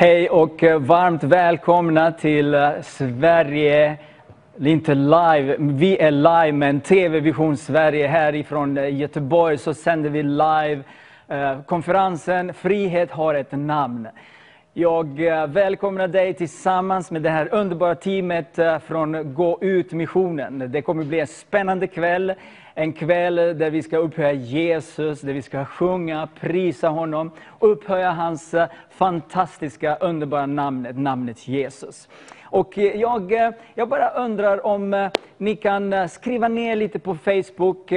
Hej och eh, varmt välkomna till eh, Sverige, inte live, vi är live men TV Vision Sverige härifrån eh, Göteborg så sänder vi live konferensen Frihet har ett namn. Jag välkomnar dig tillsammans med det här underbara teamet från Gå ut-missionen. Det kommer bli en spännande kväll. En kväll där vi ska upphöja Jesus, där vi ska sjunga, prisa honom, upphöja hans eh, fantastiska, underbara namn, namnet Jesus. Och eh, jag, eh, jag bara undrar om ni kan skriva ner lite på Facebook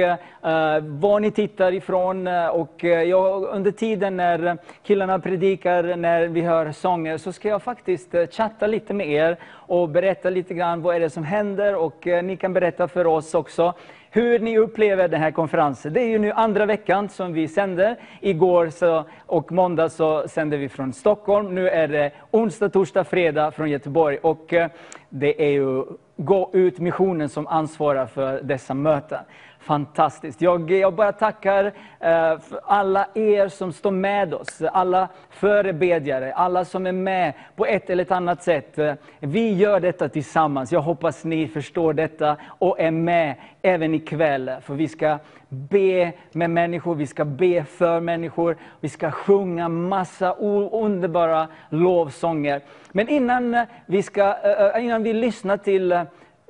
var ni tittar ifrån. Och jag, under tiden när killarna predikar, när vi hör sånger, så ska jag faktiskt chatta lite med er och berätta lite grann vad är det som händer. Och ni kan berätta för oss också hur ni upplever den här konferensen. Det är ju nu andra veckan som vi sänder. Igår så, och måndag så sände vi från Stockholm. Nu är det onsdag, torsdag, fredag från Göteborg. Och eh, det är ju Gå ut missionen som ansvarar för dessa möten. Fantastiskt. Jag, jag bara tackar eh, för alla er som står med oss, alla förebedjare, alla som är med på ett eller ett annat sätt. Eh, vi gör detta tillsammans. Jag hoppas ni förstår detta och är med även ikväll. För vi ska be med människor, vi ska be för människor, vi ska sjunga massa underbara lovsånger. Men innan vi, ska, eh, eh innan vi lyssnar till eh,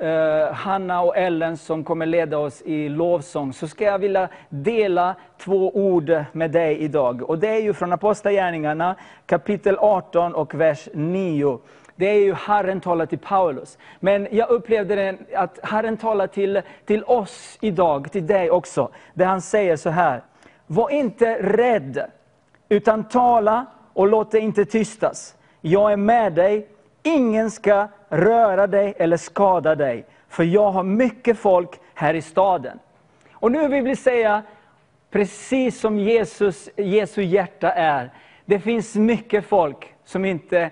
eh, Hanna och Ellen som kommer leda oss i lovsång, så ska jag vilja dela två ord med dig idag. Och det är ju från Apostlagärningarna kapitel 18 och vers 9. Det är ju Herren talar till Paulus. Men jag upplevde det att Herren talar till, till oss idag, till dig också. Där han säger så här, var inte rädd, utan tala och låt dig inte tystas. Jag är med dig, ingen ska röra dig eller skada dig, för jag har mycket folk här i staden. Och nu vill vi säga, precis som Jesus, Jesu hjärta är, det finns mycket folk som inte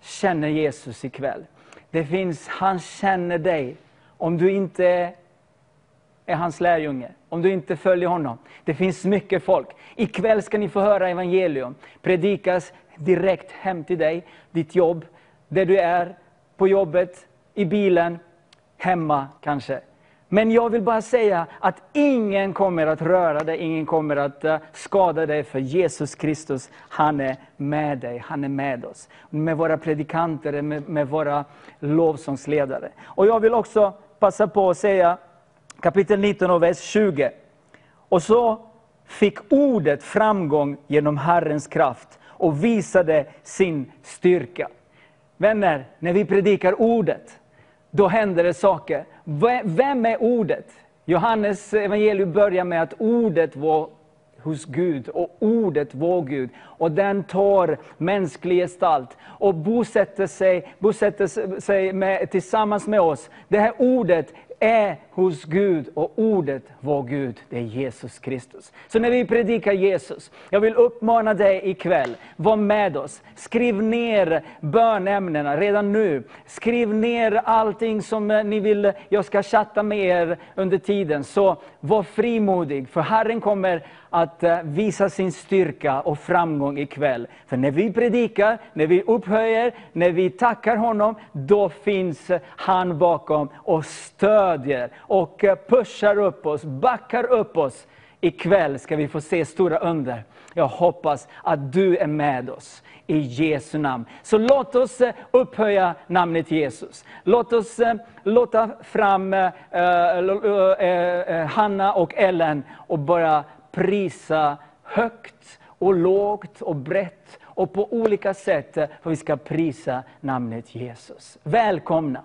känner Jesus ikväll. Det finns, han känner dig. Om du inte är hans lärjunge, om du inte följer honom. Det finns mycket folk. Ikväll ska ni få höra evangelium, predikas direkt hem till dig, ditt jobb, där du är, på jobbet, i bilen, hemma kanske. Men jag vill bara säga att ingen kommer att röra dig, ingen kommer att eh, skada dig, för Jesus Kristus, han är med dig, han är med oss. Med våra predikanter, med, med våra lovsångsledare. Och jag vill också passa på att säga, kapitel 19 och vers 20. Och så fick ordet framgång genom Herrens kraft och visade sin styrka. Vänner, när vi predikar ordet, då händer det saker. Vem är ordet? Johannes evangelium börjar med att ordet var hos Gud och ordet var Gud. Och den tar mänsklig gestalt och bosätter sig, bosätter sig med, tillsammans med oss. Det här ordet är hos Gud och ordet var Gud, det är Jesus Kristus. Så när vi predikar Jesus, jag vill uppmana dig ikväll, var med oss. Skriv ner bönämnena redan nu. Skriv ner allting som eh, ni vill, jag ska chatta med er under tiden. Så var frimodig, för Herren kommer att eh, visa sin styrka och framgång ikväll. För när vi predikar, när vi upphöjer, när vi tackar honom, då finns eh, han bakom och stödjer och eh, pushar upp oss, backar upp oss. Ikväll ska vi få se stora under. Jag hoppas att du är med oss i Jesu namn. Så låt oss upphöja namnet Jesus. Låt oss låta fram Hanna och Ellen och bara prisa högt och lågt och brett och på olika sätt för vi ska prisa namnet Jesus. Välkomna!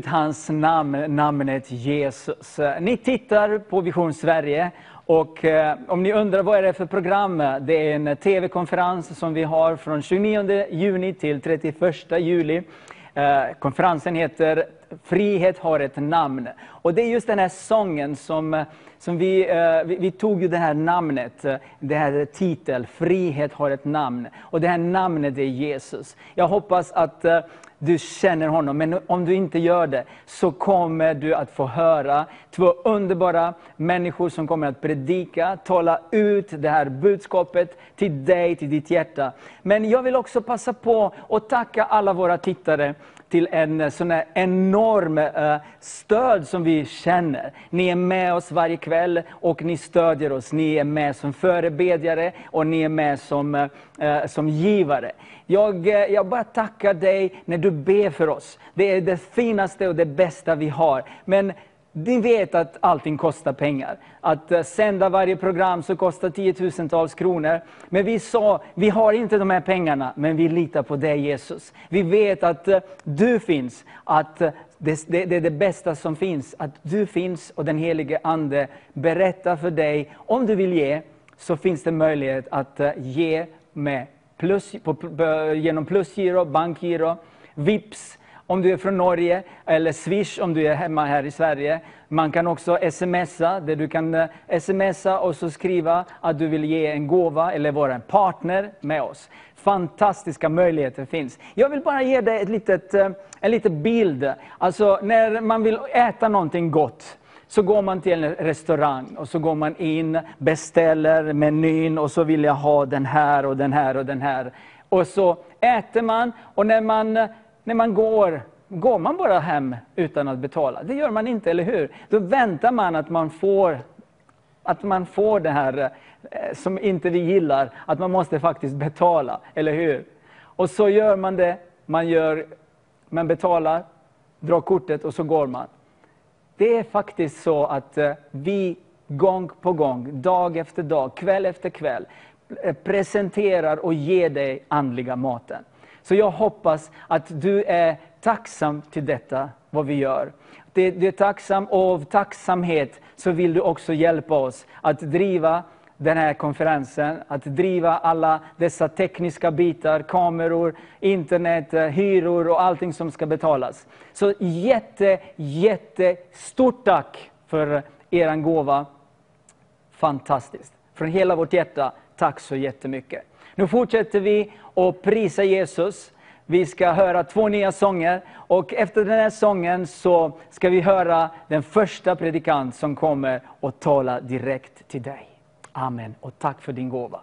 Ut hans namn, namnet Jesus. Ni tittar på Vision Sverige och eh, om ni undrar vad är det för program? Det är en TV-konferens som vi har från 29 juni till 31 juli. Eh, konferensen heter Frihet har ett namn. Och det är just den här sången som, som vi, eh, vi, vi tog ju det här namnet, det här titel, Frihet har ett namn. Och det här namnet är Jesus. Jag hoppas att du känner honom, men om du inte gör det så kommer du att få höra två underbara människor som kommer att predika, tala ut det här budskapet till dig, till ditt hjärta. Men jag vill också passa på att tacka alla våra tittare till en eh, sån här enorm eh, stöd som vi känner. Ni är med oss varje kväll och ni stödjer oss. Ni är med som förebedjare och ni är med som, eh, som givare. Jag, jag bara tackar dig när du ber för oss. Det är det finaste och det bästa vi har. Men ni vet att allting kostar pengar. Att eh, sända varje program så kostar tiotusentals kronor. Men vi sa, vi har inte de här pengarna, men vi litar på dig Jesus. Vi vet att eh, du finns, att eh, det, det, det är det bästa som finns. Att du finns och den helige Ande berättar för dig, om du vill ge, så finns det möjlighet att ge med plus, på, på, genom plusgiro, bankgiro, vips om du är från Norge, eller Swish om du är hemma här i Sverige. Man kan också smsa, där du kan eh, smsa och så skriva att du vill ge en gåva eller vara en partner med oss. Fantastiska möjligheter finns. Jag vill bara ge dig ett litet, eh, en liten bild. Alltså när man vill äta någonting gott, så går man till en restaurang och så går man in, beställer menyn och så vill jag ha den här och den här och den här. Och så äter man och när man, när man går, går man bara hem utan att betala. Det gör man inte, eller hur? Då väntar man att man får, att man får det här eh, som inte vi gillar, att man måste faktiskt betala, eller hur? Och så gör man det, man, gör, man betalar, drar kortet och så går man. Det är faktiskt så att eh, vi gång på gång, dag efter dag, kväll efter kväll, eh, presenterar och ger dig andliga maten. Så jag hoppas att du är tacksam till detta, vad vi gör. Du är tacksam, och av tacksamhet så vill du också hjälpa oss att driva den här konferensen, att driva alla dessa tekniska bitar, kameror, internet, hyror och allting som ska betalas. Så jätte, jätte stort tack för er gåva. Fantastiskt. Från hela vårt hjärta, tack så jättemycket. Nu fortsätter vi att prisa Jesus. Vi ska höra två nya sånger och efter den här sången så ska vi höra den första predikant som kommer och tala direkt till dig. Amen och tack för din gåva.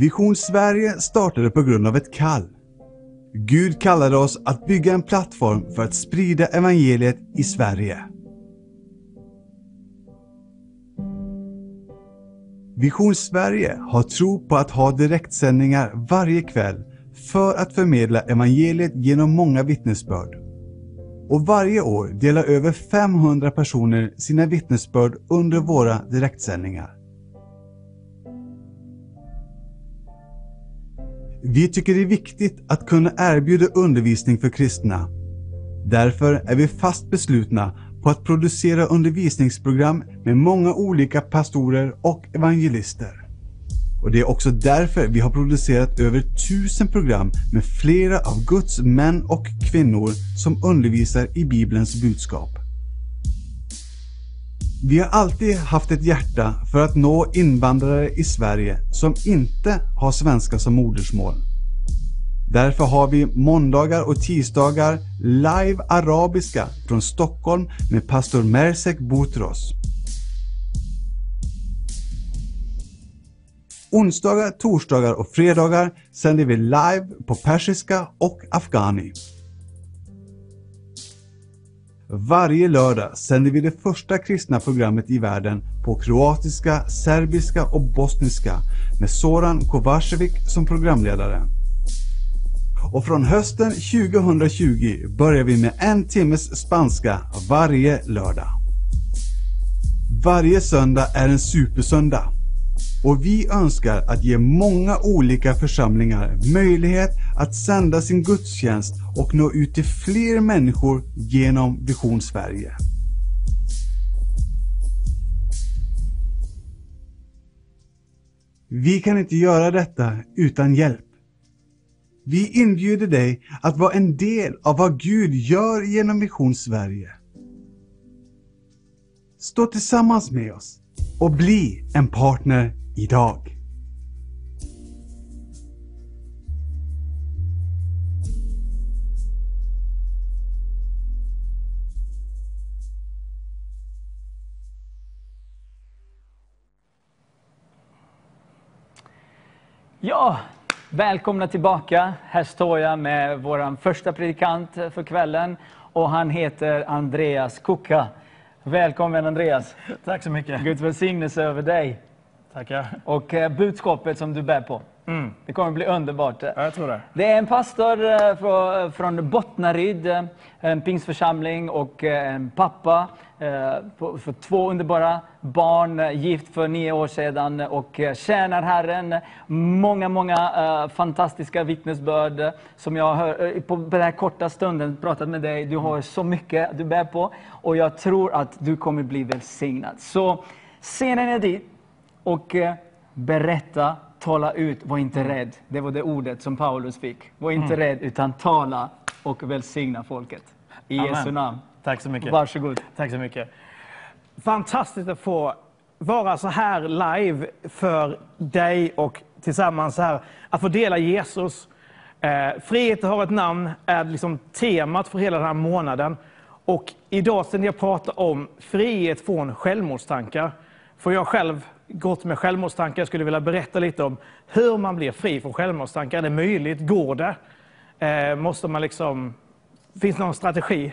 Vision Sverige startade på grund av ett kall. Gud kallade oss att bygga en plattform för att sprida evangeliet i Sverige. Vision Sverige har tro på att ha direktsändningar varje kväll för att förmedla evangeliet genom många vittnesbörd. Och varje år delar över 500 personer sina vittnesbörd under våra direktsändningar. Vi tycker det är viktigt att kunna erbjuda undervisning för kristna. Därför är vi fast beslutna på att producera undervisningsprogram med många olika pastorer och evangelister. Och Det är också därför vi har producerat över tusen program med flera av Guds män och kvinnor som undervisar i Bibelns budskap. Vi har alltid haft ett hjärta för att nå invandrare i Sverige som inte har svenska som modersmål. Därför har vi måndagar och tisdagar live arabiska från Stockholm med pastor Mersek Boutros. Onsdagar, torsdagar och fredagar sänder vi live på persiska och afghani. Varje lördag sänder vi det första kristna programmet i världen på kroatiska, serbiska och bosniska med Soran Kovacevic som programledare. Och från hösten 2020 börjar vi med en timmes spanska varje lördag. Varje söndag är en supersöndag. Och vi önskar att ge många olika församlingar möjlighet att sända sin gudstjänst och nå ut till fler människor genom Vision Sverige. Vi kan inte göra detta utan hjälp. Vi inbjuder dig att vara en del av vad Gud gör genom Vision Sverige. Stå tillsammans med oss och bli en partner idag. Ja, välkomna tillbaka. Här står jag med vår första predikant för kvällen och han heter Andreas Kuka. Välkommen Andreas. Tack så mycket. Guds välsignelse över dig Tackar. och eh, budskapet som du bär på. Mm. Det kommer bli underbart. Ja, jag tror det. Det är en pastor eh, frå- från Bottnaryd, eh, en pingstförsamling och eh, en pappa eh, för två underbara barn, eh, gift för nio år sedan och eh, tjänar Herren. Många, många eh, fantastiska vittnesbörd eh, som jag eh, på den här korta stunden pratat med dig. Du har så mycket du bär på och jag tror att du kommer bli välsignad. Så scenen är dit och eh, berätta, tala ut, var inte rädd. Det var det ordet som Paulus fick. Var inte rädd, utan tala och välsigna folket. I Amen. Jesu namn. Tack så mycket. Varsågod. Tack så mycket. Fantastiskt att få vara så här live för dig och tillsammans här. Att få dela Jesus. Eh, frihet har ett namn är liksom temat för hela den här månaden. Och idag ska jag prata om frihet från självmordstankar. För jag själv gått med självmordstankar. Jag skulle vilja berätta lite om hur man blir fri från självmordstankar. Är det möjligt? Går det? Eh, måste man liksom... Finns det någon strategi?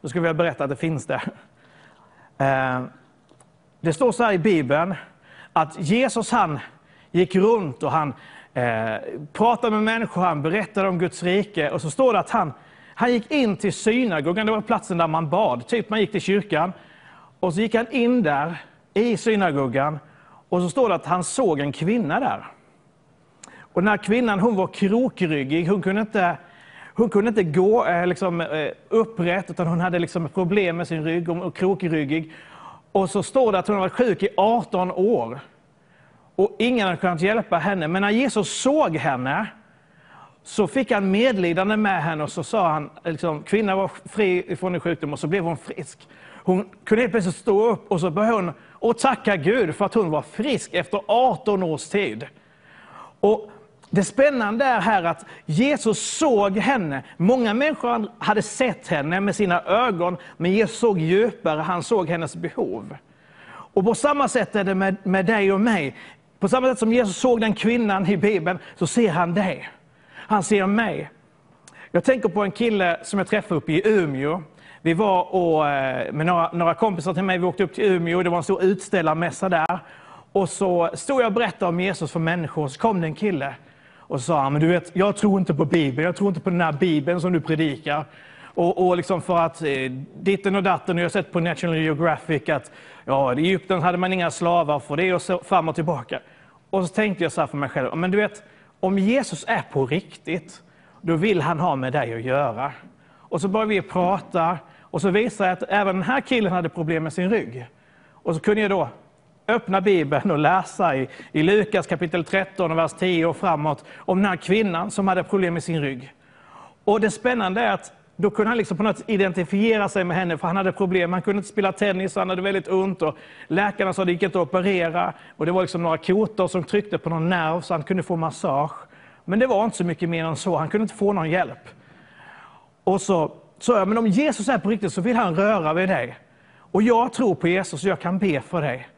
Då skulle jag vilja berätta att det finns det. Eh, det står så här i Bibeln att Jesus han gick runt och han eh, pratade med människor, han berättade om Guds rike. Och så står det att han, han gick in till synagogan, det var platsen där man bad. Typ man gick till kyrkan. Och så gick han in där i synagogan och så står det att han såg en kvinna där. Och den här kvinnan hon var krokryggig, hon kunde inte, hon kunde inte gå eh, liksom, eh, upprätt utan hon hade liksom problem med sin rygg, och krokryggig. Och så står det att hon har varit sjuk i 18 år. Och ingen hade kunnat hjälpa henne. Men när Jesus såg henne så fick han medlidande med henne och så sa han, liksom, kvinnan var fri från en sjukdom och så blev hon frisk. Hon kunde helt plötsligt stå upp och så började hon och tacka Gud för att hon var frisk efter 18 års tid. Och det spännande är här att Jesus såg henne. Många människor hade sett henne med sina ögon, men Jesus såg djupare, han såg hennes behov. Och på samma sätt är det med, med dig och mig. På samma sätt som Jesus såg den kvinnan i Bibeln, så ser han dig. Han ser mig. Jag tänker på en kille som jag träffade uppe i Umeå. Vi var och, eh, med några, några kompisar till mig, vi åkte upp till Umeå, det var en stor utställarmässa där. Och så stod jag och berättade om Jesus för människor, så kom det en kille och sa han, men du vet, jag tror inte på Bibeln, jag tror inte på den här Bibeln som du predikar. Och, och liksom för att eh, ditten och datten, och jag har sett på National Geographic att ja, i Egypten hade man inga slavar för det och så fram och tillbaka. Och så tänkte jag så här för mig själv, men du vet, om Jesus är på riktigt, då vill han ha med dig att göra. Och så började vi prata och så visade jag att även den här killen hade problem med sin rygg. Och så kunde jag då öppna Bibeln och läsa i, i Lukas kapitel 13, vers 10 och framåt om den här kvinnan som hade problem med sin rygg. Och det spännande är att då kunde han liksom på något identifiera sig med henne, för han hade problem. Han kunde inte spela tennis, han hade väldigt ont. Och läkarna sa att det gick inte att operera. Och det var liksom några kotor som tryckte på någon nerv, så han kunde få massage. Men det var inte så mycket mer än så. Han kunde inte få någon hjälp. Och så sa jag, men om Jesus är på riktigt så vill han röra vid dig. Och jag tror på Jesus och jag kan be för dig.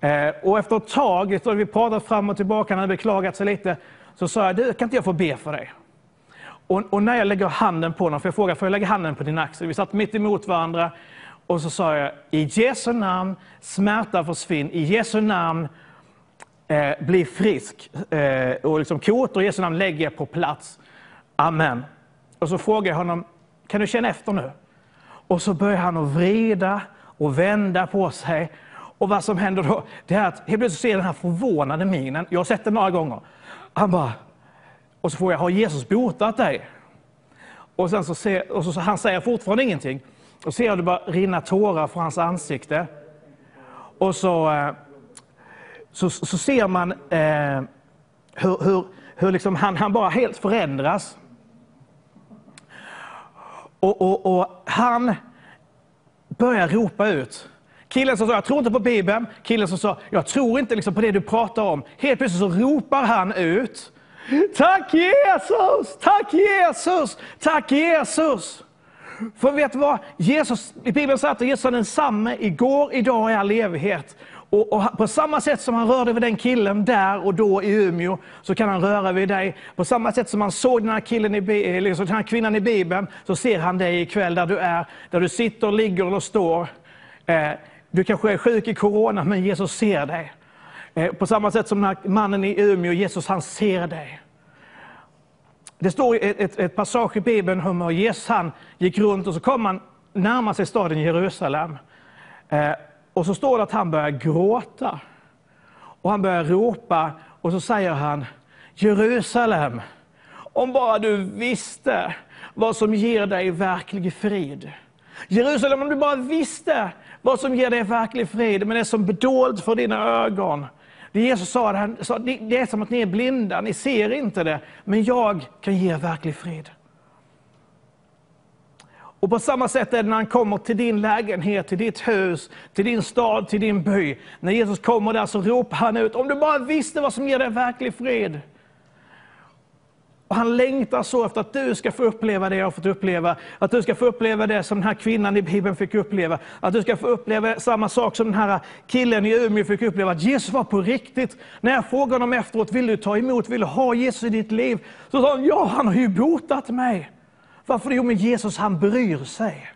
Eh, och efter ett tag, efter att vi pratat fram och tillbaka, han hade beklagat sig lite, så sa jag, du, kan inte jag få be för dig? Och, och när jag lägger handen på honom, för jag frågade, får jag lägga handen på din axel? Vi satt mitt emot varandra och så sa jag, i Jesu namn, smärta försvinn, i Jesu namn, eh, bli frisk. Eh, och liksom kotor i Jesu namn lägger jag på plats. Amen. Och så frågar jag honom, kan du känna efter nu? Och så börjar han att vrida och vända på sig. Och vad som händer då, det är att helt plötsligt ser jag den här förvånade minen. Jag har sett den några gånger. Han bara, och så får jag, har Jesus botat dig? Och, sen så ser, och så, han säger fortfarande ingenting. Och ser jag det bara rinna tårar från hans ansikte. Och så, eh, så, så ser man eh, hur, hur, hur liksom han, han bara helt förändras. Och, och, och han börjar ropa ut. Killen som sa, jag tror inte på Bibeln. Killen som sa, jag tror inte liksom på det du pratar om. Helt plötsligt så ropar han ut. Tack Jesus! Tack Jesus! Tack Jesus! För vet du vad? Jesus, I Bibeln säger att Jesus är densamme igår, idag och i all evighet. Och, och på samma sätt som han rörde vid den killen där och då i Umeå, så kan han röra vid dig. På samma sätt som han såg den här, killen i, liksom den här kvinnan i Bibeln, så ser han dig ikväll där du är, där du sitter, ligger eller står. Eh, du kanske är sjuk i corona, men Jesus ser dig. Eh, på samma sätt som den här mannen i Umeå, Jesus han ser dig. Det står i ett, ett, ett passage i Bibeln om hur Jesus han gick runt och så kom han närmare sig staden Jerusalem. Eh, och så står det att han börjar gråta. Och han börjar ropa och så säger han Jerusalem, om bara du visste vad som ger dig verklig frid. Jerusalem, om du bara visste vad som ger dig verklig frid, men det är som bedolt för dina ögon. Det Jesus sa, han sa, det är som att ni är blinda, ni ser inte det, men jag kan ge er verklig frid. Och på samma sätt är det när han kommer till din lägenhet, till ditt hus, till din stad, till din by. När Jesus kommer där så ropar han ut, om du bara visste vad som ger dig verklig frid. Och han längtar så efter att du ska få uppleva det jag har fått uppleva. Att du ska få uppleva det som den här kvinnan i Bibeln fick uppleva. Att du ska få uppleva samma sak som den här killen i Umeå fick uppleva. Att Jesus var på riktigt. När jag frågade honom efteråt, vill du ta emot, vill du ha Jesus i ditt liv? Så sa han, ja han har ju botat mig. Varför? Jo men Jesus han bryr sig.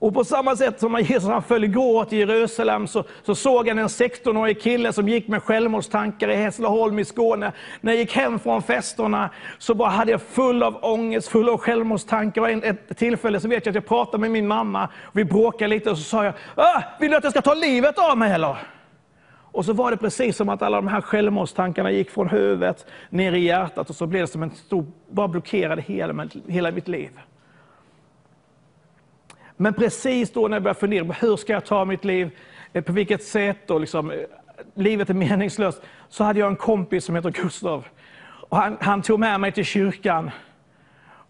Och på samma sätt som Jesus han föll igår till Jerusalem så, så såg han en 16-årig kille som gick med självmordstankar i Hässleholm i Skåne. När jag gick hem från festerna så bara hade jag full av ångest, full av självmordstankar. Och en, ett tillfälle så vet jag att jag pratade med min mamma, vi bråkade lite och så sa jag, ah, vill du att jag ska ta livet av mig eller? Och så var det precis som att alla de här självmordstankarna gick från huvudet ner i hjärtat och så blev det som en stor, bara blockerade hela, hela mitt liv. Men precis då när jag började fundera på hur ska jag ta mitt liv, eh, på vilket sätt och liksom, eh, livet är meningslöst, så hade jag en kompis som heter Gustav. Och han, han tog med mig till kyrkan.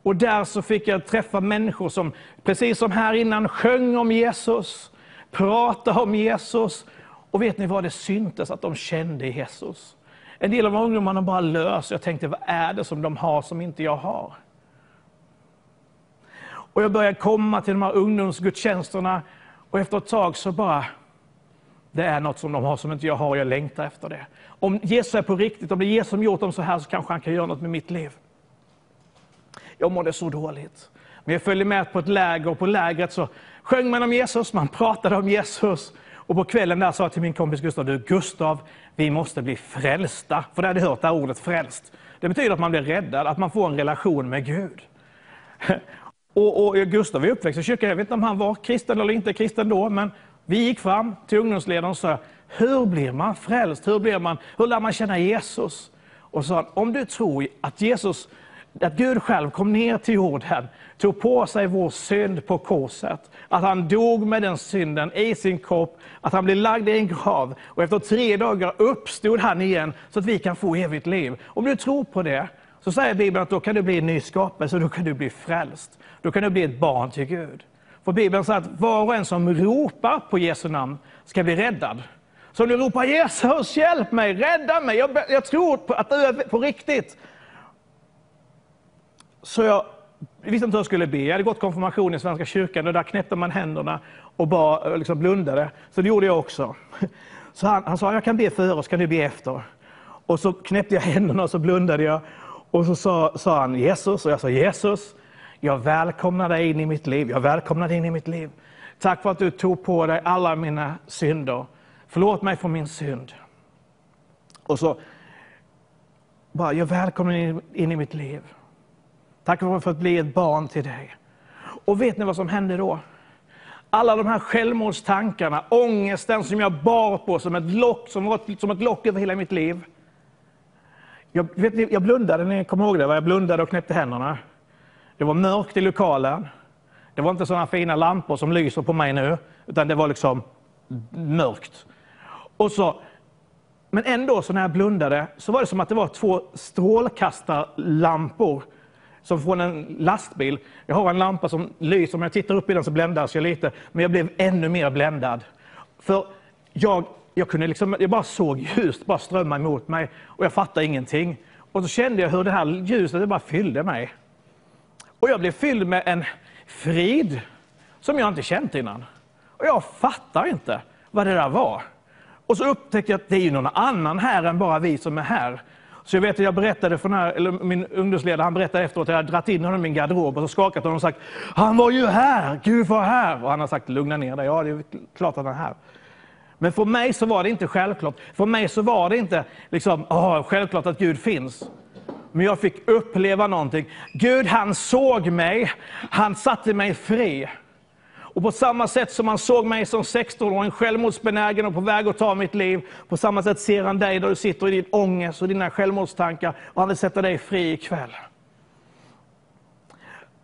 Och där så fick jag träffa människor som, precis som här innan, sjöng om Jesus, pratade om Jesus. Och vet ni vad, det syntes att de kände Jesus. En del av ungdomarna bara lös. Jag tänkte, vad är det som de har som inte jag har? Och jag började komma till de här ungdomsgudstjänsterna och efter ett tag så bara, det är något som de har som inte jag har och jag längtar efter det. Om Jesus är på riktigt, om det är Jesus som gjort dem så här så kanske han kan göra något med mitt liv. Jag mådde så dåligt. Men jag följde med på ett läger och på lägret så sjöng man om Jesus, man pratade om Jesus. Och på kvällen där sa jag till min kompis Gustav, du Gustav, vi måste bli frälsta. För det hade hört det här ordet frälst. Det betyder att man blir räddad, att man får en relation med Gud. Och, och Gustav är uppväxt i kyrkan, jag vet inte om han var kristen eller inte kristen då, men vi gick fram till ungdomsledaren och sa, hur blir man frälst? Hur, blir man, hur lär man känna Jesus? Och sa, om du tror att Jesus, att Gud själv kom ner till jorden, tog på sig vår synd på korset, att han dog med den synden i sin kropp, att han blev lagd i en grav och efter tre dagar uppstod han igen så att vi kan få evigt liv. Om du tror på det, så säger Bibeln att då kan du bli en ny skapelse, då kan du bli frälst. Då kan du bli ett barn till Gud. För Bibeln säger att var och en som ropar på Jesu namn ska bli räddad. Så om du ropar Jesus, hjälp mig, rädda mig, jag, jag tror på att du är på riktigt. Så jag visste inte hur jag skulle be. Jag hade gått konfirmation i Svenska kyrkan och där knäppte man händerna och bara eh, liksom blundade. Så det gjorde jag också. Så han, han sa, jag kan be före så kan du be efter. Och så knäppte jag händerna och så blundade jag. Och så sa, sa han Jesus och jag sa Jesus, jag välkomnar dig in i mitt liv. Jag välkomnar dig in i mitt liv. Tack för att du tog på dig alla mina synder. Förlåt mig för min synd. Och så bara, jag välkomnar dig in, in i mitt liv. Tack för att bli ett barn till dig. Och vet ni vad som hände då? Alla de här självmordstankarna, ångesten som jag bar på som ett lock, som var som ett lock över hela mitt liv. Jag, vet ni, jag blundade, ni kommer ihåg det? va? Jag blundade och knäppte händerna. Det var mörkt i lokalen. Det var inte sådana fina lampor som lyser på mig nu, utan det var liksom mörkt. Och så, men ändå, så när jag blundade, så var det som att det var två strålkastarlampor som från en lastbil. Jag har en lampa som lyser, om jag tittar upp i den så bländas jag lite, men jag blev ännu mer bländad. För jag, jag, kunde liksom, jag bara såg ljus bara strömma emot mig och jag fattade ingenting. Och så kände jag hur det här ljuset det bara fyllde mig. Och jag blev fylld med en frid som jag inte känt innan. Och jag fattar inte vad det där var. Och så upptäckte jag att det är någon annan här än bara vi som är här. Så jag vet att jag berättade för den här, eller min ungdomsledare, han berättade efteråt att jag hade dragit in honom i min garderob och så skakat honom och sagt Han var ju här, Gud var här. Och han har sagt lugna ner dig, ja det är klart att han är här. Men för mig så var det inte självklart. För mig så var det inte liksom, oh, självklart att Gud finns. Men jag fick uppleva någonting. Gud han såg mig, han satte mig fri. Och på samma sätt som han såg mig som 16-åring självmordsbenägen och på väg att ta mitt liv, på samma sätt ser han dig där du sitter i din ångest och dina självmordstankar och han vill sätta dig fri ikväll.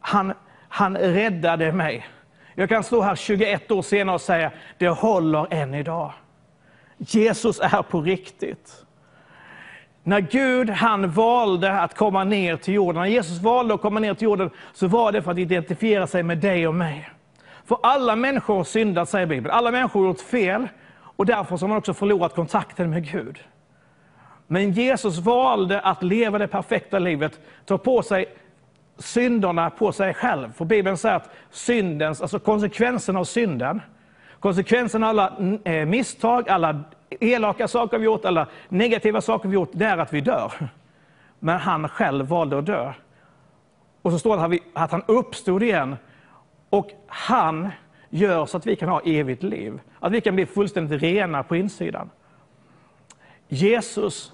Han, han räddade mig. Jag kan stå här 21 år senare och säga, det håller än idag. Jesus är på riktigt. När Gud han valde att komma ner till jorden, när Jesus valde att komma ner till jorden, så var det för att identifiera sig med dig och mig. För alla människor har syndat, säger Bibeln. Alla människor har gjort fel och därför har man också förlorat kontakten med Gud. Men Jesus valde att leva det perfekta livet, ta på sig synderna på sig själv. För Bibeln säger att syndens, alltså konsekvensen av synden, konsekvensen av alla eh, misstag, alla elaka saker vi gjort, alla negativa saker vi gjort, det är att vi dör. Men han själv valde att dö. Och så står det att han uppstod igen och han gör så att vi kan ha evigt liv. Att vi kan bli fullständigt rena på insidan. Jesus,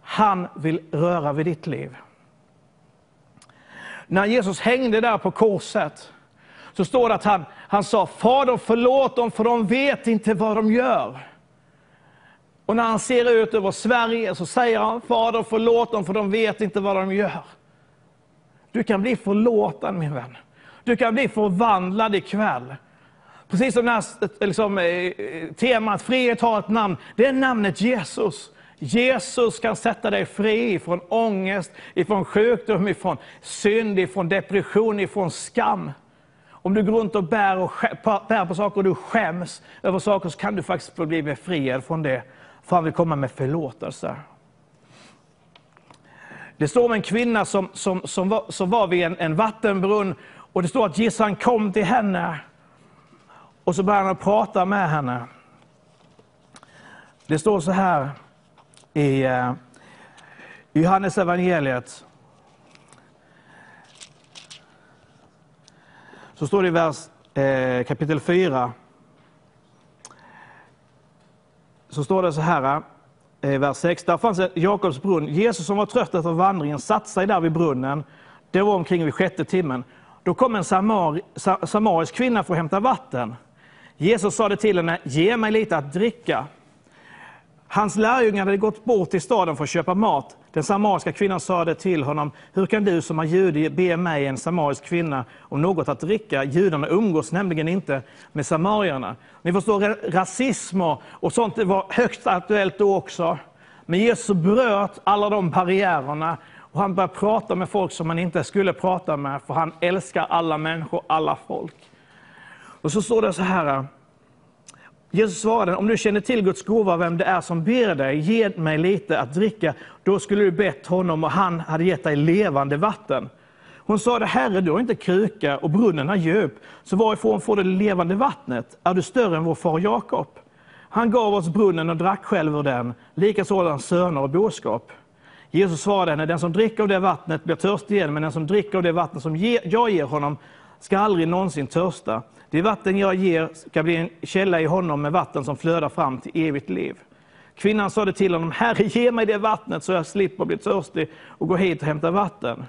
han vill röra vid ditt liv. När Jesus hängde där på korset, så står det att han, han sa, Fader förlåt dem för de vet inte vad de gör. Och när han ser ut över Sverige så säger han, Fader förlåt dem för de vet inte vad de gör. Du kan bli förlåten min vän. Du kan bli förvandlad ikväll. Precis som det här liksom, eh, eh, temat frihet har ett namn. Det är namnet Jesus. Jesus kan sätta dig fri från ångest, ifrån sjukdom, ifrån synd, ifrån depression, ifrån skam. Om du går runt och bär, och bär på saker och du skäms över saker så kan du faktiskt bli befriad från det. För han vill komma med förlåtelse. Det står om en kvinna som, som, som, var, som var vid en, en vattenbrunn och det står att Jesus kom till henne och så började han prata med henne. Det står så här eh, i Johannes evangeliet. Så står det i vers, eh, kapitel 4. Så står det så här, eh, vers 6. Där fanns Jakobs brunn. Jesus som var trött efter vandringen satte sig där vid brunnen. Det var omkring vid sjätte timmen. Då kom en samar, samarisk kvinna för att hämta vatten. Jesus sade till henne, ge mig lite att dricka. Hans lärjungar hade gått bort till staden för att köpa mat. Den samariska kvinnan sade till honom, hur kan du som är jude be mig, en samarisk kvinna, om något att dricka? Judarna umgås nämligen inte med samarierna. Ni förstår, rasism och sånt var högst aktuellt då också. Men Jesus bröt alla de barriärerna och han börjar prata med folk som han inte skulle prata med, för han älskar alla människor, alla folk. Och så står det så här, Jesus svarade, om du känner till Guds gåva, vem det är som ber dig, ge mig lite att dricka. Då skulle du bett honom och han hade gett dig levande vatten. Hon sade, Herre, du har inte kruka och brunnen är djup, så varifrån får du det levande vattnet? Är du större än vår far Jakob? Han gav oss brunnen och drack själv ur den, likaså hans söner och boskap. Jesus svarade henne, den som dricker av det vattnet blir törstig igen, men den som dricker av det vatten som jag ger honom ska aldrig någonsin törsta. Det vatten jag ger ska bli en källa i honom med vatten som flödar fram till evigt liv. Kvinnan sade till honom, Herre, ge mig det vattnet så jag slipper bli törstig och gå hit och hämta vatten.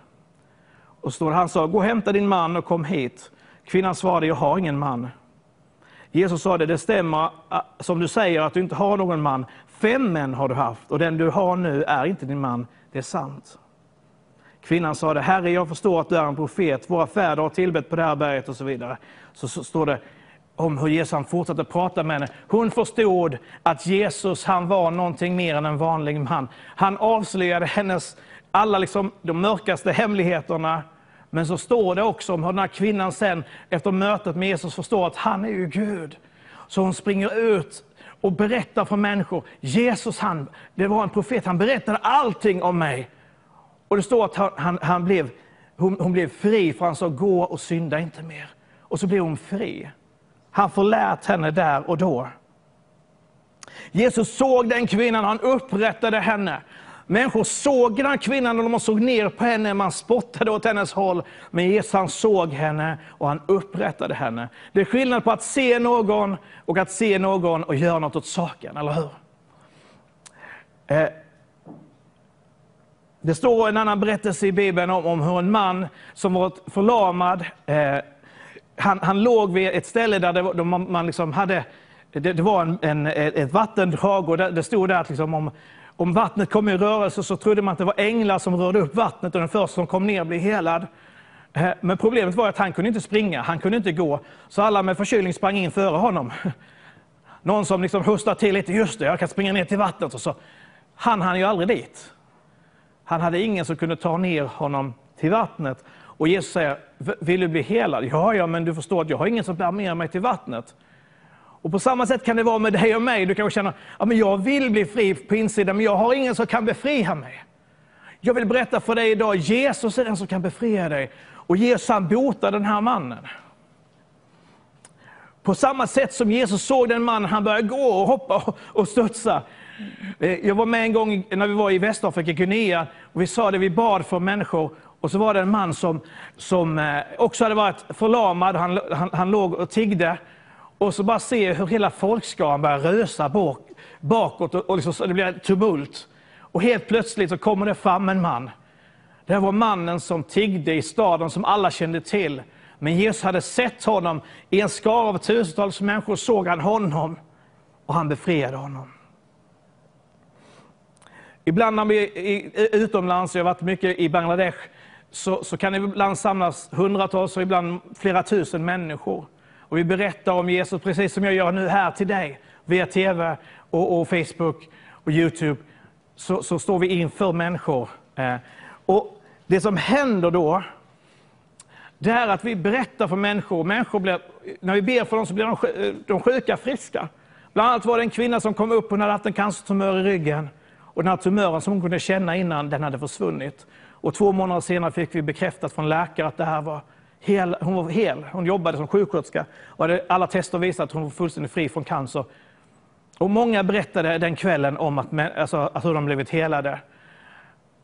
Och står han sa, gå och hämta din man och kom hit. Kvinnan svarade, jag har ingen man. Jesus sade, det, stämmer som du säger att du inte har någon man. Fem män har du haft och den du har nu är inte din man. Det är sant. Kvinnan sade Herre jag förstår att du är en profet, våra fäder har tillbett på det här berget och så vidare. Så, så står det om hur Jesus han fortsatte prata med henne. Hon förstod att Jesus han var någonting mer än en vanlig man. Han avslöjade hennes alla liksom, de mörkaste hemligheterna. Men så står det också om hur den här kvinnan sen efter mötet med Jesus förstår att han är ju Gud. Så hon springer ut och berättar för människor. Jesus han, det var en profet, han berättade allting om mig. Och det står att han, han, han blev, hon, hon blev fri, för han sa gå och synda inte mer. Och så blev hon fri. Han förlät henne där och då. Jesus såg den kvinnan, han upprättade henne. Människor såg den kvinnan och de såg ner på henne, man spottade åt hennes håll. Men Jesus han såg henne och han upprättade henne. Det är skillnad på att se någon och att se någon och göra något åt saken, eller hur? Eh, det står en annan berättelse i Bibeln om, om hur en man som var förlamad, eh, han, han låg vid ett ställe där det, var- man, man liksom hade, det, det var en, en, ett vattendrag och det, det stod där att liksom om, om vattnet kom i rörelse så trodde man att det var änglar som rörde upp vattnet och den första som kom ner blev helad. Eh, men problemet var att han kunde inte springa, han kunde inte gå, så alla med förkylning sprang in före honom. Någon som liksom hostade till lite, just det, jag kan springa ner till vattnet. Och så. Han hann ju aldrig dit. Han hade ingen som kunde ta ner honom till vattnet. Och Jesus säger, vill du bli helad? Ja, ja, men du förstår att jag har ingen som bär med mig till vattnet. Och på samma sätt kan det vara med dig och mig. Du kanske känner, ja, men jag vill bli fri på insidan, men jag har ingen som kan befria mig. Jag vill berätta för dig idag, Jesus är den som kan befria dig. Och Jesus han botar den här mannen. På samma sätt som Jesus såg den mannen, han började gå och hoppa och- studsa. Eh, jag var med en gång när vi var i Västafrika, Guinea, och vi sa det, vi bad för människor. Och så var det en man som, som eh, också hade varit förlamad, han, han, han låg och tiggde. Och så bara se hur hela folkskaran börjar rösa bak, bakåt och, och liksom, så det blir tumult. Och helt plötsligt så kommer det fram en man. Det här var mannen som tiggde i staden som alla kände till. Men Jesus hade sett honom. I en skara av tusentals människor såg han honom och han befriade honom. Ibland när vi är utomlands, jag har varit mycket i Bangladesh, så, så kan det ibland samlas hundratals och ibland flera tusen människor. Och vi berättar om Jesus, precis som jag gör nu här till dig, via TV och, och Facebook och Youtube. Så, så står vi inför människor. Eh, och det som händer då, det är att vi berättar för människor. människor blir, när vi ber för dem så blir de, eh, de sjuka friska. Bland annat var det en kvinna som kom upp, hon hade haft en cancertumör i ryggen. Och den här tumören som hon kunde känna innan, den hade försvunnit. Och två månader senare fick vi bekräftat från läkare att det här var hel, hon var hel. Hon jobbade som sjuksköterska och hade alla tester visat att hon var fullständigt fri från cancer. Och många berättade den kvällen om att, alltså, att hur de blivit helade.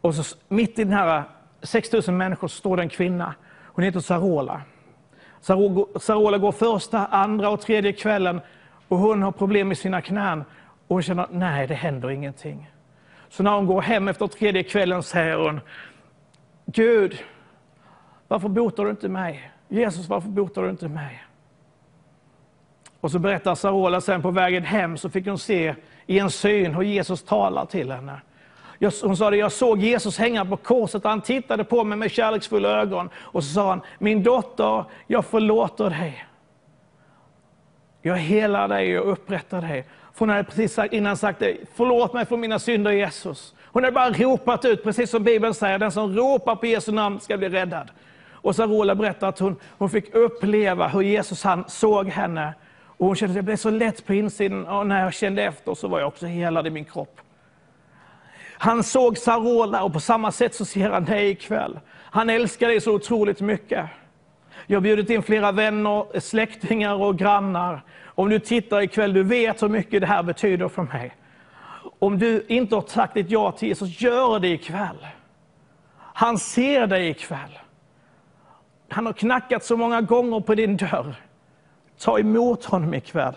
Och så mitt i den här eh, 6 000 människor står det en kvinna. Hon heter Sarola. Sarola går första, andra och tredje kvällen och hon har problem med sina knän. Och hon känner att nej, det händer ingenting. Så när hon går hem efter tredje kvällen säger hon, Gud, varför botar du inte mig? Jesus, varför botar du inte mig? Och så berättar Sarola sen på vägen hem så fick hon se i en syn hur Jesus talar till henne. Hon sa det, jag såg Jesus hänga på korset och han tittade på mig med kärleksfulla ögon. Och så sa han, min dotter, jag förlåter dig. Jag helar dig och upprättar dig. För hon hade precis innan sagt det, förlåt mig för mina synder Jesus. Hon hade bara ropat ut, precis som Bibeln säger, den som ropar på Jesu namn ska bli räddad. Och Sarola berättar att hon, hon fick uppleva hur Jesus han såg henne Och hon kände att det blev så lätt på insidan. Och när jag kände efter så var jag också helad i min kropp. Han såg Sarola och på samma sätt så ser han dig ikväll. Han älskar dig så otroligt mycket. Jag har bjudit in flera vänner, släktingar och grannar. Om du tittar ikväll, du vet hur mycket det här betyder för mig. Om du inte har sagt ditt ja till Jesus, gör det ikväll. Han ser dig ikväll. Han har knackat så många gånger på din dörr. Ta emot honom ikväll.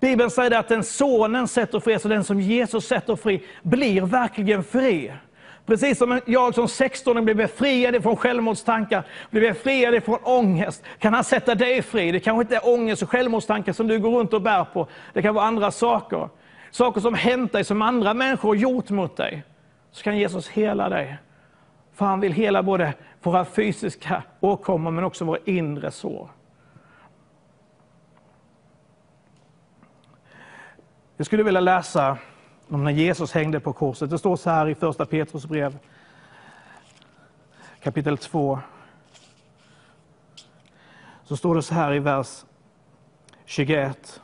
Bibeln säger att den sonen sätter fri, alltså den som Jesus sätter fri, blir verkligen fri. Precis som jag som 16 blev befriad från självmordstankar, blev befriad från ångest, kan han sätta dig fri. Det kanske inte är ångest och självmordstankar som du går runt och bär på. Det kan vara andra saker. Saker som hänt dig, som andra människor gjort mot dig. Så kan Jesus hela dig. För han vill hela både våra fysiska åkommor men också våra inre sår. Jag skulle vilja läsa om när Jesus hängde på korset. Det står så här i första Petrus brev kapitel 2. Så står det så här i vers 21.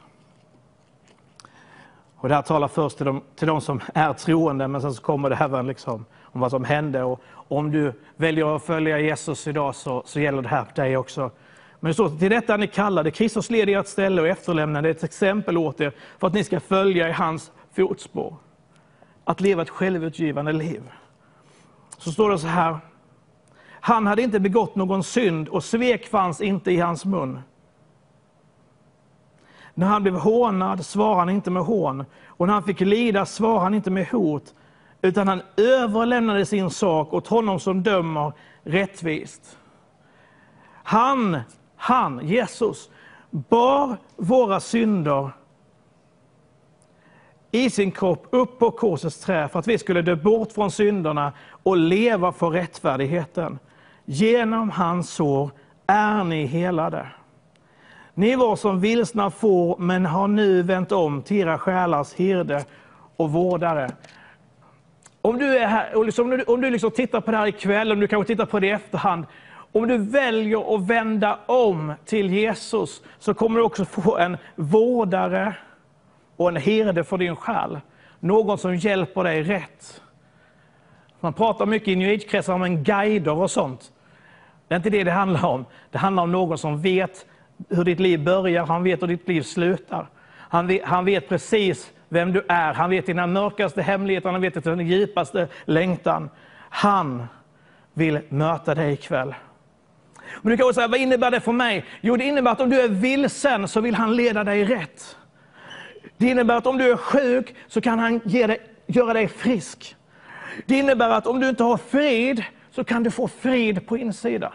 Och det här talar först till de, till de som är troende, men sen så kommer det även liksom om vad som hände. Och om du väljer att följa Jesus idag så, så gäller det här dig också. Men det står till detta ni kallade, Kristus led ert ställe och efterlämnade ett exempel åt er för att ni ska följa i hans fotspår. Att leva ett självutgivande liv. Så står det så här. Han hade inte begått någon synd och svek fanns inte i hans mun. När han blev hånad svarade han inte med hån och när han fick lida svarade han inte med hot utan han överlämnade sin sak åt honom som dömer rättvist. Han, han, Jesus, bar våra synder i sin kropp upp på korsets trä för att vi skulle dö bort från synderna och leva för rättfärdigheten. Genom hans sår är ni helade. Ni var som vilsna får, men har nu vänt om till era själars herde och vårdare. Om du, är här, och liksom, om du liksom tittar på det här ikväll, om du kanske tittar på det i efterhand, om du väljer att vända om till Jesus, så kommer du också få en vårdare och en herde för din själ. Någon som hjälper dig rätt. Man pratar mycket i new age-kretsar om en guider och sånt. Det är inte det det handlar om. Det handlar om någon som vet hur ditt liv börjar, han vet hur ditt liv slutar. Han vet, han vet precis vem du är, han vet dina mörkaste hemligheter, han vet din djupaste längtan. Han vill möta dig ikväll. Men du kan säga, vad innebär det för mig? Jo, det innebär att om du är vilsen så vill han leda dig rätt. Det innebär att om du är sjuk så kan han ge dig, göra dig frisk. Det innebär att om du inte har frid så kan du få frid på insidan.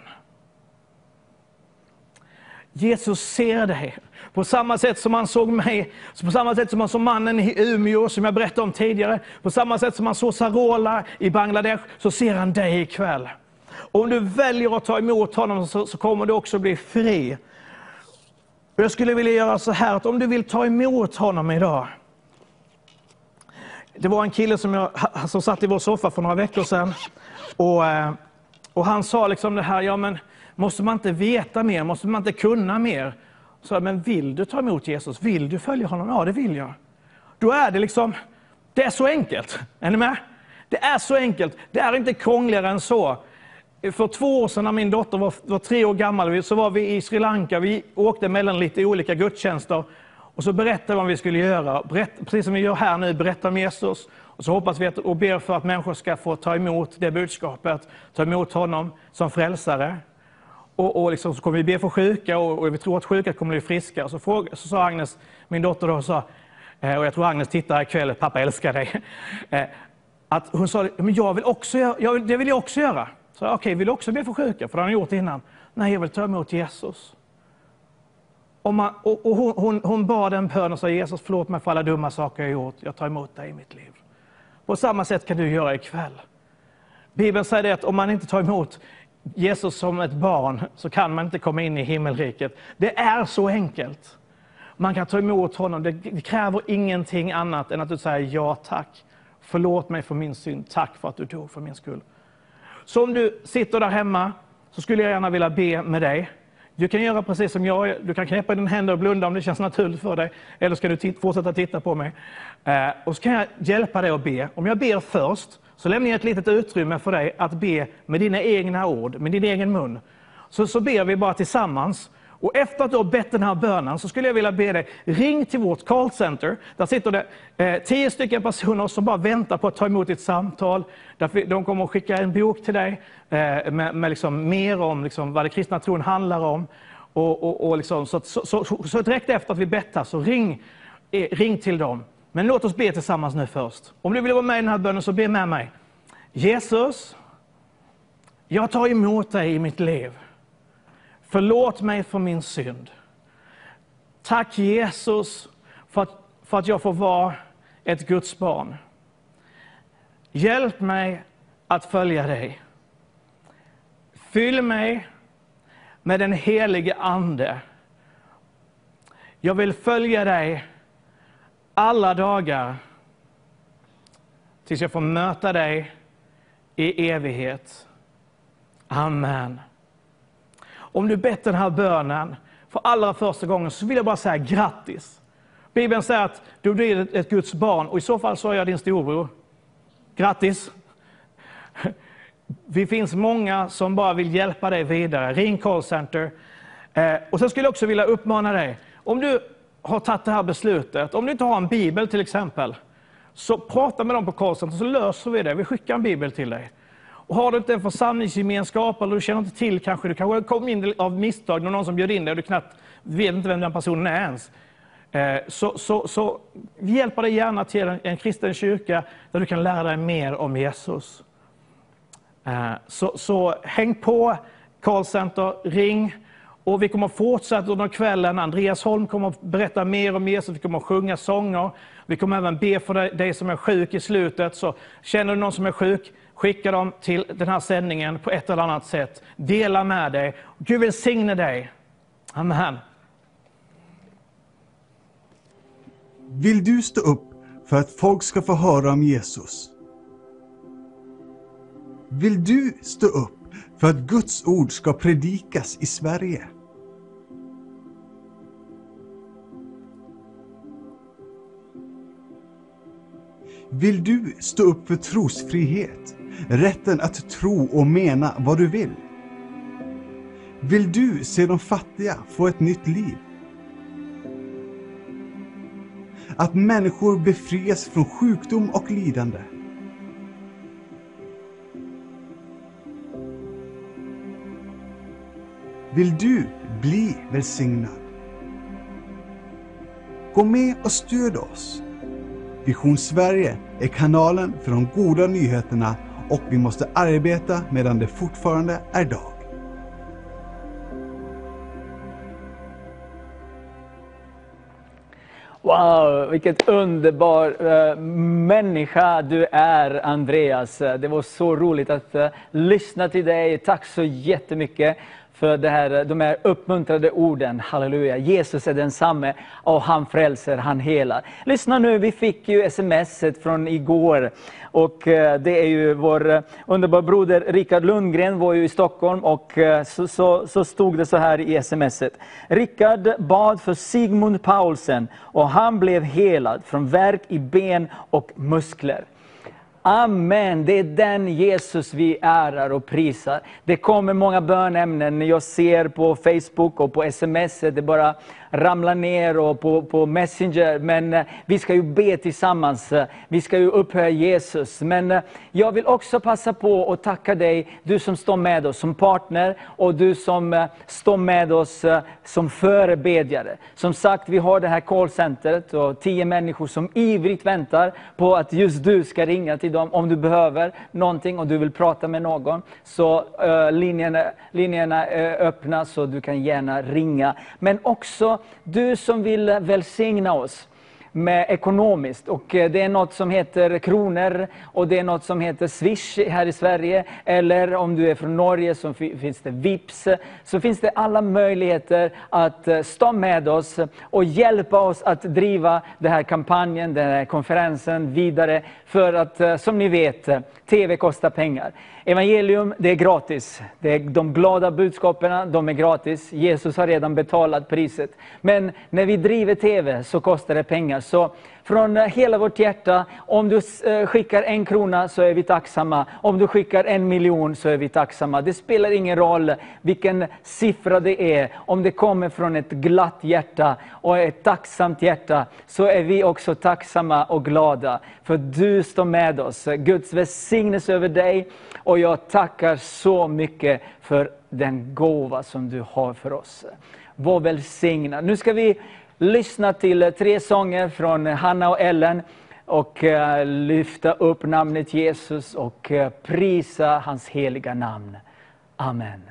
Jesus ser dig. På samma sätt som han såg mig, på samma sätt som han såg mannen i Umeå som jag berättade om tidigare, på samma sätt som han såg Sarola i Bangladesh, så ser han dig ikväll. Och om du väljer att ta emot honom så, så kommer du också bli fri. Och jag skulle vilja göra så här att om du vill ta emot honom idag. Det var en kille som, jag, som satt i vår soffa för några veckor sedan. Och, eh, och han sa liksom det här, ja men måste man inte veta mer? Måste man inte kunna mer? Så men vill du ta emot Jesus? Vill du följa honom? Ja, det vill jag. Då är det liksom, det är så enkelt. Är ni med? Det är så enkelt. Det är inte krångligare än så. För två år sedan när min dotter var, var, tre år gammal så var vi i Sri Lanka. Vi åkte mellan lite olika gudstjänster. Och så berättade vi vad vi skulle göra. Berätt, precis som vi gör här nu, berätta om Jesus. Och så hoppas vi att, och ber för att människor ska få ta emot det budskapet. Ta emot honom som frälsare. Och, och liksom, så kommer vi be för sjuka och, och vi tror att sjuka kommer bli friska. Så, fråga, så sa Agnes, min dotter då, sa, eh, och jag tror Agnes tittar ikväll, pappa älskar dig. Eh, att hon sa, men jag vill också jag vill, det vill jag också göra. Så okej, okay, vill du också be för sjuka? För det har han gjort innan. Nej, jag vill ta emot Jesus. Och, man, och, och hon, hon, hon, bad en bön och sa Jesus, förlåt mig för alla dumma saker jag gjort. Jag tar emot dig i mitt liv. På samma sätt kan du göra ikväll. Bibeln säger att om man inte tar emot Jesus som ett barn så kan man inte komma in i himmelriket. Det är så enkelt. Man kan ta emot honom. Det kräver ingenting annat än att du säger ja tack. Förlåt mig för min synd. Tack för att du dog för min skull. Så om du sitter där hemma så skulle jag gärna vilja be med dig. Du kan göra precis som jag. Du kan knäppa dina händer och blunda om det känns naturligt för dig. Eller ska du fortsätta titta på mig. Eh, och så kan jag hjälpa dig att be. Om jag ber först så lämnar jag ett litet utrymme för dig att be med dina egna ord, med din egen mun. Så, så ber vi bara tillsammans. Och efter att du har bett den här bönen så skulle jag vilja be dig, ring till vårt callcenter. Där sitter det eh, tio stycken personer som bara väntar på att ta emot ditt samtal. Därför, de kommer att skicka en bok till dig eh, med, med liksom mer om liksom vad det kristna tron handlar om. Och, och, och liksom, så, så, så, så, så direkt efter att vi bett här, så ring, eh, ring till dem. Men låt oss be tillsammans nu först. Om du vill vara med i den här bönen så be med mig. Jesus, jag tar emot dig i mitt liv. Förlåt mig för min synd. Tack Jesus för att, för att jag får vara ett Guds barn. Hjälp mig att följa dig. Fyll mig med den helige Ande. Jag vill följa dig alla dagar tills jag får möta dig i evighet. Amen. Om du bett den här bönen för allra första gången så vill jag bara säga grattis. Bibeln säger att du blir ett- Guds barn och i så fall så är jag din storbror. Grattis! Vi finns många som bara vill hjälpa dig vidare. Ring callcenter. Center. Eh, och sen skulle jag också vilja uppmana dig, om du har tagit det här beslutet, om du inte har en bibel till exempel, så prata med dem på callcenter så löser vi det. Vi skickar en bibel till dig. Och har du inte en församlingsgemenskap eller du känner inte till kanske, du kanske kom in av misstag, någon som bjöd in dig och du knappt vet inte vem den personen är ens. Eh, så, så, så vi hjälper dig gärna till en, en kristen kyrka där du kan lära dig mer om Jesus. Eh, så, så häng på callcenter, ring. Och vi kommer att fortsätta under kvällen. Andreas Holm kommer att berätta mer om Jesus, vi kommer att sjunga sånger. Vi kommer även be för dig, dig som är sjuk i slutet. Så känner du någon som är sjuk, skicka dem till den här sändningen på ett eller annat sätt. Dela med dig. Gud välsigne dig. Amen. Vill du stå upp för att folk ska få höra om Jesus? Vill du stå upp för att Guds ord ska predikas i Sverige? Vill du stå upp för trosfrihet? Rätten att tro och mena vad du vill? Vill du se de fattiga få ett nytt liv? Att människor befrias från sjukdom och lidande? Vill du bli välsignad? Gå med och stöd oss. Vision Sverige är kanalen för de goda nyheterna och vi måste arbeta medan det fortfarande är dag. Wow, vilket underbar uh, människa du är, Andreas. Det var så roligt att uh, lyssna till dig. Tack så jättemycket för det här, de här uppmuntrande orden. Halleluja. Jesus är densamme och han frälser, han helar. Lyssna nu, vi fick ju sms från igår. Och eh, det är ju vår eh, underbara broder Rickard Lundgren var ju i Stockholm och eh, så, så, så stod det så här i smset. Rickard bad för Sigmund Paulsen och han blev helad från värk i ben och muskler. Amen, det är den Jesus vi ärar och prisar. Det kommer många bönämnen, jag ser på Facebook och på sms, det bara ramlar ner och på, på Messenger. Men eh, vi ska ju be tillsammans, eh, vi ska ju upphöja Jesus. Men eh, jag vill också passa på att tacka dig, du som står med oss som partner och du som står med oss som förebedjare. Som sagt, vi har det här callcentret och tio människor som ivrigt väntar på att just du ska ringa till dem om du behöver någonting och du vill prata med någon. Så uh, linjerna, linjerna är öppna så du kan gärna ringa. Men också du som vill välsigna oss med ekonomiskt. Och eh, det är något som heter kronor och det är något som heter Swish här i Sverige. Eller om du är från Norge så finns det Vips. Så finns det alla möjligheter att eh, stå med oss och hjälpa oss att driva den här kampanjen, den här konferensen vidare. För att eh, som ni vet, TV kostar pengar. Evangelium, det är gratis. Det är de glada budskapen, de är gratis. Jesus har redan betalat priset. Men när vi driver TV så kostar det pengar. Så från hela vårt hjärta, om du eh, skickar en krona så är vi tacksamma. Om du skickar en miljon så är vi tacksamma. Det spelar ingen roll vilken siffra det är. Om det kommer från ett glatt hjärta och ett tacksamt hjärta så är vi också tacksamma och glada. För du står med oss. Guds välsignelse över dig. Och jag tackar så mycket för den gåva som du har för oss. Var välsignad. Nu ska vi lyssna till tre sånger från Hanna och Ellen och eh, lyfta upp namnet Jesus och eh, prisa hans heliga namn. Amen.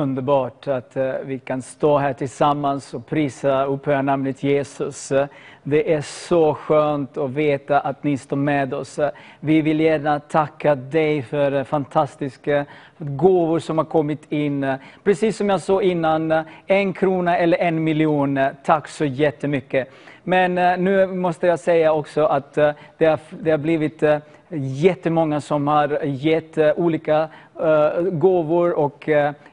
Underbart att eh, vi kan stå här tillsammans och prisa och upphöja namnet Jesus. Det är så skönt att veta att ni står med oss. Vi vill gärna tacka dig för fantastiska gåvor som har kommit in. Precis som jag sa innan, en krona eller en miljon, tack så jättemycket. Men eh, nu måste jag säga också att eh, det har, det har blivit eh, jättemånga som har gett olika gåvor och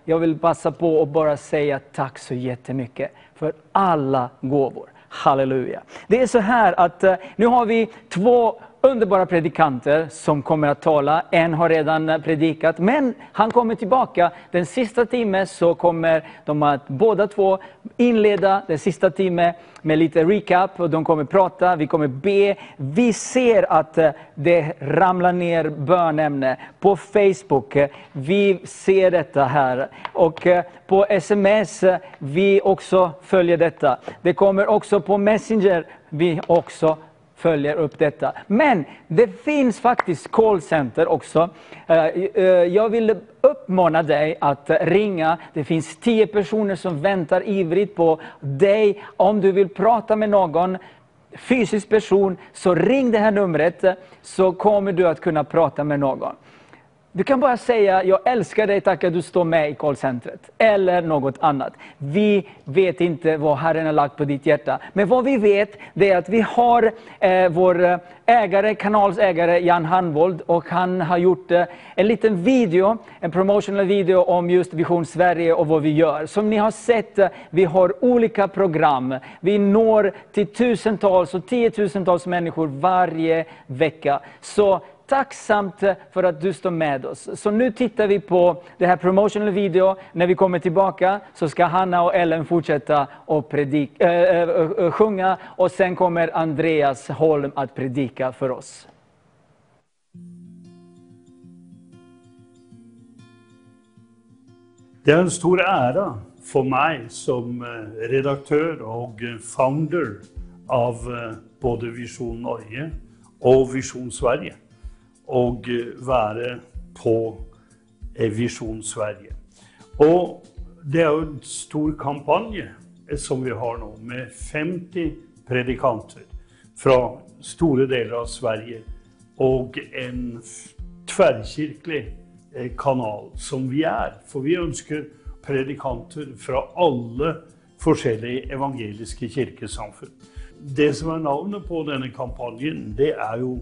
jag vill passa på att bara säga tack så jättemycket för alla gåvor. Halleluja. Det är så här att eh, nu har vi två underbara predikanter som kommer att tala. En har redan predikat, men han kommer tillbaka. Den sista timmen så kommer de att båda två inleda den sista timmen med lite recap. Och de kommer prata, vi kommer be. Vi ser att eh, det ramlar ner bönämne på Facebook. Vi ser detta här. Och eh, på sms, eh, vi också följer detta. Det kommer också på Messenger, vi också följer upp detta. Men det finns faktiskt callcenter också. Eh, eh, jag vill uppmana dig att ringa. Det finns tio personer som väntar ivrigt på dig. Om du vill prata med någon fysisk person, så ring det här numret så kommer du att kunna prata med någon. Du kan bara säga, jag älskar dig, tack att du står med i callcentret. Eller något annat. Vi vet inte vad Herren har lagt på ditt hjärta. Men vad vi vet, det är att vi har eh, vår ägare, kanalsägare Jan Hanvold. Och han har gjort eh, en liten video, en promotional video om just Vision Sverige och vad vi gör. Som ni har sett, eh, vi har olika program. Vi når till tusentals och tiotusentals människor varje vecka. Så tacksamt för att du står med oss. Så nu tittar vi på det här promotional video. När vi kommer tillbaka så ska Hanna och Ellen fortsätta att predik- äh, äh, äh, sjunga och sen kommer Andreas Holm att predika för oss. Det är en stor ära för mig som eh, redaktör och eh, founder av eh, både Vision Norge och Vision Sverige och være vara på Visjon Vision Sverige. Og det är en stor kampanj eh, som vi har nu med 50 predikanter från stora delar av Sverige och en tverrkirkelig eh, kanal som vi är. För vi önskar predikanter från alla olika evangeliska kyrkosamfund. Det som är namnet på denna kampanjen, det är ju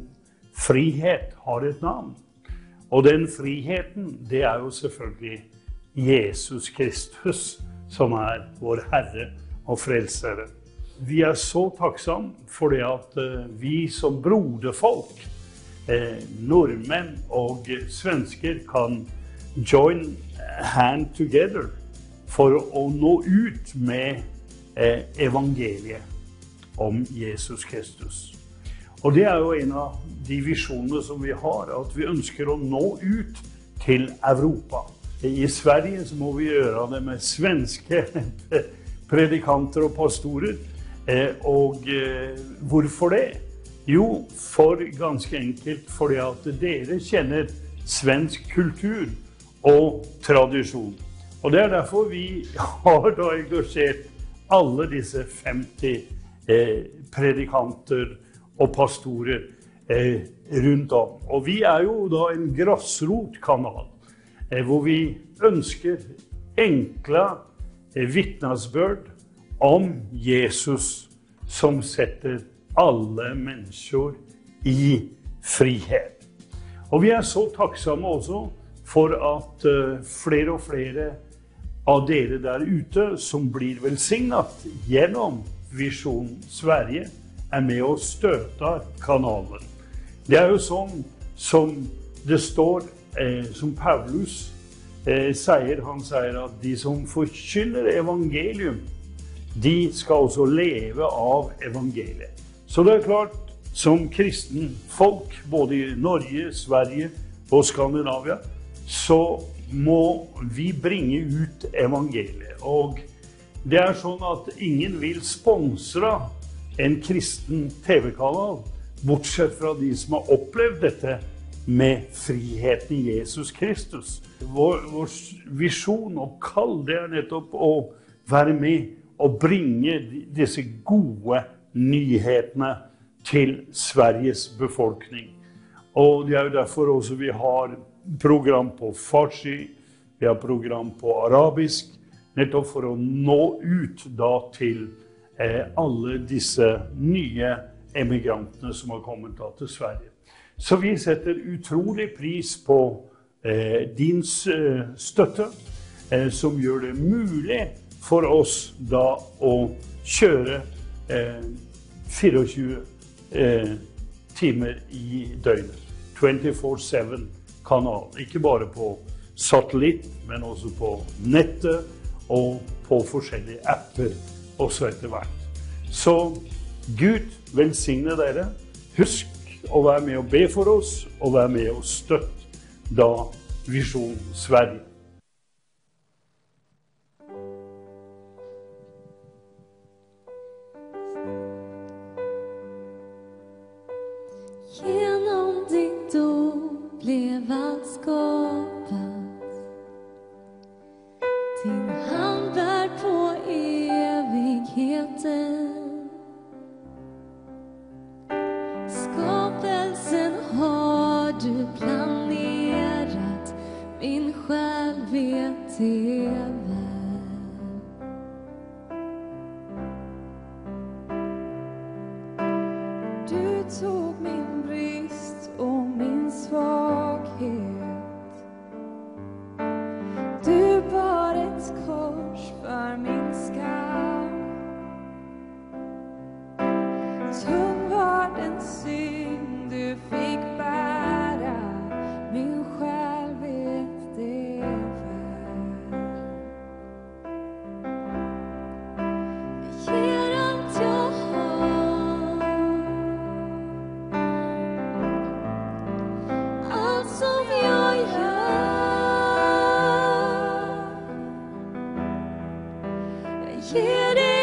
Frihet har ett namn. Och den friheten, det är ju självklart Jesus Kristus som är vår Herre och Frälsare. Vi är så tacksamma för det att eh, vi som broderfolk, eh, norrmän och svenskar kan join hand together för att nå ut med eh, evangeliet om Jesus Kristus. Och det är ju en av de visioner som vi har, att vi önskar att nå ut till Europa. I Sverige så må vi göra det med svenska predikanter och pastorer. Eh, och eh, varför det? Jo, för ganska enkelt för att dere känner svensk kultur och tradition. Och det är därför vi har engagerat alla dessa 50 eh, predikanter och pastorer eh, runt om. Och vi är ju då en grassrotkanal eh, där vi önskar enkla eh, vittnesbörd om Jesus som sätter alla människor i frihet. Och vi är så tacksamma också för att eh, fler och fler av er där ute som blir välsignat genom Vision Sverige är med och stöttar kanalen. Det är ju så som det står, eh, som Paulus eh, säger, han säger att de som förkynner evangelium, de ska också leva av evangeliet. Så det är klart, som kristen folk, både i Norge, Sverige och Skandinavien, så må vi bringa ut evangeliet. Och det är så att ingen vill sponsra en kristen TV-kanal, bortsett från de som har upplevt detta med friheten i Jesus Kristus. Vår, vår vision og kall det er nettopp å være med og bringe disse gode nyhetene til Sveriges befolkning. Og det er jo derfor også vi har program på farsi, vi har program på arabisk, nettopp for å nå ut da til eh, Eh, alle disse nye emigrantene som har kommet da til Sverige. Så vi setter utrolig pris på eh, din eh, støtte, eh, som gjør det mulig for oss da å kjøre eh, 24 eh, timer i døgnet. 24-7 kanal. Ikke bare på satellitt, men også på nettet og på forskjellige apper også etter hvert. Så Gud velsigne dere. Husk å være med og be for oss, og være med og støtte da Visjon Sverige. Genom ditt ord blev allt skapat. Evigheten. Skapelsen har du planerat. Min själ vet det Jag ger dig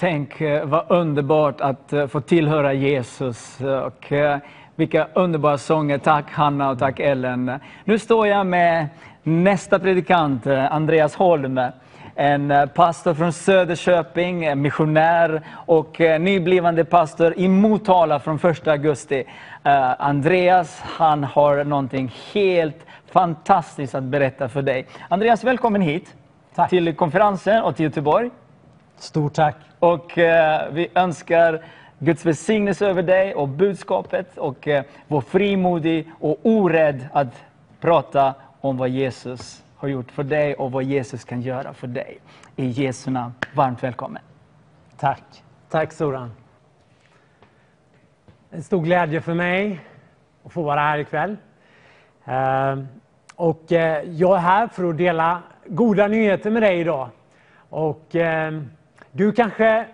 Tänk eh, vad underbart att eh, få tillhöra Jesus. Och eh, vilka underbara sånger. Tack Hanna och tack Ellen. Nu står jag med nästa predikant, Andreas Holm. En pastor från Söderköping, missionär och nyblivande pastor i Motala från 1 augusti. Andreas, han har någonting helt fantastiskt att berätta för dig. Andreas, välkommen hit Tack. till konferensen och till Göteborg. Stort tack. Och eh, vi önskar Guds välsignelse över dig och budskapet och eh, var frimodig och orädd att prata om vad Jesus har gjort för dig och vad Jesus kan göra för dig. I Jesu namn, varmt välkommen. Tack. Tack Soran. En stor glädje för mig att få vara här ikväll. Eh, och eh, jag är här för att dela goda nyheter med dig idag. Och eh, du kanske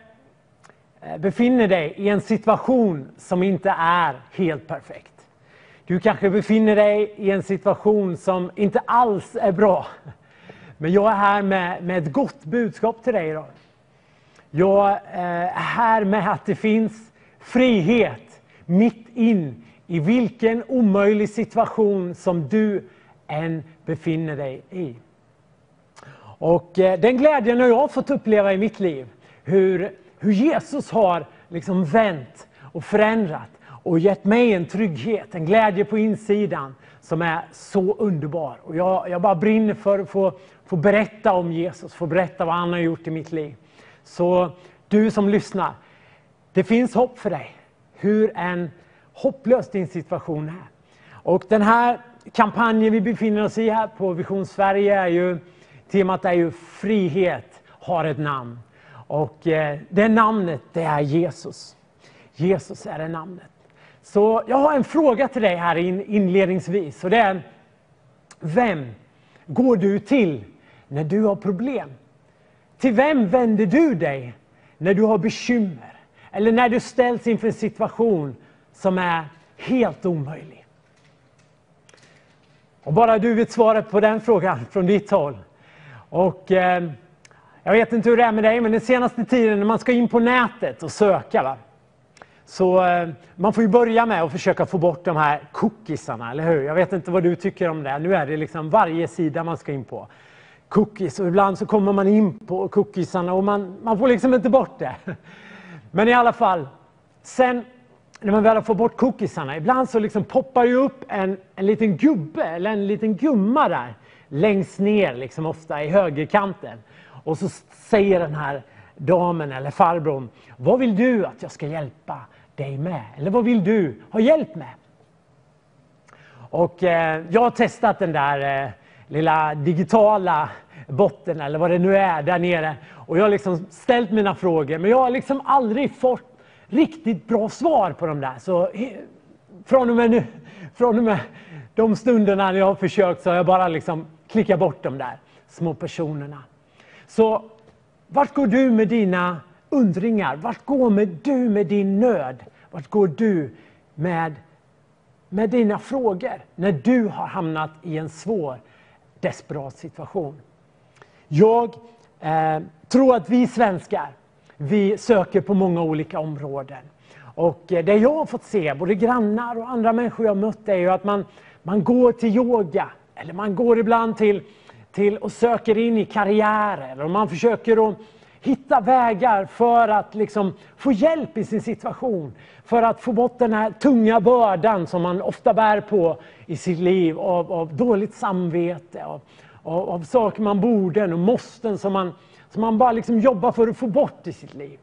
eh, befinner dig i en situation som inte är helt perfekt. Du kanske befinner dig i en situation som inte alls är bra. Men jag är här med, med ett gott budskap till dig idag. Jag eh, är här med att det finns frihet mitt in i vilken omöjlig situation som du än befinner dig i. Och eh, den glädjen har jag fått uppleva i mitt liv. Hur, hur Jesus har liksom vänt och förändrat och gett mig en trygghet, en glädje på insidan som är så underbar. Och jag, jag bara brinner för att få, få berätta om Jesus, få berätta vad han har gjort i mitt liv. Så du som lyssnar, det finns hopp för dig. Hur en hopplös din situation är. Och den här kampanjen vi befinner oss i här på Vision Sverige är ju Temat är ju frihet har ett namn. Och eh, det namnet det är Jesus. Jesus är det namnet. Så jag har en fråga till dig här inledningsvis. Och det är, vem går du till när du har problem? Till vem vänder du dig när du har bekymmer? Eller när du ställs inför en situation som är helt omöjlig? Och bara du vet svaret på den frågan från ditt håll och, eh, jag vet inte hur det är med dig, men den senaste tiden när man ska in på nätet och söka, va? så eh, man får ju börja med att försöka få bort de här cookiesarna, eller hur? Jag vet inte vad du tycker om det. Nu är det liksom varje sida man ska in på. Cookies, och ibland så kommer man in på cookiesarna och man, man får liksom inte bort det. Men i alla fall, sen när man väl har fått bort cookiesarna, ibland så liksom poppar ju upp en, en liten gubbe eller en liten gumma där längst ner, liksom ofta i högerkanten. Och så säger den här damen eller farbrorn, vad vill du att jag ska hjälpa dig med? Eller vad vill du ha hjälp med? Och eh, jag har testat den där eh, lilla digitala botten eller vad det nu är där nere. Och jag har liksom ställt mina frågor men jag har liksom aldrig fått riktigt bra svar på de där. Så från och med nu, från och med de stunderna jag har försökt så har jag bara liksom klicka bort de där små personerna. Så vart går du med dina undringar? Vart går med du med din nöd? Vart går du med, med dina frågor när du har hamnat i en svår, desperat situation? Jag eh, tror att vi svenskar, vi söker på många olika områden. Och eh, det jag har fått se, både grannar och andra människor jag mött, är ju att man, man går till yoga, eller man går ibland till, till och söker in i karriärer och man försöker att hitta vägar för att liksom få hjälp i sin situation. För att få bort den här tunga bördan som man ofta bär på i sitt liv av, av dåligt samvete, av, av, av, saker man borde och måsten som man, som man bara liksom jobbar för att få bort i sitt liv.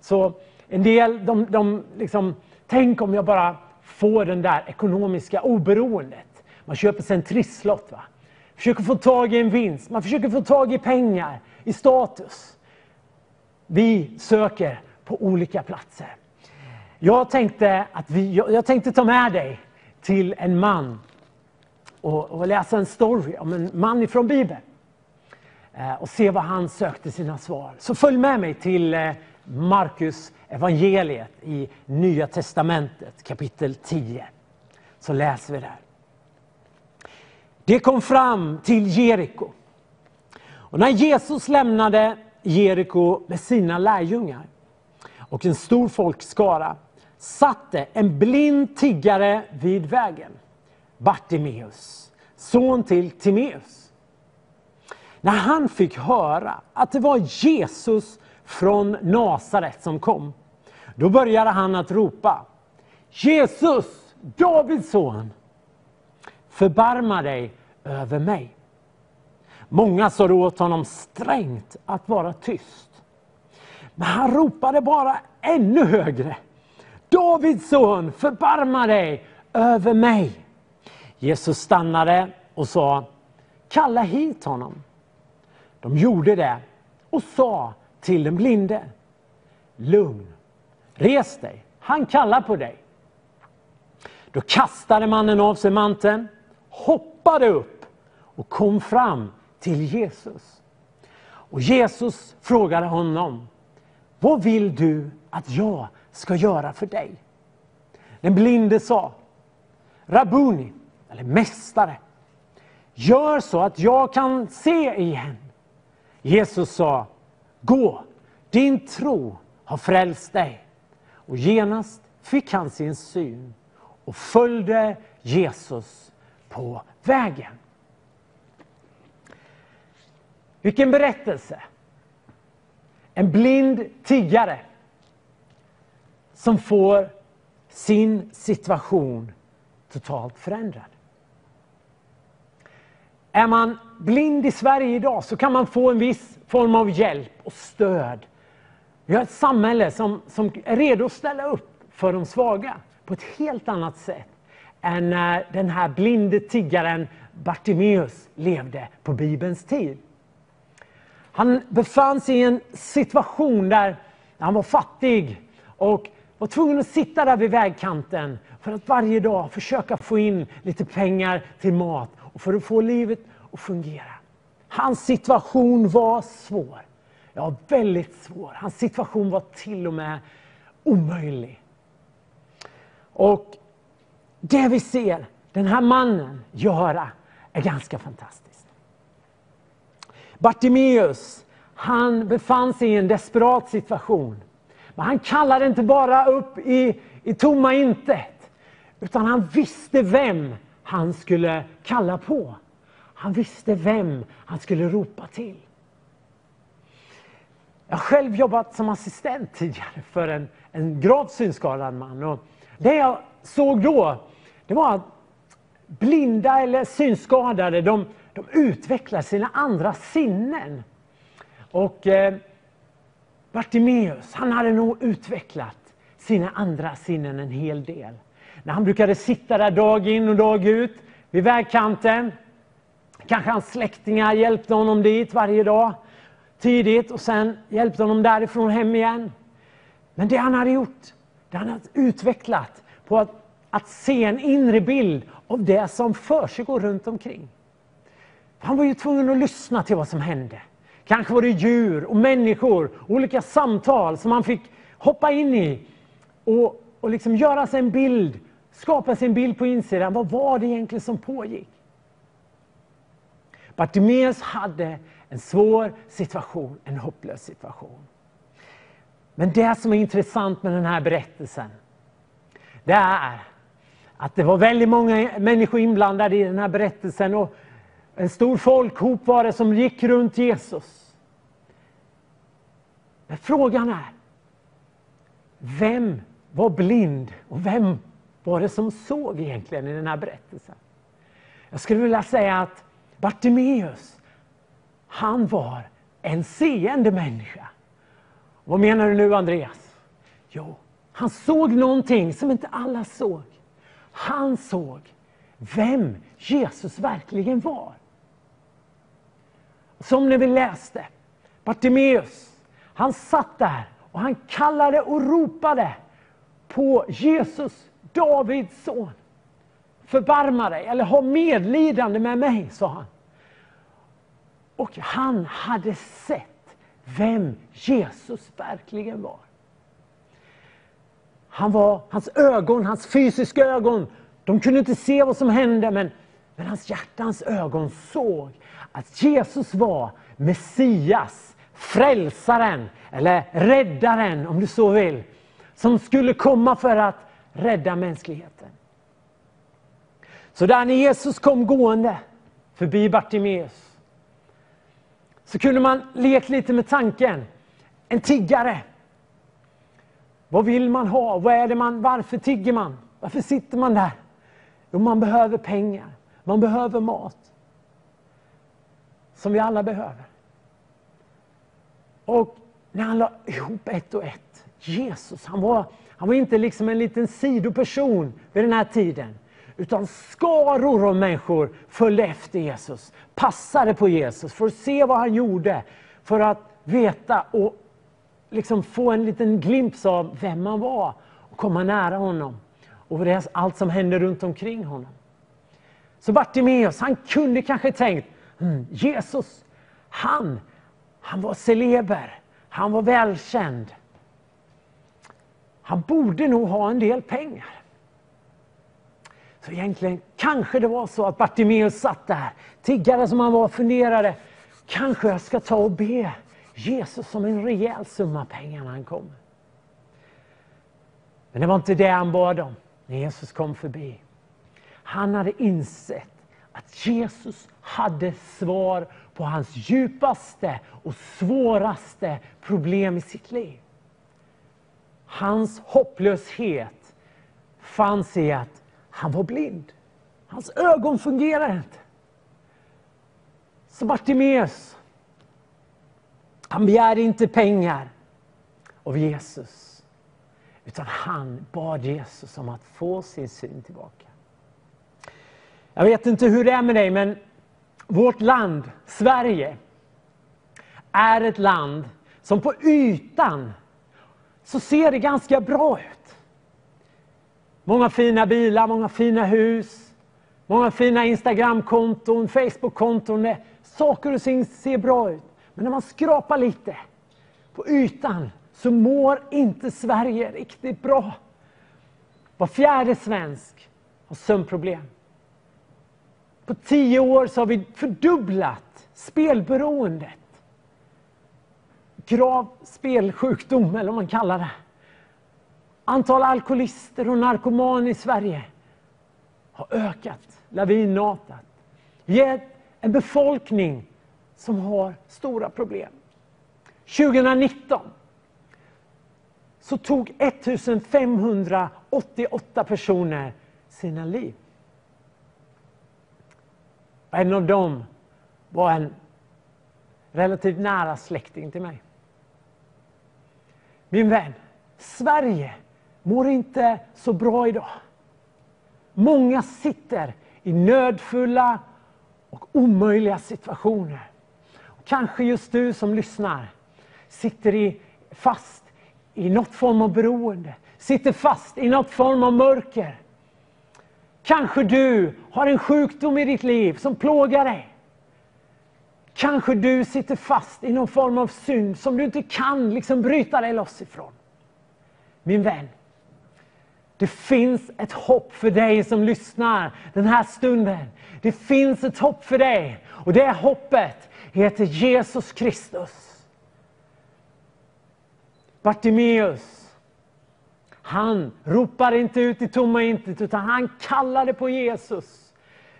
Så en del, de, de liksom, tänk om jag bara får den där ekonomiska oberoendet. Man köper sig en trisslott. Va? Försöker få tag i en vinst. Man försöker få tag i pengar, i status. Vi söker på olika platser. Jag tänkte, att vi, jag tänkte ta med dig till en man och, och läsa en story om en man ifrån Bibeln. Eh, och se vad han sökte sina svar. Så följ med mig till eh, Markus evangeliet i Nya Testamentet kapitel 10. Så läser vi där. Det kom fram till Jeriko. Och när Jesus lämnade Jeriko med sina lärjungar och en stor folkskara satte en blind tiggare vid vägen, Bartimeus, son till Timeus. När han fick höra att det var Jesus från Nasaret som kom, då började han att ropa Jesus, Davids son, förbarma dig över mig. Många sa åt honom strängt att vara tyst. Men han ropade bara ännu högre. Davids son, förbarma dig över mig. Jesus stannade och sa, kalla hit honom. De gjorde det och sa till den blinde, lugn, res dig, han kallar på dig. Då kastade mannen av sig manteln, hoppade upp och kom fram till Jesus. Och Jesus frågade honom, vad vill du att jag ska göra för dig? Den blinde sa, Rabuni, eller mästare, gör så att jag kan se igen. Jesus sa, gå, din tro har frälst dig. Och genast fick han sin syn och följde Jesus på vägen. Vilken berättelse! En blind tiggare som får sin situation totalt förändrad. Är man blind i Sverige idag så kan man få en viss form av hjälp och stöd. Vi har ett samhälle som, som är redo att ställa upp för de svaga på ett helt annat sätt än när den här blinde tiggaren Bartimeus levde på Bibelns tid. Han befann sig i en situation där han var fattig och var tvungen att sitta där vid vägkanten för att varje dag försöka få in lite pengar till mat och för att få livet att fungera. Hans situation var svår. Ja, väldigt svår. Hans situation var till och med omöjlig. Och det vi ser den här mannen göra är ganska fantastiskt. Bartimeus, han befann sig i en desperat situation. Men han kallade inte bara upp i, i tomma intet, utan han visste vem han skulle kalla på. Han visste vem han skulle ropa till. Jag har själv jobbat som assistent tidigare för en, en gravt synskadad man. Och det jag såg då, det var att blinda eller synskadade, de, de utvecklar sina andra sinnen. Och eh, Bartimeus, han hade nog utvecklat sina andra sinnen en hel del. När han brukade sitta där dag in och dag ut vid vägkanten. Kanske hans släktingar hjälpte honom dit varje dag tidigt och sen hjälpte honom därifrån hem igen. Men det han hade gjort, det han hade utvecklat på att, att se en inre bild av det som försiggår runt omkring. Han var ju tvungen att lyssna till vad som hände. Kanske var det djur och människor, olika samtal som han fick hoppa in i och, och liksom göra sig en bild, skapa sig en bild på insidan. Vad var det egentligen som pågick? Bartimeus hade en svår situation, en hopplös situation. Men det som är intressant med den här berättelsen, det är att det var väldigt många människor inblandade i den här berättelsen och en stor folkhop var det som gick runt Jesus. Men frågan är, vem var blind och vem var det som såg egentligen i den här berättelsen? Jag skulle vilja säga att Bartimeus, han var en seende människa. Vad menar du nu Andreas? Jo, han såg någonting som inte alla såg. Han såg vem Jesus verkligen var. Som när vi läste, Bartimeus, han satt där och han kallade och ropade på Jesus, Davids son. Förbarma dig, eller ha medlidande med mig, sa han. Och han hade sett vem Jesus verkligen var. Han var, hans ögon, hans fysiska ögon, de kunde inte se vad som hände men, men hans hjärtans ögon såg att Jesus var Messias, frälsaren, eller räddaren om du så vill, som skulle komma för att rädda mänskligheten. Så där när Jesus kom gående förbi Bartimeus så kunde man leka lite med tanken. En tiggare. Vad vill man ha? Vad är det man, varför tigger man? Varför sitter man där? Jo, man behöver pengar. Man behöver mat. Som vi alla behöver. Och när han la ihop ett och ett, Jesus, han var, han var inte liksom en liten sidoperson vid den här tiden. Utan skaror av människor följde efter Jesus, passade på Jesus för att se vad han gjorde, för att veta och liksom få en liten glimt av vem han var och komma nära honom och allt som hände runt omkring honom. Så Bartimeus, han kunde kanske tänkt, mm, Jesus, han, han var celeber, han var välkänd. Han borde nog ha en del pengar. Så egentligen kanske det var så att Bartimeus satt där, tiggare som han var, funderade, kanske jag ska ta och be Jesus om en rejäl summa pengar när han kommer. Men det var inte det han bad om när Jesus kom förbi. Han hade insett att Jesus hade svar på hans djupaste och svåraste problem i sitt liv. Hans hopplöshet fanns i att han var blind. Hans ögon fungerade inte. Så Bartimeus, han begärde inte pengar av Jesus. Utan han bad Jesus om att få sin syn tillbaka. Jag vet inte hur det är med dig, men vårt land, Sverige, är ett land som på ytan så ser det ganska bra ut. Många fina bilar, många fina hus, många fina Instagramkonton, Facebookkonton. Eh, saker och ting ser bra ut. Men när man skrapar lite på ytan så mår inte Sverige riktigt bra. Var fjärde svensk har sömnproblem. På tio år så har vi fördubblat spelberoendet. Grav spelsjukdom, eller vad man kallar det. Antal alkoholister och narkomaner i Sverige har ökat lavinartat. Vi är en befolkning som har stora problem. 2019 så tog 1588 personer sina liv. En av dem var en relativt nära släkting till mig. Min vän, Sverige mår inte så bra idag. Många sitter i nödfulla och omöjliga situationer. Kanske just du som lyssnar sitter i, fast i något form av beroende, sitter fast i något form av mörker. Kanske du har en sjukdom i ditt liv som plågar dig. Kanske du sitter fast i någon form av synd som du inte kan liksom bryta dig loss ifrån. Min vän, det finns ett hopp för dig som lyssnar den här stunden. Det finns ett hopp för dig och det hoppet heter Jesus Kristus. Bartimeus, han ropade inte ut i tomma intet utan han kallade på Jesus,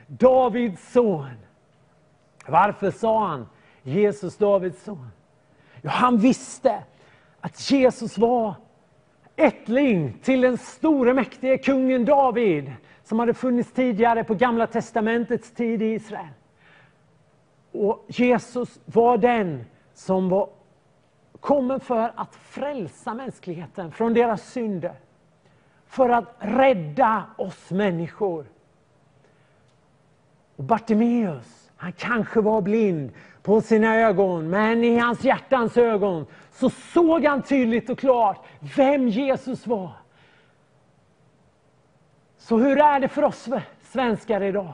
Davids son. Varför sa han Jesus, Davids son? Jo, han visste att Jesus var ättling till den store mäktige kungen David som hade funnits tidigare på Gamla testamentets tid i Israel. Och Jesus var den som var kommen för att frälsa mänskligheten från deras synder. För att rädda oss människor. Och Bartimeus, han kanske var blind på sina ögon, men i hans hjärtans ögon så såg han tydligt och klart vem Jesus var. Så hur är det för oss svenskar idag?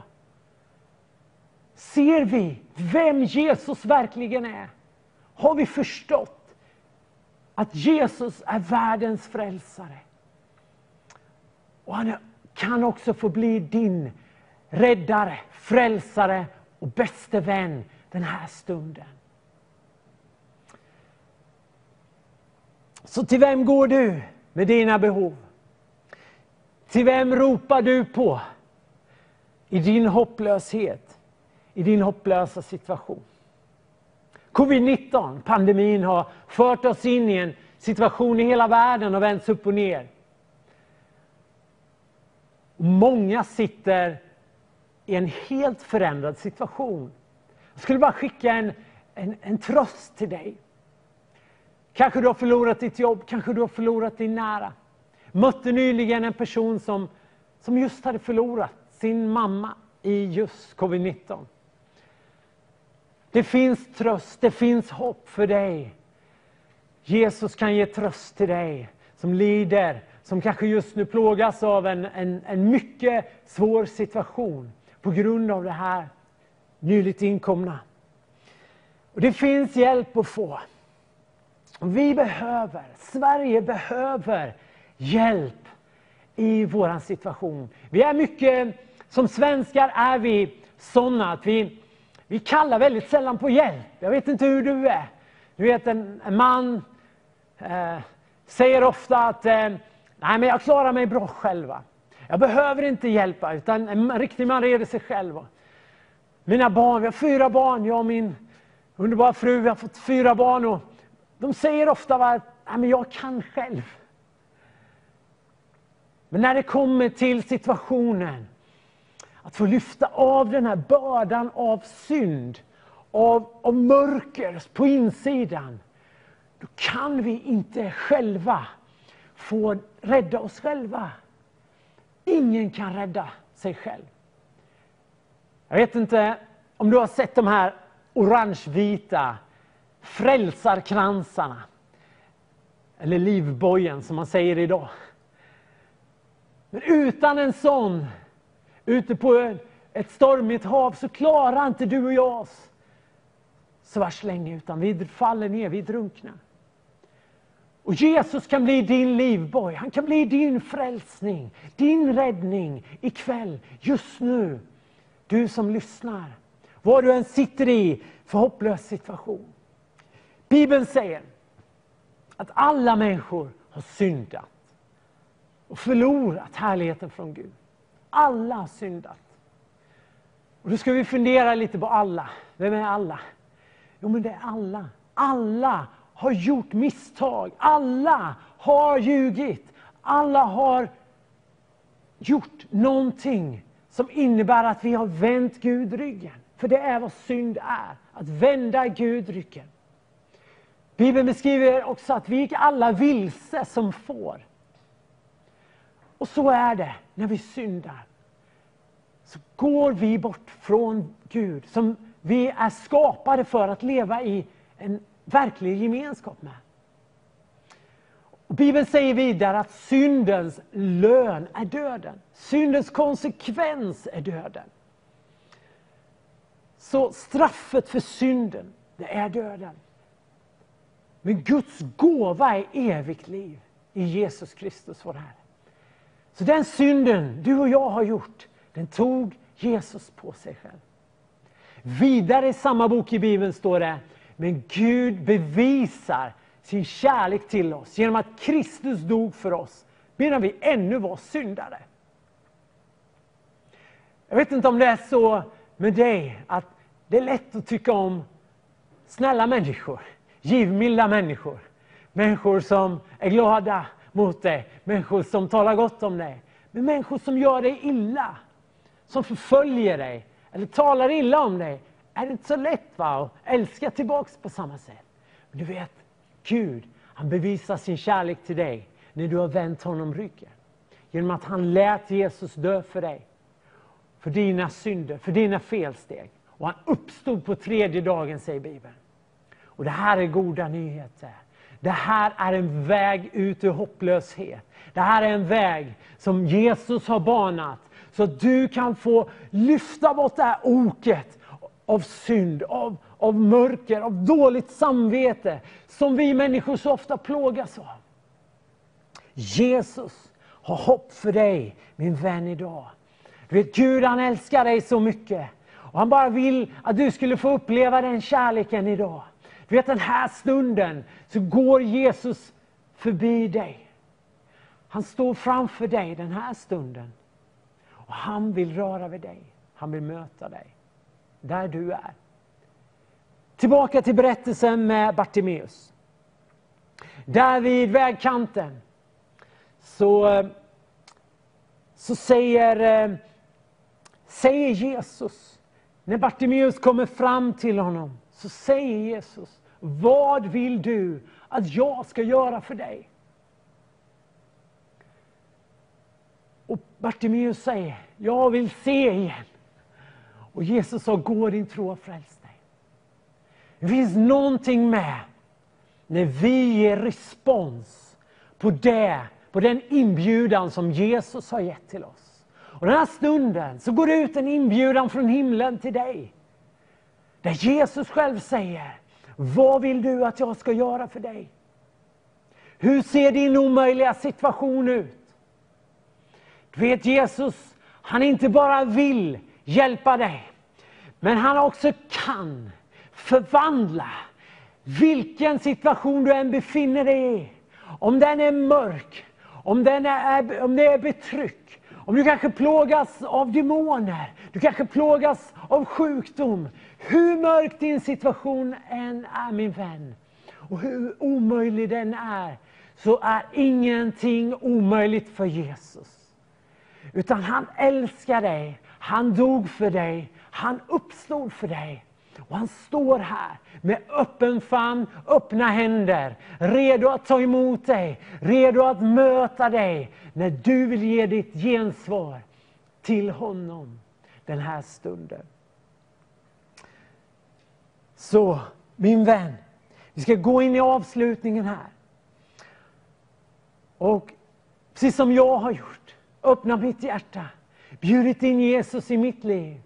Ser vi vem Jesus verkligen är? Har vi förstått att Jesus är världens frälsare? Och han kan också få bli din räddare, frälsare och bäste vän den här stunden. Så till vem går du med dina behov? Till vem ropar du på i din hopplöshet, i din hopplösa situation? Covid-19, pandemin, har fört oss in i en situation i hela världen och vänts upp och ner. Många sitter i en helt förändrad situation. Jag skulle bara skicka en, en, en tröst till dig. Kanske du har förlorat ditt jobb, kanske du har förlorat din nära. Mötte nyligen en person som, som just hade förlorat sin mamma i just covid-19. Det finns tröst, det finns hopp för dig. Jesus kan ge tröst till dig som lider, som kanske just nu plågas av en, en, en mycket svår situation på grund av det här nyligt inkomna. Och det finns hjälp att få. Vi behöver, Sverige behöver hjälp i vår situation. Vi är mycket, som svenskar är vi sådana att vi, vi kallar väldigt sällan på hjälp. Jag vet inte hur du är. Du vet en, en man eh, säger ofta att eh, nej men jag klarar mig bra själva. Jag behöver inte hjälpa, utan en riktig man reder sig själv. Mina barn, vi har fyra barn, jag och min underbara fru, vi har fått fyra barn. Och de säger ofta att jag kan själv. Men när det kommer till situationen att få lyfta av den här bördan av synd, av, av mörker på insidan, då kan vi inte själva få rädda oss själva. Ingen kan rädda sig själv. Jag vet inte om du har sett de här orangevita frälsarkransarna. Eller livbojen som man säger idag. Men utan en sån, ute på ett stormigt hav, så klarar inte du och jag oss så värst länge, utan vi faller ner, vi drunknar. Och Jesus kan bli din livboj, han kan bli din frälsning, din räddning ikväll, just nu. Du som lyssnar, vad du än sitter i för hopplös situation. Bibeln säger att alla människor har syndat och förlorat härligheten från Gud. Alla har syndat. Och då ska vi fundera lite på alla. Vem är alla? Jo, men det är alla. Alla har gjort misstag. Alla har ljugit. Alla har gjort någonting som innebär att vi har vänt Gud ryggen. För det är vad synd är, att vända Gud ryggen. Bibeln beskriver också att vi gick alla vilse som får. Och så är det när vi syndar. Så går vi bort från Gud, som vi är skapade för att leva i en verklig gemenskap med. Och Bibeln säger vidare att syndens lön är döden. Syndens konsekvens är döden. Så straffet för synden, det är döden. Men Guds gåva är evigt liv i Jesus Kristus, vår Herre. Så den synden du och jag har gjort, den tog Jesus på sig själv. Vidare i samma bok i Bibeln står det, men Gud bevisar sin kärlek till oss genom att Kristus dog för oss medan vi ännu var syndare. Jag vet inte om det är så med dig att det är lätt att tycka om snälla människor, givmilda människor. Människor som är glada mot dig, människor som talar gott om dig. Men människor som gör dig illa, som förföljer dig eller talar illa om dig, är det inte så lätt va, att älska tillbaks på samma sätt. Men du vet, Gud, han bevisar sin kärlek till dig när du har vänt honom ryggen. Genom att han lät Jesus dö för dig. För dina synder, för dina felsteg. Och han uppstod på tredje dagen, säger Bibeln. Och det här är goda nyheter. Det här är en väg ut ur hopplöshet. Det här är en väg som Jesus har banat. Så att du kan få lyfta bort det här oket av synd, av, av mörker, av dåligt samvete som vi människor så ofta plågas av. Jesus har hopp för dig, min vän, idag. Du vet, Gud han älskar dig så mycket. Och han bara vill att du skulle få uppleva den kärleken idag. Du vet den här stunden så går Jesus förbi dig. Han står framför dig den här stunden. Och han vill röra vid dig. Han vill möta dig. Där du är. Tillbaka till berättelsen med Bartimeus. Där vid vägkanten så, så säger, eh, säger Jesus, när Bartimeus kommer fram till honom, så säger Jesus, vad vill du att jag ska göra för dig? Och Bartimeus säger, jag vill se igen. Och Jesus sa, gå din tro och fräls dig. Det finns någonting med när vi ger respons på det, på den inbjudan som Jesus har gett till oss. Och den här stunden så går det ut en inbjudan från himlen till dig. Där Jesus själv säger, vad vill du att jag ska göra för dig? Hur ser din omöjliga situation ut? Du vet Jesus, han inte bara vill hjälpa dig, men han också kan förvandla vilken situation du än befinner dig i. Om den är mörk, om, den är, om det är betryck, om du kanske plågas av demoner, du kanske plågas av sjukdom. Hur mörk din situation än är min vän, och hur omöjlig den är, så är ingenting omöjligt för Jesus. Utan han älskar dig, han dog för dig, han uppstod för dig. Och han står här med öppen famn, öppna händer, redo att ta emot dig, redo att möta dig när du vill ge ditt gensvar till honom den här stunden. Så, min vän, vi ska gå in i avslutningen här. Och precis som jag har gjort, öppna mitt hjärta, bjudit in Jesus i mitt liv.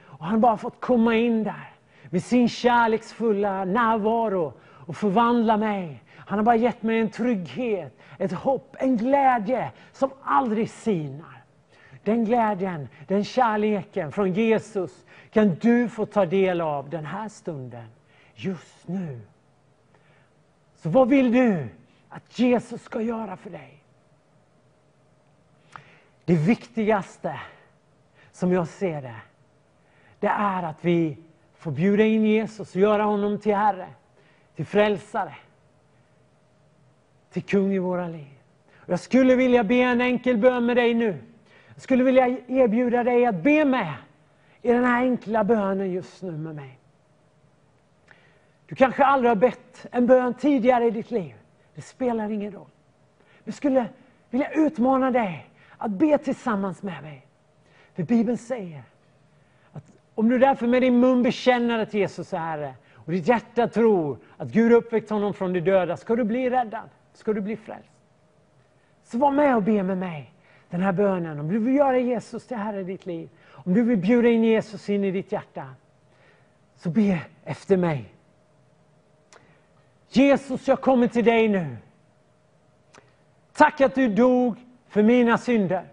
Och han bara fått komma in där med sin kärleksfulla närvaro och förvandla mig. Han har bara gett mig en trygghet, ett hopp, en glädje som aldrig sinar. Den glädjen, den kärleken från Jesus kan du få ta del av den här stunden, just nu. Så vad vill du att Jesus ska göra för dig? Det viktigaste, som jag ser det, det är att vi får bjuda in Jesus och göra honom till Herre, till frälsare, till kung i våra liv. Jag skulle vilja be en enkel bön med dig nu. Jag skulle vilja erbjuda dig att be med i den här enkla bönen just nu med mig. Du kanske aldrig har bett en bön tidigare i ditt liv. Det spelar ingen roll. Jag skulle vilja utmana dig att be tillsammans med mig. För Bibeln säger att om du därför med din mun bekänner att Jesus är Herre och ditt hjärta tror att Gud uppväckt honom från de döda, ska du bli räddad, ska du bli frälst. Så var med och be med mig den här bönen. Om du vill göra Jesus till Herre i ditt liv, om du vill bjuda in Jesus in i ditt hjärta, så be efter mig. Jesus, jag kommer till dig nu. Tack att du dog för mina synder.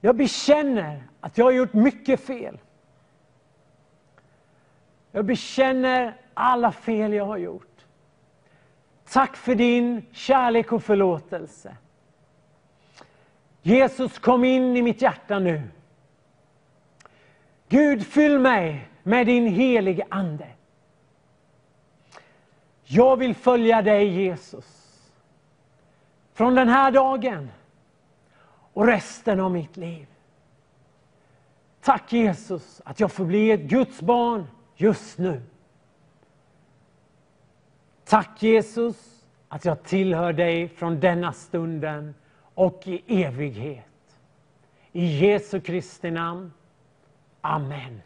Jag bekänner att jag har gjort mycket fel. Jag bekänner alla fel jag har gjort. Tack för din kärlek och förlåtelse. Jesus, kom in i mitt hjärta nu. Gud, fyll mig med din helige Ande. Jag vill följa dig, Jesus. Från den här dagen och resten av mitt liv. Tack Jesus att jag får bli ett Guds barn just nu. Tack Jesus att jag tillhör dig från denna stunden och i evighet. I Jesu Kristi namn. Amen.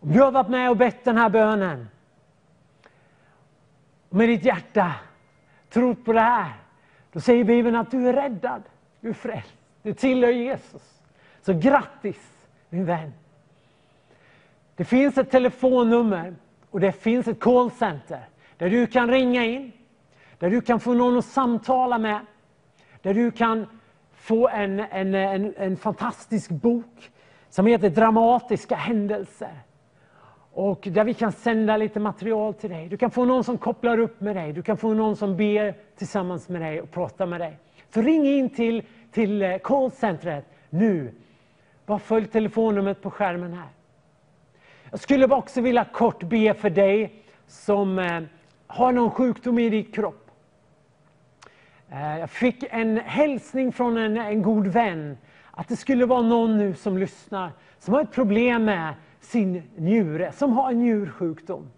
Om du har varit med och bett den här bönen och med ditt hjärta trott på det här, då säger Bibeln att du är räddad, du är frälst, du tillhör Jesus. Så grattis min vän! Det finns ett telefonnummer och det finns ett callcenter där du kan ringa in, där du kan få någon att samtala med, där du kan få en, en, en, en fantastisk bok som heter Dramatiska händelser. och där vi kan sända lite material till dig. Du kan få någon som kopplar upp med dig. Du kan få någon som ber tillsammans med dig och pratar med dig. Så ring in till, till eh, callcentret nu. Bara följ telefonnumret på skärmen här. Jag skulle också vilja kort be för dig som eh, har någon sjukdom i din kropp. Eh, jag fick en hälsning från en, en god vän att det skulle vara någon nu som lyssnar som har ett problem med sin njure, som har en njursjukdom.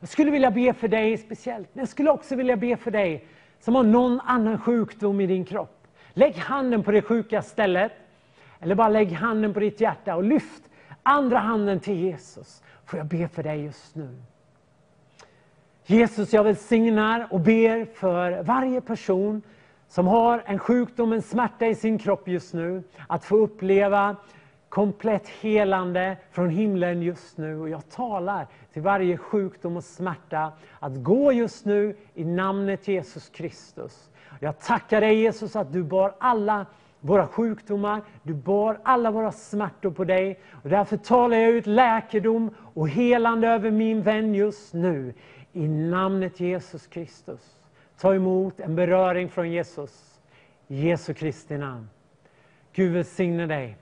Jag skulle vilja be för dig speciellt, men jag skulle också vilja be för dig som har någon annan sjukdom i din kropp. Lägg handen på det sjuka stället, eller bara lägg handen på ditt hjärta och lyft andra handen till Jesus. Får jag be för dig just nu? Jesus, jag välsignar och ber för varje person som har en sjukdom, en smärta i sin kropp just nu, att få uppleva komplett helande från himlen just nu. Och jag talar till varje sjukdom och smärta att gå just nu i namnet Jesus Kristus. Jag tackar dig Jesus att du bar alla våra sjukdomar, du bar alla våra smärtor på dig. Och därför talar jag ut läkedom och helande över min vän just nu. I namnet Jesus Kristus. Ta emot en beröring från Jesus. I Jesu Kristi namn. Gud välsigne dig.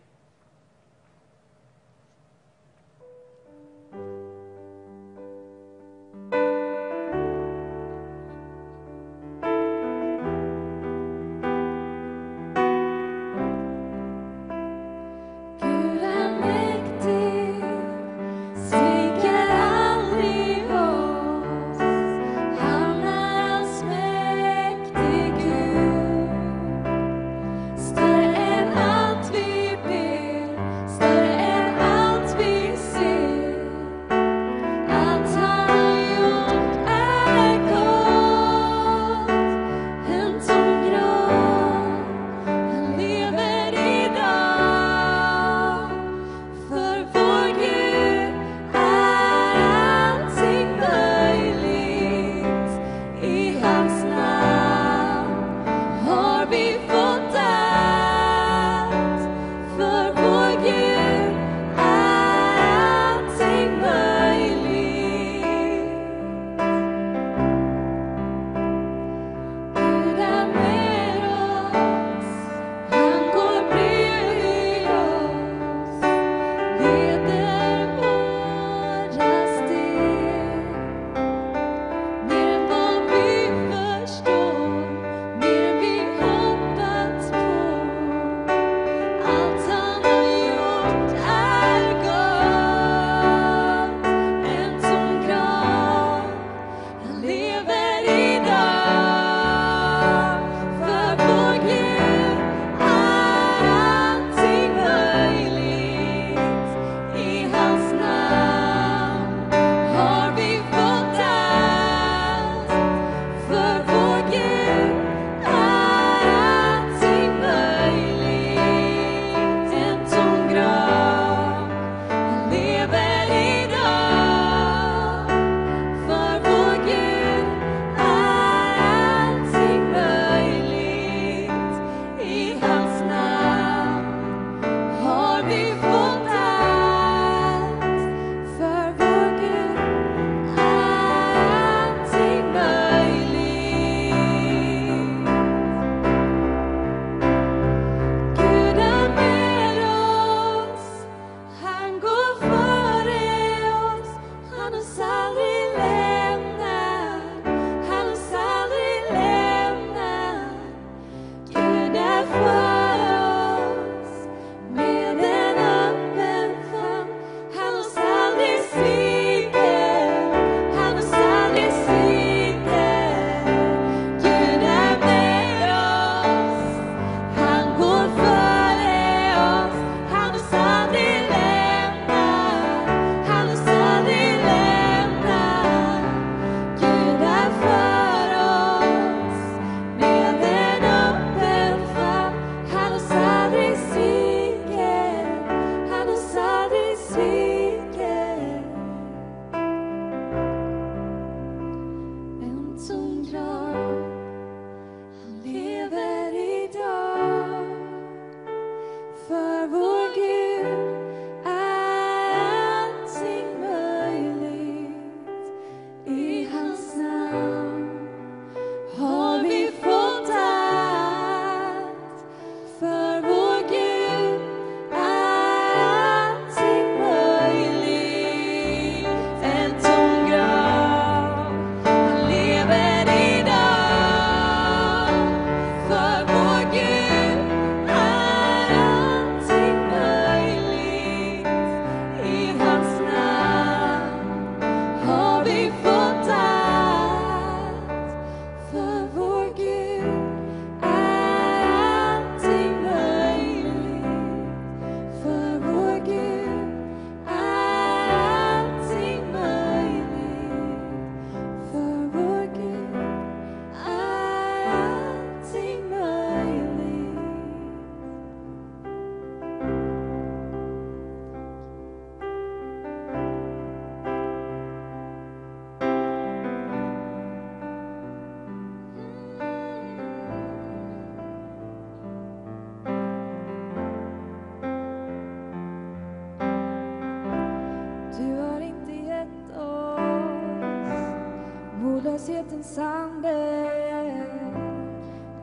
sett en sande.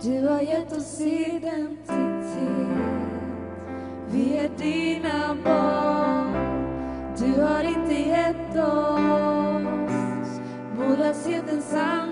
Du har gett oss identitet. Vi är dina barn. Du har inte gett oss. Modlöshetens ande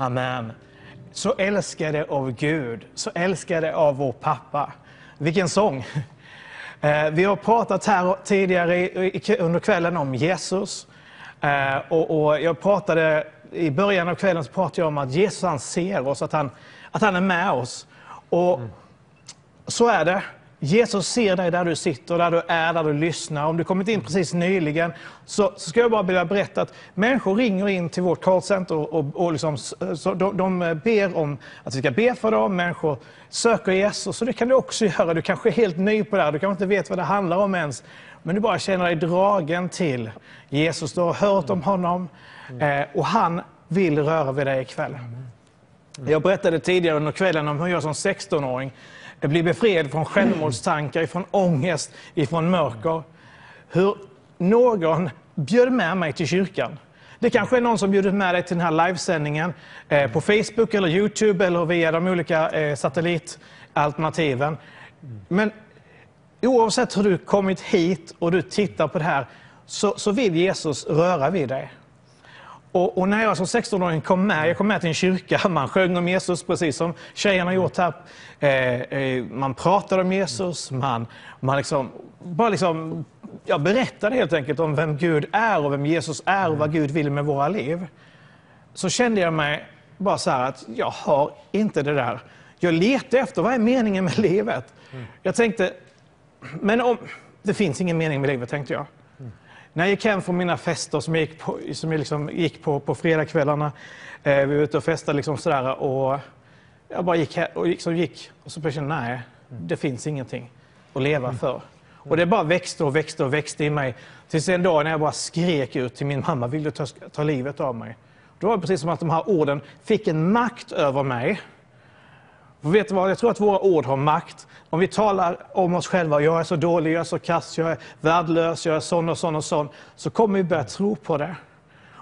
Amen. Så älskade av Gud, så älskade av vår pappa. Vilken sång! Eh, vi har pratat här tidigare under kvällen om Jesus. Eh, och jag pratade, I början av kvällen så pratade jag om att Jesus han ser oss, att han, att han är med oss. Och mm. så är det. Jesus ser dig där du sitter, där du är, där du lyssnar. Om du kommit in precis nyligen så, så ska jag bara vilja berätta att människor ringer in till vårt callcenter och, och, och liksom, så de, de ber om att vi ska be för dem. Människor söker Jesus och det kan du också göra. Du kanske är helt ny på det här, du kanske inte vet vad det handlar om ens. Men du bara känner dig dragen till Jesus. Du har hört om honom eh, och han vill röra vid dig ikväll. Jag berättade tidigare under kvällen om hur jag som 16-åring blir befriad från självmordstankar, från ångest, från mörker. Hur någon bjöd med mig till kyrkan. Det kanske är någon som bjudit med dig till den här livesändningen eh, på Facebook eller Youtube eller via de olika eh, satellitalternativen. Men oavsett hur du kommit hit och du tittar på det här så, så vill Jesus röra vid dig. Och, och, när jag som 16-åring kom med, jag kom med till en kyrka, man sjöng om Jesus precis som tjejerna gjort här. Eh, eh, man pratade om Jesus, man, man liksom, bara liksom, jag berättade helt enkelt om vem Gud är och vem Jesus är och vad Gud vill med våra liv. Så kände jag mig bara så här att jag har inte det där. Jag letade efter, vad är meningen med livet? Jag tänkte, men om, det finns ingen mening med livet tänkte jag. När jag gick hem från mina fester som jag gick på, som jag liksom gick på, på fredagskvällarna, eh, vi var ute och festade liksom sådär och jag bara gick, och liksom gick och så kände jag, nej, det finns ingenting att leva för. Och det bara växte och växte och växte i mig. Tills en dag när jag bara skrek ut till min mamma, vill du ta, ta livet av mig? Då var det precis som att de här orden fick en makt över mig för vet du vad? Jag tror att våra ord har makt. Om vi talar om oss själva, jag är så dålig, jag är så kass, jag är värdelös, jag är sån och sån och sån, så kommer vi börja tro på det.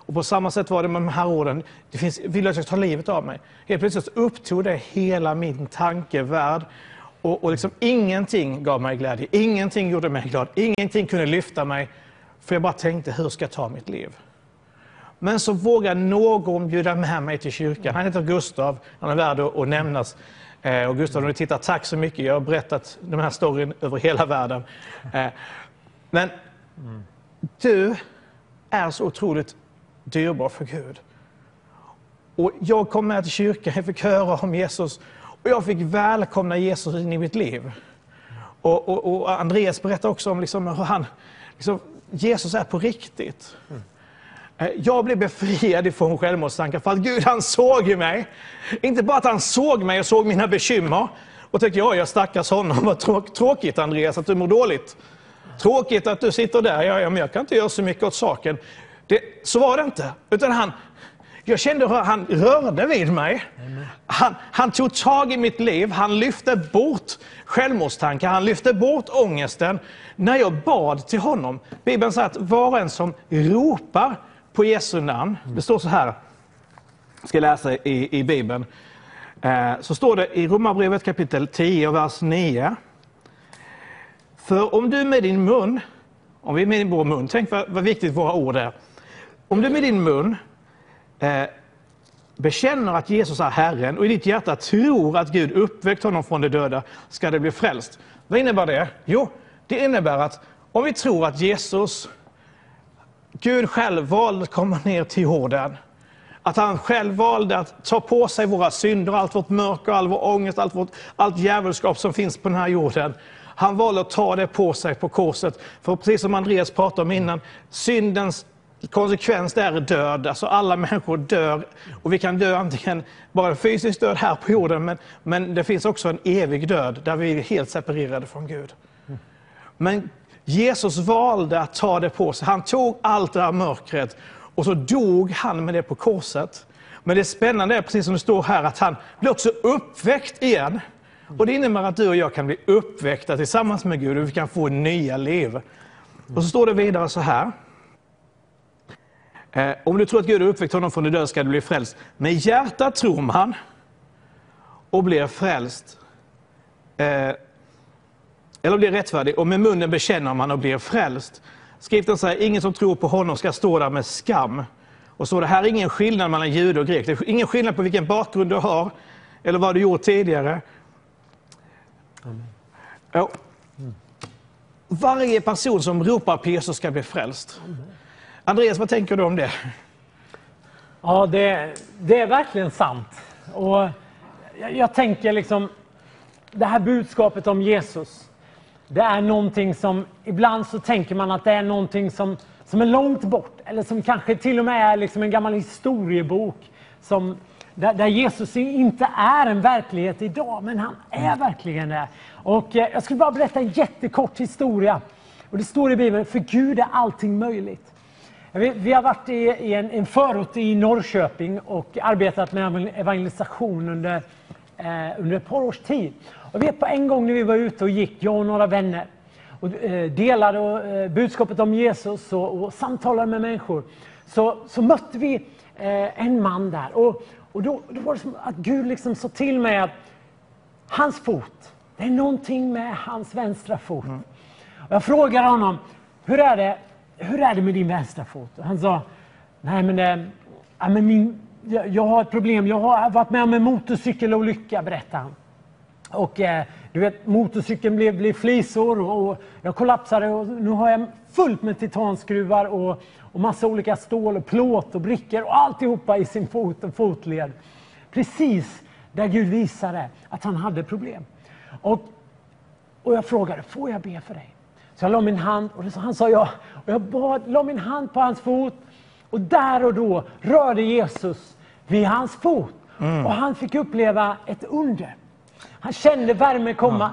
Och på samma sätt var det med de här orden. Det finns, vill att jag ska ta livet av mig? Helt plötsligt upptog det hela min tankevärld. Och, och liksom ingenting gav mig glädje, ingenting gjorde mig glad, ingenting kunde lyfta mig. För jag bara tänkte, hur ska jag ta mitt liv? Men så vågar någon bjuda med mig till kyrkan. Han heter Gustav, han är värd att nämnas. Eh, och Gustav, om du tittar, tack så mycket. Jag har berättat den här storyn över hela världen. Eh, men du är så otroligt dyrbar för Gud. Och jag kom med till kyrkan, jag fick höra om Jesus och jag fick välkomna Jesus in i mitt liv. Och, och, och Andreas berättar också om liksom hur han, liksom, Jesus är på riktigt. Mm. Eh, jag blev befriad ifrån självmordstankar för att Gud han såg mig. Inte bara att han såg mig och såg mina bekymmer och tänkte, ja, jag stackars honom, vad tråkigt Andreas att du mår dåligt. Tråkigt att du sitter där, ja, ja men jag kan inte göra så mycket åt saken. Det, så var det inte, utan han, jag kände hur han rörde vid mig. Han, han, tog tag i mitt liv, han lyfte bort självmordstankar, han lyfte bort ångesten när jag bad till honom. Bibeln säger att var och en som ropar på Jesu namn. Det står så här, jag ska läsa i, i Bibeln. Eh, så står det i Romarbrevet kapitel 10 vers 9. För om du med din mun, om vi med vår mun, tänk vad, vad viktigt våra ord är. Om du med din mun eh, bekänner att Jesus är Herren och i ditt hjärta tror att Gud uppväckt honom från de döda, ska det bli frälst. Vad innebär det? Jo, det innebär att om vi tror att Jesus Gud själv valde att komma ner till jorden. Att han själv valde att ta på sig våra synder, allt vårt mörker, all vår ångest, allt, vårt, allt djävulskap som finns på den här jorden. Han valde att ta det på sig på korset. För precis som Andreas pratade om innan, syndens konsekvens är död. Alltså alla människor dör. Och vi kan dö antingen bara fysiskt död här på jorden, men, men det finns också en evig död där vi är helt separerade från Gud. Men Jesus valde att ta det på sig. Han tog allt det här mörkret och så dog han med det på korset. Men det spännande är, precis som det står här, att han blir också uppväckt igen. Och Det innebär att du och jag kan bli uppväckta tillsammans med Gud och vi kan få nya liv. Och så står det vidare så här. Eh, om du tror att Gud har uppväckt honom från de döda ska du bli frälst. Med hjärtat tror man och blir frälst. Eh, eller blir rättfärdig och med munnen bekänner man och blir frälst. Skriften säger ingen som tror på honom ska stå där med skam. Och så det här är ingen skillnad mellan jude och grek. Det är ingen skillnad på vilken bakgrund du har eller vad du gjort tidigare. Ja. Varje person som ropar på Jesus ska bli frälst. Andreas, vad tänker du om det? Ja, det, det är verkligen sant. Och jag, jag tänker liksom det här budskapet om Jesus, det är någonting som, ibland så tänker man att det är någonting som, som är långt bort, eller som kanske till och med är liksom en gammal historiebok, som, där, där Jesus inte är en verklighet idag, men han är verkligen det. Och eh, jag skulle bara berätta en jättekort historia. Och det står i Bibeln, för Gud är allting möjligt. Vi, vi har varit i, i en, en förort i Norrköping och arbetat med evangelisation under, eh, under ett par års tid. Och vet på en gång när vi var ute och gick, jag och några vänner, och eh, delade eh, budskapet om Jesus och, samtalade med människor, så, så mötte vi eh, en man där. Och, och då, då var det som att Gud liksom sa till mig att hans fot, det är någonting med hans vänstra fot. Mm. Jag frågade honom, hur är det, hur är det med din vänstra fot? Och han sa, nej men, äh, men min, jag, jag, har ett problem, jag har varit med om en motorcykelolycka, berättade han. Och eh, du vet, motorcykeln blev, blev flisor och, och, jag kollapsade och nu har jag fullt med titanskruvar och, och massa olika stål och plåt och brickor och alltihopa i sin fot och fotled. Precis där Gud visade att han hade problem. Och, och jag frågade, får jag be för dig? Så jag la min hand och han sa ja. Och jag bad, la min hand på hans fot och där och då rörde Jesus vid hans fot. Mm. Och han fick uppleva ett under. Han kände värme komma.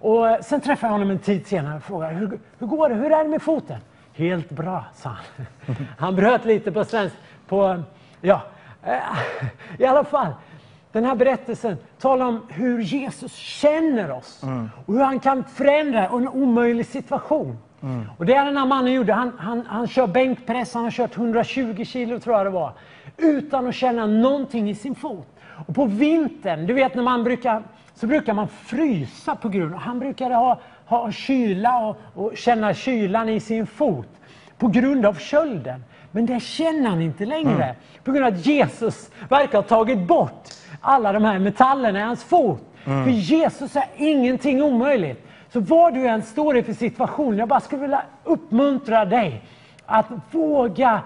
Och sen träffade jag honom en tid senare och frågade hur, hur går det? Hur är det med foten? Helt bra, sa han. Han bröt lite på svensk. På, ja, eh, I alla fall, den här berättelsen talar om hur Jesus känner oss mm. och hur han kan förändra en omöjlig situation. Mm. Och Det är den här mannen gjorde. Han, han, han kör bänkpress, han har kört 120 kilo tror jag det var, utan att känna någonting i sin fot. Och på vintern, du vet när man brukar, så brukar man frysa på grund Han brukade ha, ha kyla och, och känna kylan i sin fot på grund av kölden. Men det känner han inte längre. Mm. På grund av att Jesus verkar ha tagit bort alla de här metallerna i hans fot. Mm. För Jesus är ingenting omöjligt. Så vad du än står i för situation, jag bara skulle vilja uppmuntra dig att våga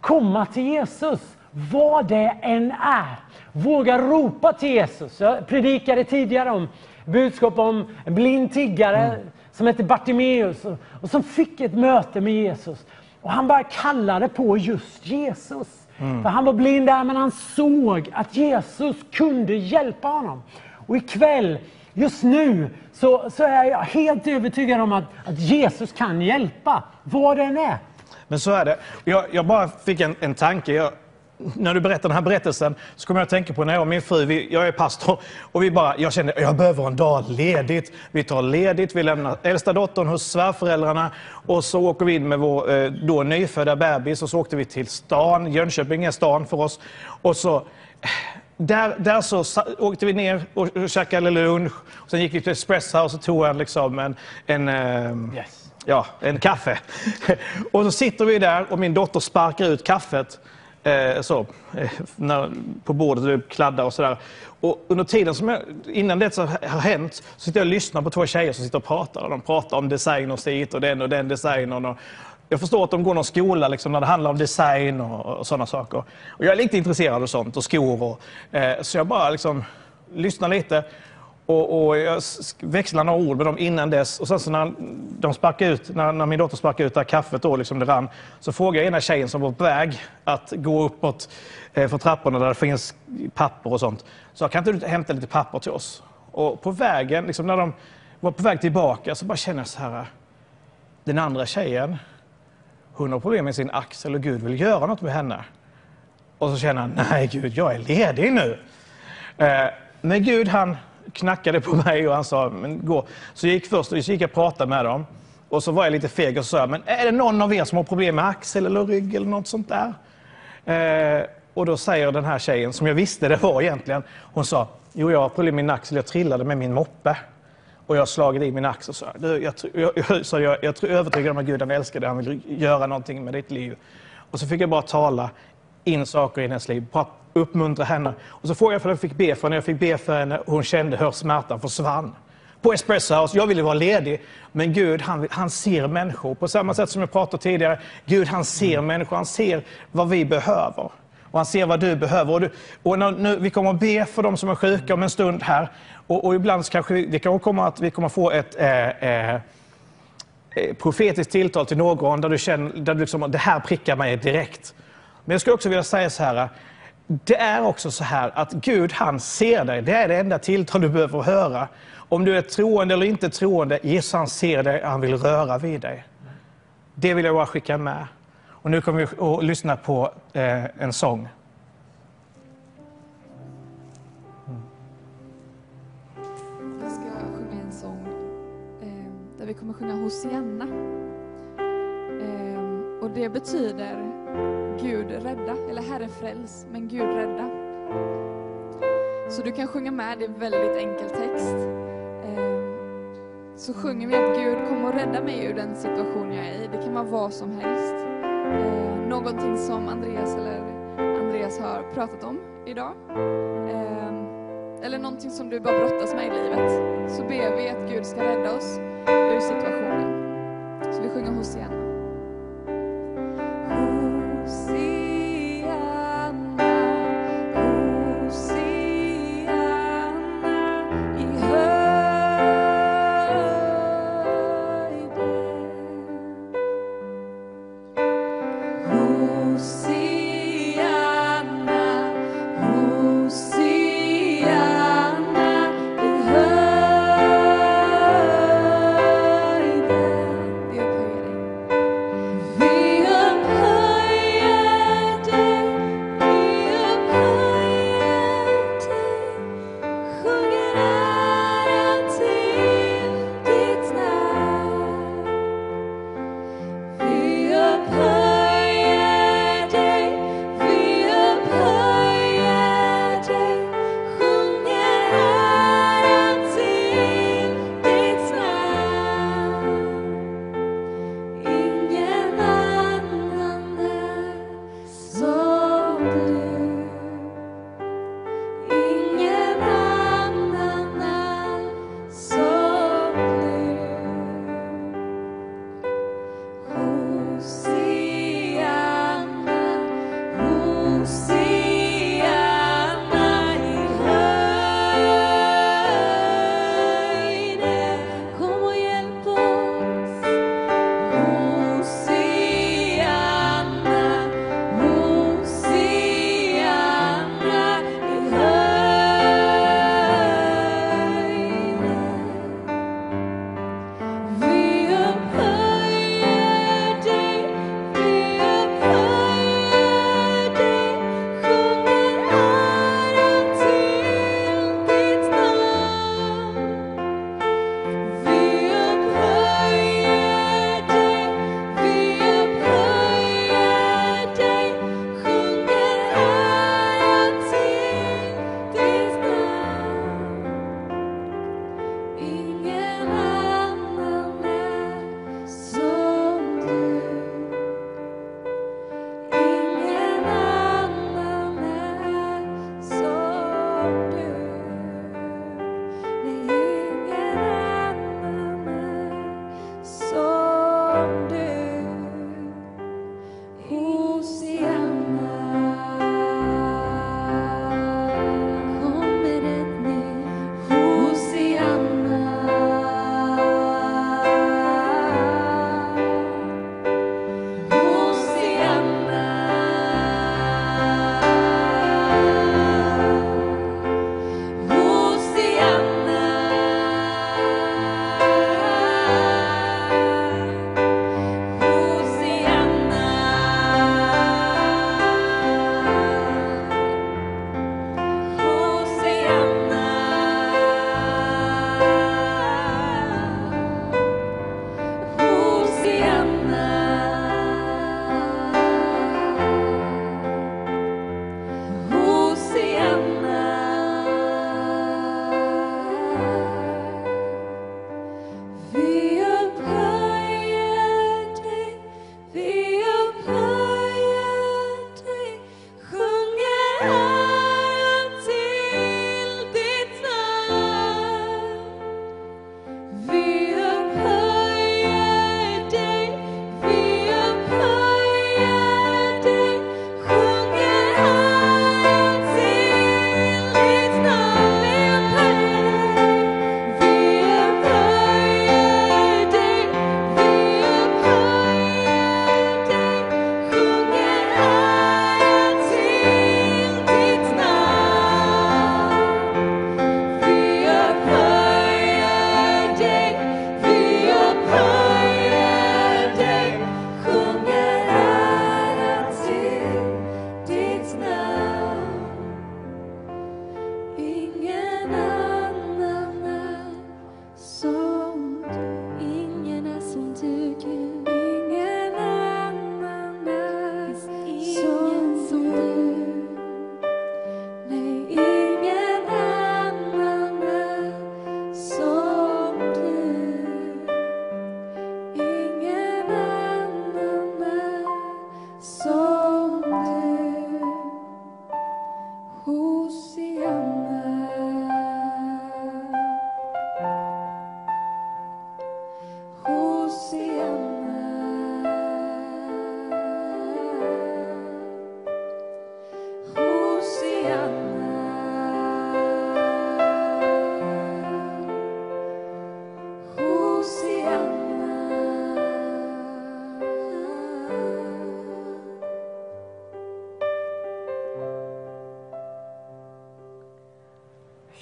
komma till Jesus, vad det än är. Våga ropa till Jesus. Jag predikade tidigare om budskap om en blind tiggare mm. som hette Bartimeus och, och som fick ett möte med Jesus. Och han bara kallade på just Jesus. Mm. För han var blind där, men han såg att Jesus kunde hjälpa honom. Och ikväll, just nu, så, så är jag helt övertygad om att, att Jesus kan hjälpa, vad det än är. Men så är det. Jag, jag bara fick en, en tanke. Jag, när du berättar den här berättelsen så kommer jag att tänka på när jag och min fru, vi, jag är pastor, och vi bara, jag kände jag behöver en dag ledigt. Vi tar ledigt, vi lämnar äldsta dottern hos svärföräldrarna och så åker vi in med vår eh, då nyfödda bebis och så åkte vi till stan. Jönköping är stan för oss. Och så där, där så åkte vi ner och käkade lunch. Och sen gick vi till Espresso och tog en, liksom en, en eh, yes. Ja, en kaffe. och så sitter vi där och min dotter sparkar ut kaffet eh, så, eh, när, på bordet och kladda och sådär. Och under tiden som jag, innan det har hänt så sitter jag och lyssnar på två tjejer som sitter och pratar. Och de pratar om designers hit och den och den designern. Och jag förstår att de går någon skola liksom, när det handlar om design och, och sådana saker. Och jag är lite intresserad av sånt och skor. Och, eh, så jag bara liksom, lyssnar lite. Och, och, jag växlade några ord med dem innan dess. Och sen så när, de sparkade ut, när, när min dotter sparkade ut det här kaffet, då, liksom det rann, så frågade jag ena tjejen som var på väg att gå uppåt eh, för trapporna där det finns papper och sånt. Så kan inte du hämta lite papper till oss? Och på vägen, liksom när de var på väg tillbaka, så bara känner jag så här. Den andra tjejen, hon har problem med sin axel och Gud vill göra något med henne. Och så känner han, nej Gud, jag är ledig nu. Eh, men Gud han knackade på mig och han sa, men gå. Så jag gick först och så gick jag och pratade med dem. Och så var jag lite feg och sa, men är det någon av er som har problem med axel eller rygg eller något sånt där? Eh, och då säger den här tjejen, som jag visste det var egentligen, hon sa, jo jag har problem med min axel, jag trillade med min moppe. Och jag har slagit i min axel. Så jag, jag, jag, jag, jag, jag är övertygad om att Gud han älskar dig, han vill göra någonting med ditt liv. Och så fick jag bara tala in saker i hennes liv, bara uppmuntra henne. Och så frågade jag för jag fick be för henne. Jag fick be för henne och hon kände hur smärtan försvann. På Espresso House, jag ville vara ledig, men Gud han, han ser människor. På samma sätt som jag pratade tidigare, Gud han ser mm. människor, han ser vad vi behöver. Och han ser vad du behöver. Och, du, och nu, vi kommer att be för de som är sjuka om en stund här. Och, och ibland kanske vi, det kan komma att vi kommer få ett eh, eh, profetiskt tilltal till någon där du känner där du liksom, det här prickar mig direkt. Men jag skulle också vilja säga så här. Det är också så här att Gud han ser dig. Det är det enda tilltal du behöver höra. Om du är troende eller inte troende, Jesus han ser dig, han vill röra vid dig. Det vill jag bara skicka med. Och nu kommer vi att lyssna på eh, en sång. Vi ska sjunga en sång eh, där vi kommer sjunga Hosianna. Eh, och det betyder Gud rädda, eller Herre fräls, men Gud rädda. Så du kan sjunga med, det är väldigt enkel text. Ehm, så sjunger vi att Gud kommer och rädda mig ur den situation jag är i. Det kan vara vad som helst. Ehm, någonting som Andreas eller Andreas har pratat om idag. Ehm, eller någonting som du bara brottas med i livet. Så ber vi att Gud ska rädda oss ur situationen. Så vi sjunger hos igen.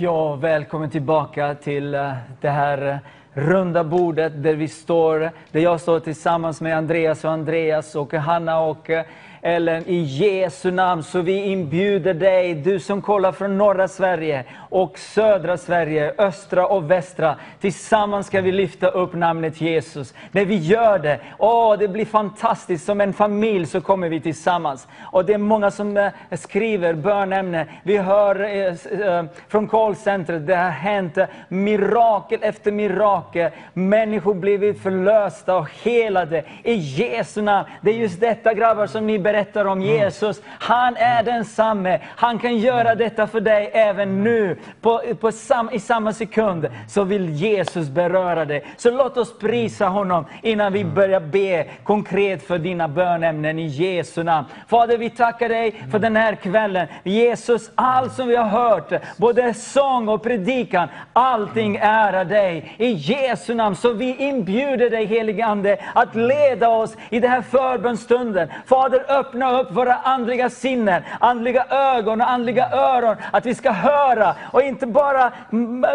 Ja, välkommen tillbaka till eh, det här eh, runda bordet där vi står, där jag står tillsammans med Andreas och Andreas och Hanna och eh, Ellen i Jesu namn. Så vi inbjuder dig, du som kollar från norra Sverige och södra Sverige, östra och västra. Tillsammans ska vi lyfta upp namnet Jesus. När vi gör det, åh, det blir fantastiskt. Som en familj så kommer vi tillsammans. Och det är många som eh, skriver bönämne. Vi hör eh, eh, från callcentret, det har hänt eh, mirakel efter mirakel. Människor blivit förlösta och helade i Jesu namn. Det är just detta grabbar som ni berättar om Jesus. Han är densamme. Han kan göra detta för dig även nu. På, på sam, I samma sekund så vill Jesus beröra dig. Så låt oss prisa honom innan vi börjar be konkret för dina bönämnen i Jesu namn. Fader, vi tackar dig för den här kvällen. Jesus, allt som vi har hört, både sång och predikan, allting ärar dig. I Jesu namn. Så vi inbjuder dig helige Ande att leda oss i den här förbönstunden. Fader, öppna upp våra andliga sinnen, andliga ögon och andliga öron. Att vi ska höra och inte bara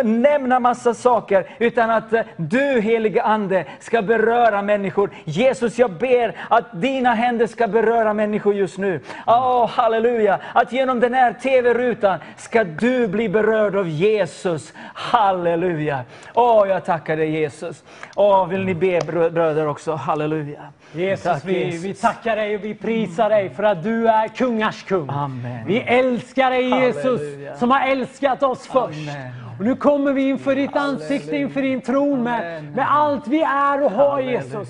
nämna massa saker, utan att eh, du helige Ande ska beröra människor. Jesus, jag ber att dina händer ska beröra människor just nu. Oh, halleluja! Att genom den här TV-rutan ska du bli berörd av Jesus. Halleluja! Åh, jag tackar dig Jesus. Åh, vill ni be bröder också? Halleluja! Jesus, Tack, vi, Jesus. vi tackar dig och vi prisar dig för att du är kungars kung. Amen. Vi älskar dig Jesus Halleluja. som har älskat oss först. Amen. Och nu kommer vi inför ditt ansikte, inför din tron med, med allt vi är och har Halleluja. Jesus.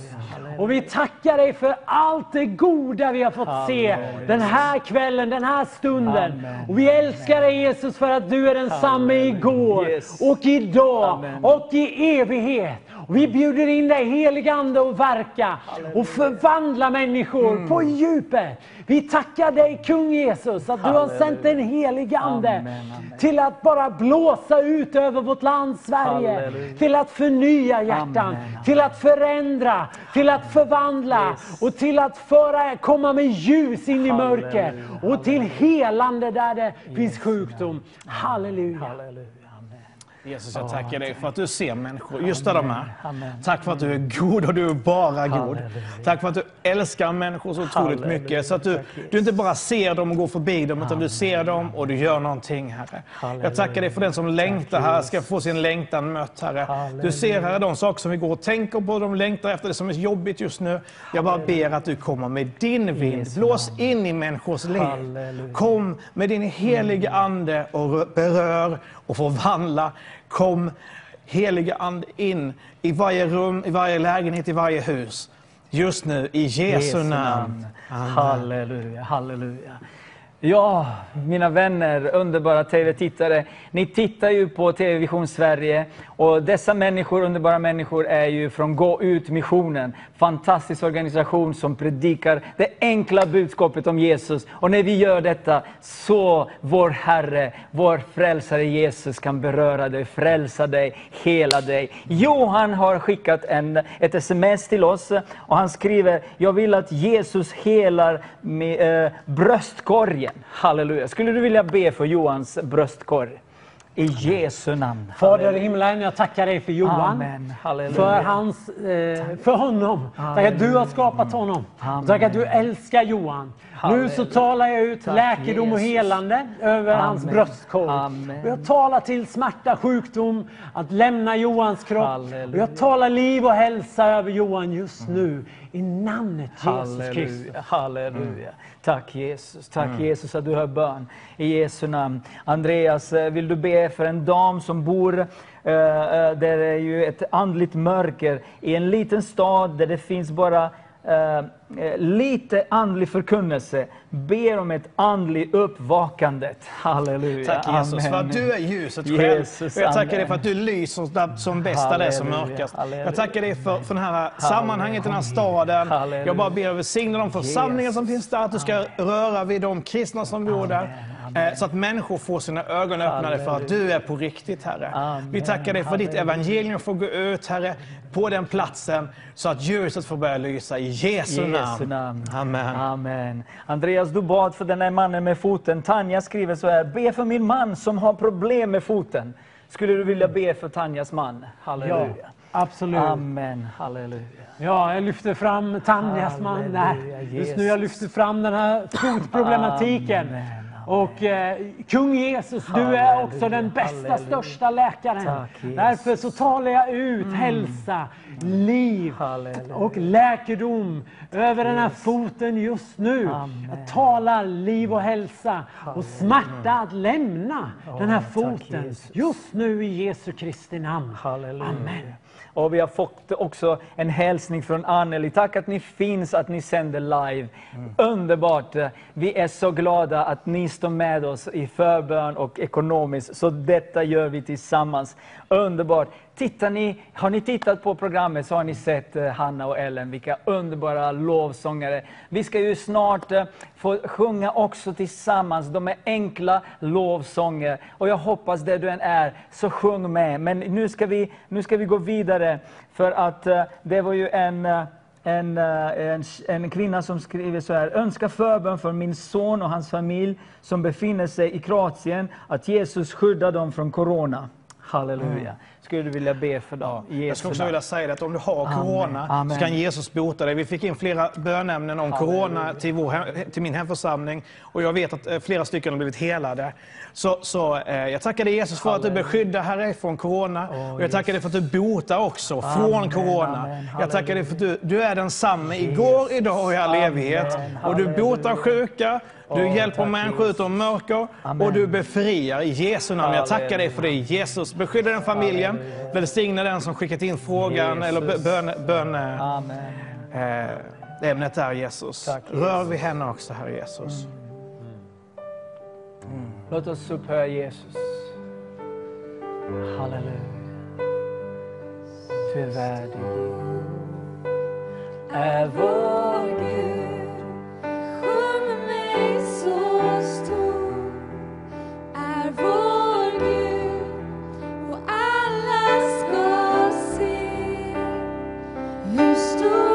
Och vi tackar dig för allt det goda vi har fått se den här kvällen, den här stunden. Amen. Och vi älskar dig Jesus för att du är densamme igår Yes. och idag Amen. och i evighet. Vi bjuder in dig helige Ande att verka och förvandla människor Mm. på djupet. Vi tackar dig kung Jesus att du har sänt en helig Ande Amen, amen. till att bara blåsa ut över vårt land Sverige. Halleluja. Till att förnya hjärtan, Amen, till att förändra, till att förvandla Yes. och till att föra, komma med ljus in i mörker och till helande där det finns sjukdom. Halleluja. Halleluja. Jesus, jag tackar dig för att du ser människor just där de är. Tack för att du är god och du är bara god. Tack för att du älskar människor så otroligt mycket. Så att du, du inte bara ser dem och går förbi dem, utan du ser dem och du gör någonting, Herre. Jag tackar dig för den som längtar, Herre, ska få sin längtan mött, Herre. Du ser, Herre, de saker som vi går och tänker på, de längtar efter det som är jobbigt just nu. Jag bara ber att du kommer med din vind. Blås in i människors liv. Kom med din helige Ande och rö- berör och förvandla. Kom helige Ande in i varje rum, i varje lägenhet, i varje hus. Just nu, i Jesu namn. Halleluja, halleluja. Ja, mina vänner, underbara TV-tittare. Ni tittar ju på TV Vision Sverige och dessa människor, underbara människor, är ju från Gå ut-missionen. Fantastisk organisation som predikar det enkla budskapet om Jesus. Och när vi gör detta så vår Herre, vår frälsare Jesus kan beröra dig, frälsa dig, hela dig. Johan har skickat en, ett sms till oss och han skriver, jag vill att Jesus helar med, eh, bröstkorgen. Halleluja. Skulle du vilja be för Johans bröstkorg? I Jesu namn. Fader i himlen, jag tackar dig för Johan. Halleluja. För, hans, eh, för honom. Tack att du har skapat honom. Amen. Tack att du älskar Johan. Nu så talar jag ut Tack, läkedom och Jesus. helande över hans Amen. bröstkorg. Amen. Och jag talar till smärta, sjukdom, att lämna Johans kropp. Halleluja. Och jag talar liv och hälsa över Johan just nu. I namnet Jesus Kristus. Halleluja. Tack Jesus. Tack Jesus att du hör bön. I Jesu namn. Andreas, eh, vill du be för en dam som bor eh, eh, där det är ju ett andligt mörker i en liten stad där det finns bara eh, lite andlig förkunnelse. Ber om ett andligt uppvakande. Halleluja. Tack Jesus för att du är ljuset själv. Jesus, jag tackar amen. dig för att du lyser snabbt som bäst där det är som Halleluja, mörkast. halleluja. Jag tackar dig för, för det här sammanhanget i den här staden. Halleluja. Jag bara ber att välsigna de församlingar som finns där, att du ska röra vid de kristna som bor där. Eh, Så att människor får sina ögon öppnade för att du är på riktigt, Herre. Amen. Vi tackar dig för ditt Halleluja. evangelium får gå ut, Herre, på den platsen så att ljuset får börja lysa i Jesu namn. Jesu namn. Amen. Amen. Andreas, du bad för den här mannen med foten. Tanja skriver så här, be för min man som har problem med foten. Skulle du vilja be för Tanjas man? Halleluja. Ja, absolut. Amen. Halleluja. Ja, jag lyfter fram Tanjas man där. Halleluja, Just nu jag lyfter fram den här fotproblematiken. Amen. Och eh, kung Jesus, du är Halleluja, också den bästa, halleluja. största läkaren. Tack. Därför så talar jag ut hälsa, liv Halleluja. och läkedom över den här foten just nu. Amen. Jag talar liv och hälsa och smärta att lämna den här tack, foten Jesus. just nu i Jesu Kristi namn. Halleluja. Amen. Och vi har fått också en hälsning från Anneli. Tack att ni finns, att ni sänder live. Underbart! Vi är så glada att ni står med oss i förbön och ekonomiskt. Så detta gör vi tillsammans. Underbart! Tittar ni, har ni tittat på programmet så har ni sett eh, Hanna och Ellen, vilka underbara lovsångare. Vi ska ju snart eh, få sjunga också tillsammans. De är enkla lovsånger. Och jag hoppas där du än är, så sjung med. Men nu ska vi, nu ska vi gå vidare. För att eh, det var ju en, en, en, en kvinna som skriver så här. Önska förbön för min son och hans familj som befinner sig i Kroatien. Att Jesus skyddar dem från Corona. Halleluja. Skulle du vilja be för dem? i Jag skulle också vilja säga det att om du har Amen. corona Amen. så kan Jesus bota dig. Vi fick in flera bönämnen om corona till, vår, till min hemförsamling och jag vet att eh, flera stycken har blivit helade. Så, så eh, jag tackar dig Jesus för att du beskyddar Herre från corona och jag tackar dig för att du botar också från Amen, corona. amen. Jag tackar dig för att du, du är densamme igår, idag och i all evighet. Och du botar sjuka, du Åh, hjälper människor ut ur mörker Amen. och du befriar i Jesu namn. Jag tackar dig för det Jesus. Beskydda den familjen, välsigna den som skickat in frågan eller Jesus. bön, bön, eh, ämnet är Jesus. Tack, Rör vid henne också, Herre Jesus. Låt oss upphöja Jesus. Halleluja. Du är värdig. Är vår hur stor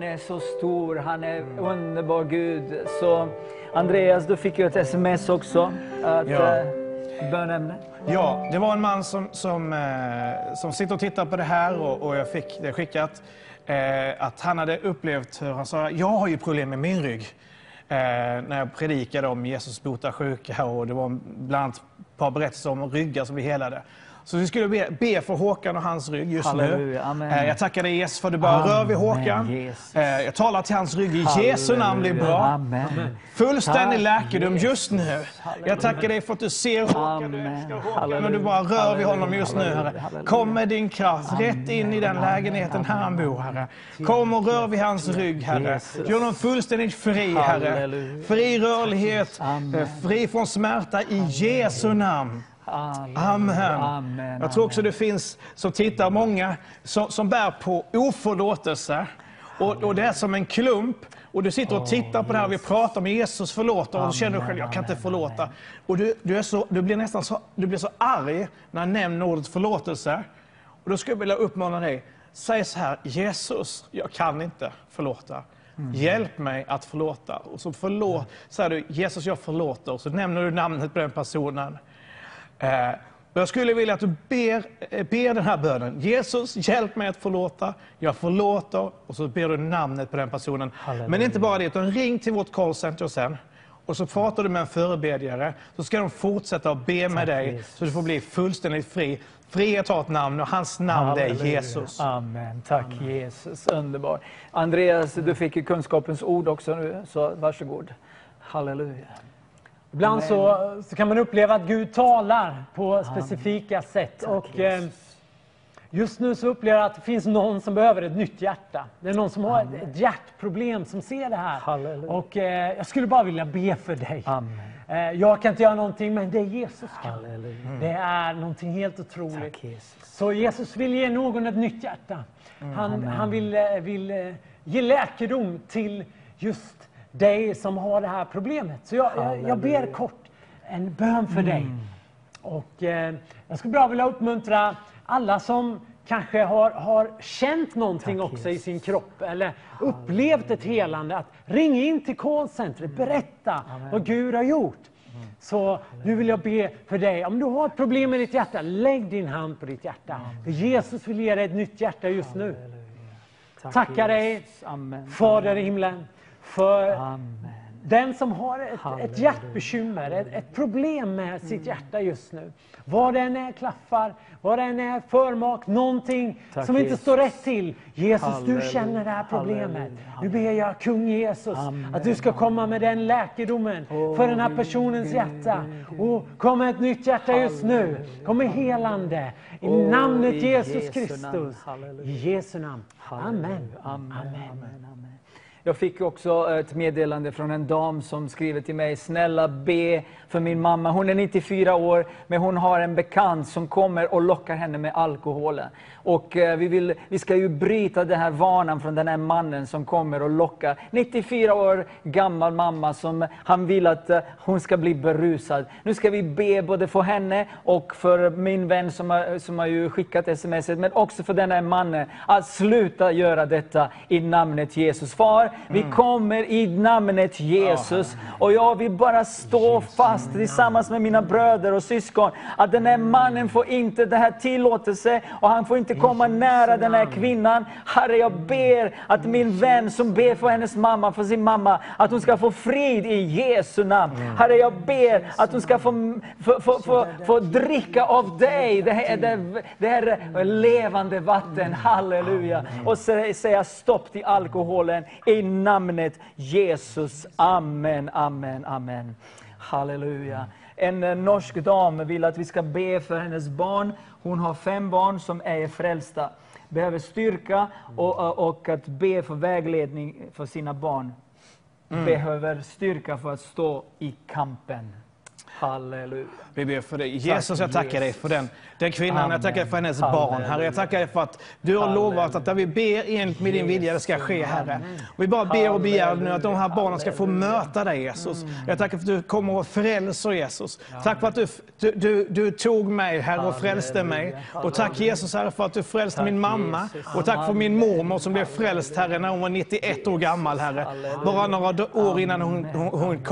han är så stor, han är underbar Gud. Så Andreas, du fick ju ett sms också, ett Ja. eh, bönämne. Ja, det var en man som, som, eh, som sitter och tittar på det här och, och jag fick det skickat. Eh, att han hade upplevt hur han sa, jag har ju problem med min rygg. Eh, när jag predikade om Jesus botar sjuka och det var bland annat ett par berättelser om ryggar som vi helade. Så vi skulle be, be för Håkan och hans rygg just nu. Halleluja, amen. Eh, jag tackar dig Jesus för att du bara rör vid Håkan. Jesus. Eh, jag talar till hans rygg i Jesu namn blir bra. Amen. Fullständig Tack, läkedom Jesus. just nu. Jag tackar dig för att du ser Håkan, du Amen. älskar Håkan och Halleluja. du bara rör vid honom just nu, Herre. Kom med din kraft rätt in i den lägenheten här han bor, Herre. Kom och rör vid hans rygg, Herre. Gör honom fullständigt fri, Herre. Fri rörlighet, fri från smärta i Jesu namn. Amen. Amen. Jag tror också det finns som tittar många som, som bär på oförlåtelse. Och, och det är som en klump. Och du sitter och tittar på det här och vi pratar om Jesus förlåter och du känner själv, jag kan inte förlåta. Och du, du, är så, du blir nästan så, du blir så arg när jag nämner ordet förlåtelse. Och då skulle jag vilja uppmana dig, säg så här, Jesus, jag kan inte förlåta. Hjälp mig att förlåta. Och så förlåt, säger du, Jesus jag förlåter. Och så nämner du namnet på den personen. Eh, jag skulle vilja att du ber, eh, ber den här bönen. Jesus, hjälp mig att förlåta. Jag förlåter. Och så ber du namnet på den personen. Men inte bara det, utan ring till vårt callcenter sen. Och så pratar du med en förebedjare. Så ska de fortsätta att be med dig. Jesus. Så du får bli fullständigt fri. Frihet har ett namn och hans namn det är Halleluja. Jesus. Amen. Tack Jesus, underbar. Andreas, du fick ju kunskapens ord också nu, så varsågod. Halleluja. Ibland så, så kan man uppleva att Gud talar på specifika sätt. Och, eh, just nu så upplever jag att det finns någon som behöver ett nytt hjärta. Det är någon som har ett, ett hjärtproblem som ser det här. Halleluja. Och eh, jag skulle bara vilja be för dig. Eh, jag kan inte göra någonting, men det Jesus kan. Halleluja. Det är någonting helt otroligt. Tack Jesus. Så Jesus vill ge någon ett nytt hjärta. Han, han vill, eh, vill eh, ge läkedom till just dig som har det här problemet. Så jag, jag, jag ber kort en bön för dig. Och, eh, jag skulle bara vilja uppmuntra alla som kanske har, har känt någonting Tack, också i Jesus. sin kropp eller upplevt ett helande. Att ring in till callcentret, berätta vad Gud har gjort. Så nu vill jag be för dig, om du har ett problem med ditt hjärta, lägg din hand på ditt hjärta. För Jesus vill ge dig ett nytt hjärta just nu. Tack, Tackar dig, Jesus. Amen. Fader i himlen, för Amen. den som har ett, ett hjärtbekymmer, ett, ett problem med sitt hjärta just nu. Vad det än är klaffar, vad det än är förmak, någonting Tack, som inte Jesus. står rätt till. Jesus, Halleluja. du känner det här problemet. Halleluja. Nu ber jag kung Jesus Amen. att du ska komma med den läkedomen för den här personens hjärta. Och kom med ett nytt hjärta just nu. Kom med helande. I Åh, namnet Jesus Jesu. Kristus. I Jesu namn. Amen. Amen. Amen. Amen. Jag fick också ett meddelande från en dam som skriver till mig, snälla be för min mamma. Hon är 94 år, men hon har en bekant som kommer och lockar henne med alkoholen. Och eh, vi, vill, vi ska ju bryta den här vanan från den här mannen som kommer och lockar. 94 år gammal mamma som han vill att eh, hon ska bli berusad. Nu ska vi be både för henne och för min vän som har, som har ju skickat sms, men också för den här mannen att sluta göra detta i namnet Jesus. Far, vi kommer i namnet Jesus och jag vill bara stå fast tillsammans med mina bröder och syskon att den här mannen får inte det här tillåtelse och han får inte komma nära den här kvinnan. Herre, jag ber att min vän som ber för hennes mamma, för sin mamma, att hon ska få frid i Jesu namn. Herre, jag ber att hon ska få, få, få, få, få dricka av dig, det här, det, det här levande vatten. Halleluja. Och sä- säga stopp till alkoholen i namnet Jesus. Amen, amen, amen. Halleluja. En eh, norsk dam vill att vi ska be för hennes barn. Hon har fem barn som är frälsta. Behöver styrka och, och, och att be för vägledning för sina barn. Behöver styrka för att stå i kampen. Halleluja. Vi ber för dig. Jesus, jag tackar dig för den, den kvinnan. Amen. Jag tackar dig för hennes Halleluja. barn, Herre. Jag tackar dig för att du har lovat att där vi ber enligt med din vilja, det ska ske, Herre. Och vi bara ber och begär nu att de här barnen ska få möta dig, Jesus. Jag tackar för att du kommer och frälser, Jesus. Tack för att du, du, du, du tog mig, Herre, och frälste mig. Och tack Jesus, Herre, för att du frälste min mamma. Och tack för min mormor som blev frälst, Herre, när hon var 91 år gammal, Herre. Bara några år innan hon, hon, hon,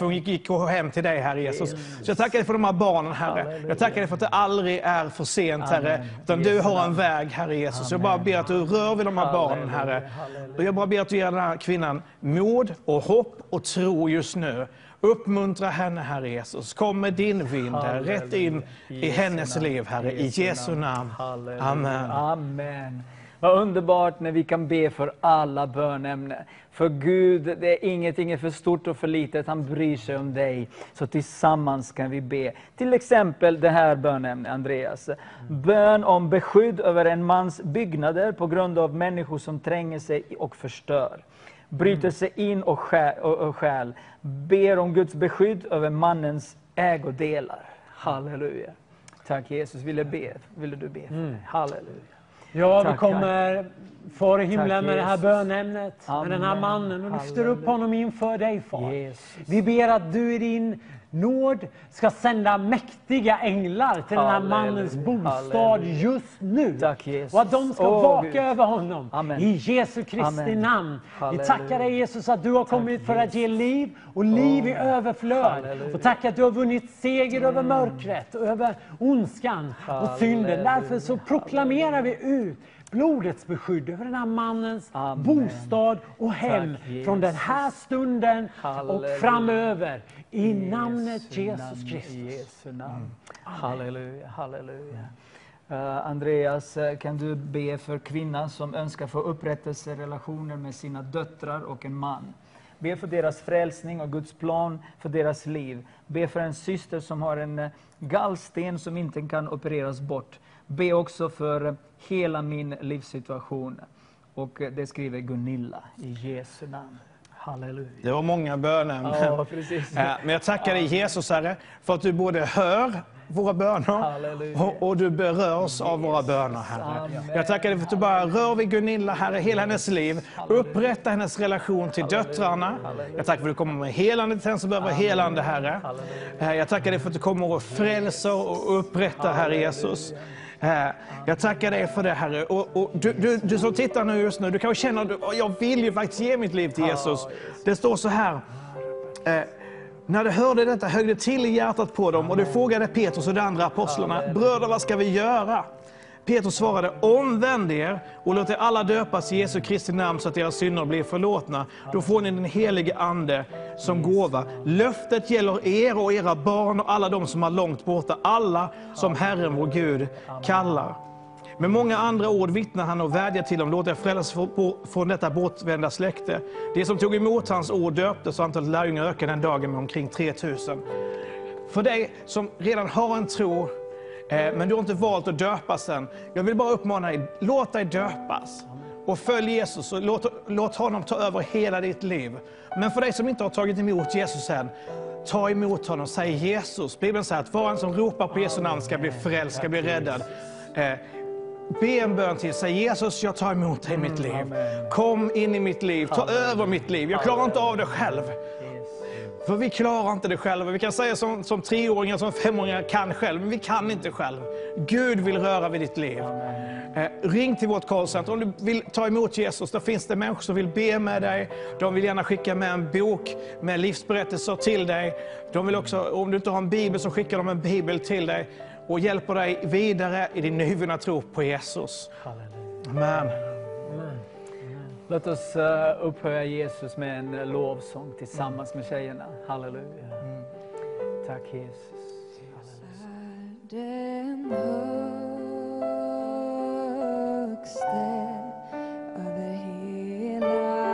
hon gick, gick hem till dig, Herre Jesus. Så jag tackar dig för de här barnen, Herre. Jag tackar dig för att det aldrig är för sent, Herre. Utan du har en väg, Herre Jesus. Jag bara ber att du rör vid de här barnen, Herre. Och jag bara ber att du ger den här kvinnan mod och hopp och tro just nu. Uppmuntra henne, Herre Jesus. Kom med din vind, Herre, rätt in i hennes liv, Herre. I Jesu namn. Amen. Amen. Vad underbart när vi kan be för alla bönämnen. För Gud, det är ingenting är för stort och för litet, han bryr sig om dig. Så tillsammans kan vi be. Till exempel det här bönämnet, Andreas. Bön om beskydd över en mans byggnader på grund av människor som tränger sig och förstör. Bryter sig in och stjäl. Ber om Guds beskydd över mannens ägodelar. Halleluja. Tack Jesus. Ville, be, ville du be? för mig? Halleluja. Ja, vi Tack, kommer Far i himlen med det här bönämnet, med den här Amen. mannen och lyfter Halleluja. upp honom inför dig Far. Jesus. Vi ber att du i din nåd ska sända mäktiga änglar till den här Halleluja. mannens bostad Halleluja. just nu. Tack. Och att de ska Åh, vaka Gud. över honom. Amen. I Jesu Kristi Amen. namn. Vi Halleluja. tackar dig Jesus att du har kommit för att ge liv och liv i överflöd. Halleluja. Mm. Och tack att du har vunnit seger över mörkret och över ondskan och synden. Därför så proklamerar vi ut blodets beskydd över den här mannens Amen. bostad och hem Tack, Jesus. från den här stunden och Halleluja. framöver. I namnet Jesu Jesus namn, I Kristus. Jesu namn. Halleluja, halleluja. Eh, Andreas, eh, kan du be för kvinnan som önskar få upprättelse relationer med sina döttrar och en man? Be för deras frälsning och Guds plan för deras liv. Be för en syster som har en eh, gallsten som inte kan opereras bort. Be också för hela min livssituation. Och det skriver Gunilla i Jesu namn. Halleluja. Det var många bönämnen. Ja, precis. Men jag tackar dig Jesus, Herre, för att du både hör våra böner och, och du berörs av våra böner, Herre. Jag tackar dig för att du bara rör vid Gunilla, Herre, hela hennes liv. Upprätta hennes relation till döttrarna. Jag tackar för att du kommer med helande till den som behöver helande, Herre. Eh, Jag tackar dig för att du kommer och frälser och upprättar, Herre Jesus. Eh, Jag tackar dig för det, Herre. Och, och du, du, du som tittar nu just nu, du kanske känner att "Åh, jag vill ju faktiskt ge mitt liv till Jesus. Det står så här. Eh, när de hörde detta högg det till i hjärtat på dem och de frågade Petrus och de andra apostlarna, bröder vad ska vi göra? Petrus svarade, omvänd er och låt er alla döpas i Jesu Kristi namn så att era synder blir förlåtna. Då får ni den helige Ande som gåva. Löftet gäller er och era barn och alla de som är långt borta, alla som Herren vår Gud kallar. Med många andra ord vittnar han och vädjar till dem, låt er frälsas från detta bortvända släkte. De som tog emot hans ord döptes och antalet lärjungar ökade den dagen med omkring 3000. För dig som redan har en tro, men du har inte valt att döpas än. Jag vill bara uppmana dig, låt dig döpas. Och följ Jesus och låt, låt honom ta över hela ditt liv. Men för dig som inte har tagit emot Jesus än, ta emot honom. Säg Jesus. Bibeln säger att var en som ropar på Jesu namn ska bli frälst, ska bli räddad. Eh, Be en bön till. Säg Jesus, jag tar emot dig i mitt liv. Kom in i mitt liv. Ta över mitt liv. Jag klarar inte av det själv. För vi klarar inte det själva. Vi kan säga som, som treåringar, som femåringar kan själv, men vi kan inte själv. Gud vill röra vid ditt liv. Eh, ring till vårt callcenter. Om du vill ta emot Jesus, då finns det människor som vill be med dig. De vill gärna skicka med en bok med livsberättelser till dig. De vill också, om du inte har en bibel så skickar de en bibel till dig och hjälper dig vidare i din nyvunna tro på Jesus. Amen. Låt oss eh, upphöja Jesus med en eh, lovsång tillsammans med tjejerna. Halleluja. Tack Jesus. är den högste över hela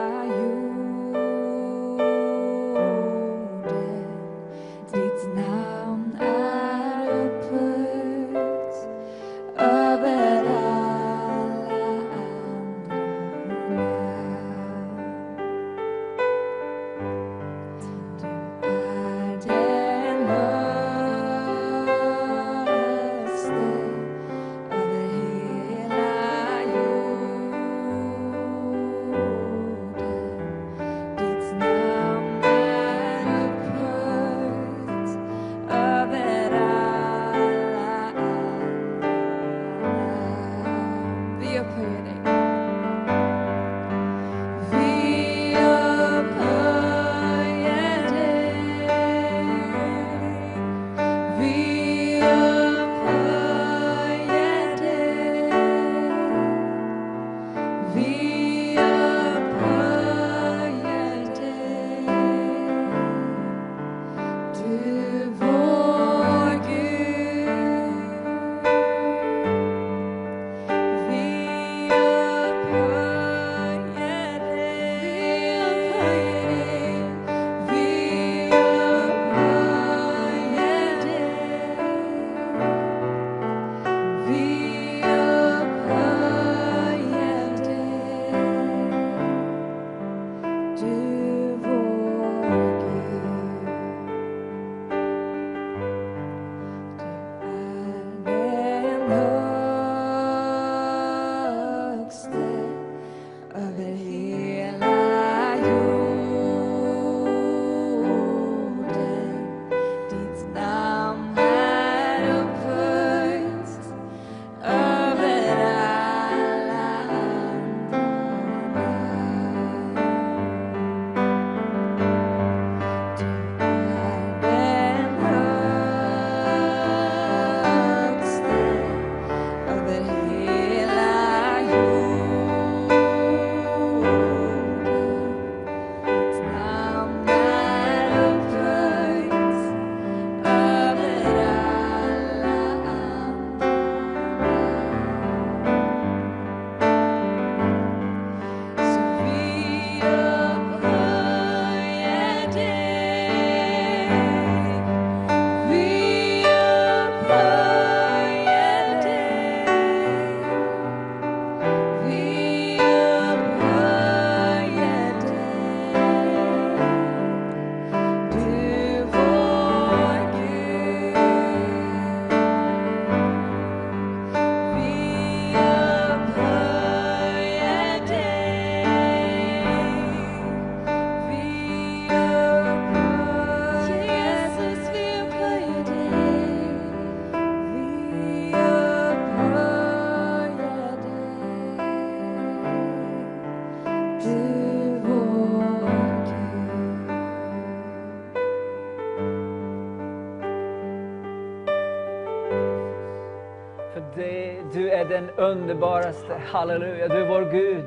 underbaraste. Halleluja, du är vår Gud.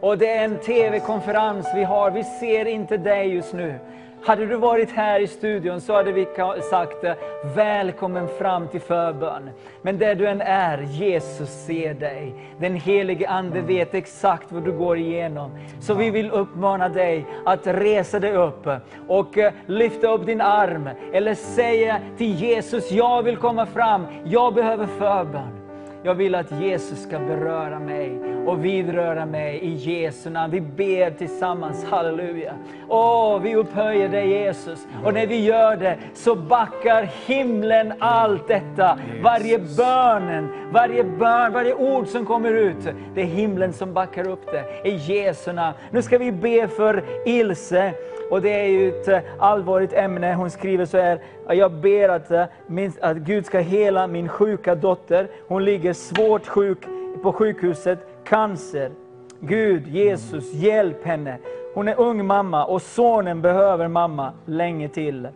Och det är en TV-konferens vi har. Vi ser inte dig just nu. Hade du varit här i studion så hade vi sagt eh, välkommen fram till förbön. Men där du än är, Jesus ser dig. Den helige Ande vet exakt vad du går igenom. Så vi vill uppmana dig att resa dig upp och eh, lyfta upp din arm. Eller säga till Jesus, jag vill komma fram, jag behöver förbön. Jag vill att Jesus ska beröra mig och vidröra mig i Jesu namn. Vi ber tillsammans, halleluja. Åh, vi upphöjer dig Jesus. Och när vi gör det så backar himlen allt detta. Varje bönen, varje bön, varje ord som kommer ut. Det är himlen som backar upp det i Jesu namn. Nu ska vi be för Ilse. Och det är ju ett eh, allvarligt ämne. Hon skriver så här, jag ber att, eh, min, att Gud ska hela min sjuka dotter. Hon ligger svårt sjuk på sjukhuset, cancer. Gud, Jesus, hjälp henne. Hon är ung mamma och sonen behöver mamma länge till.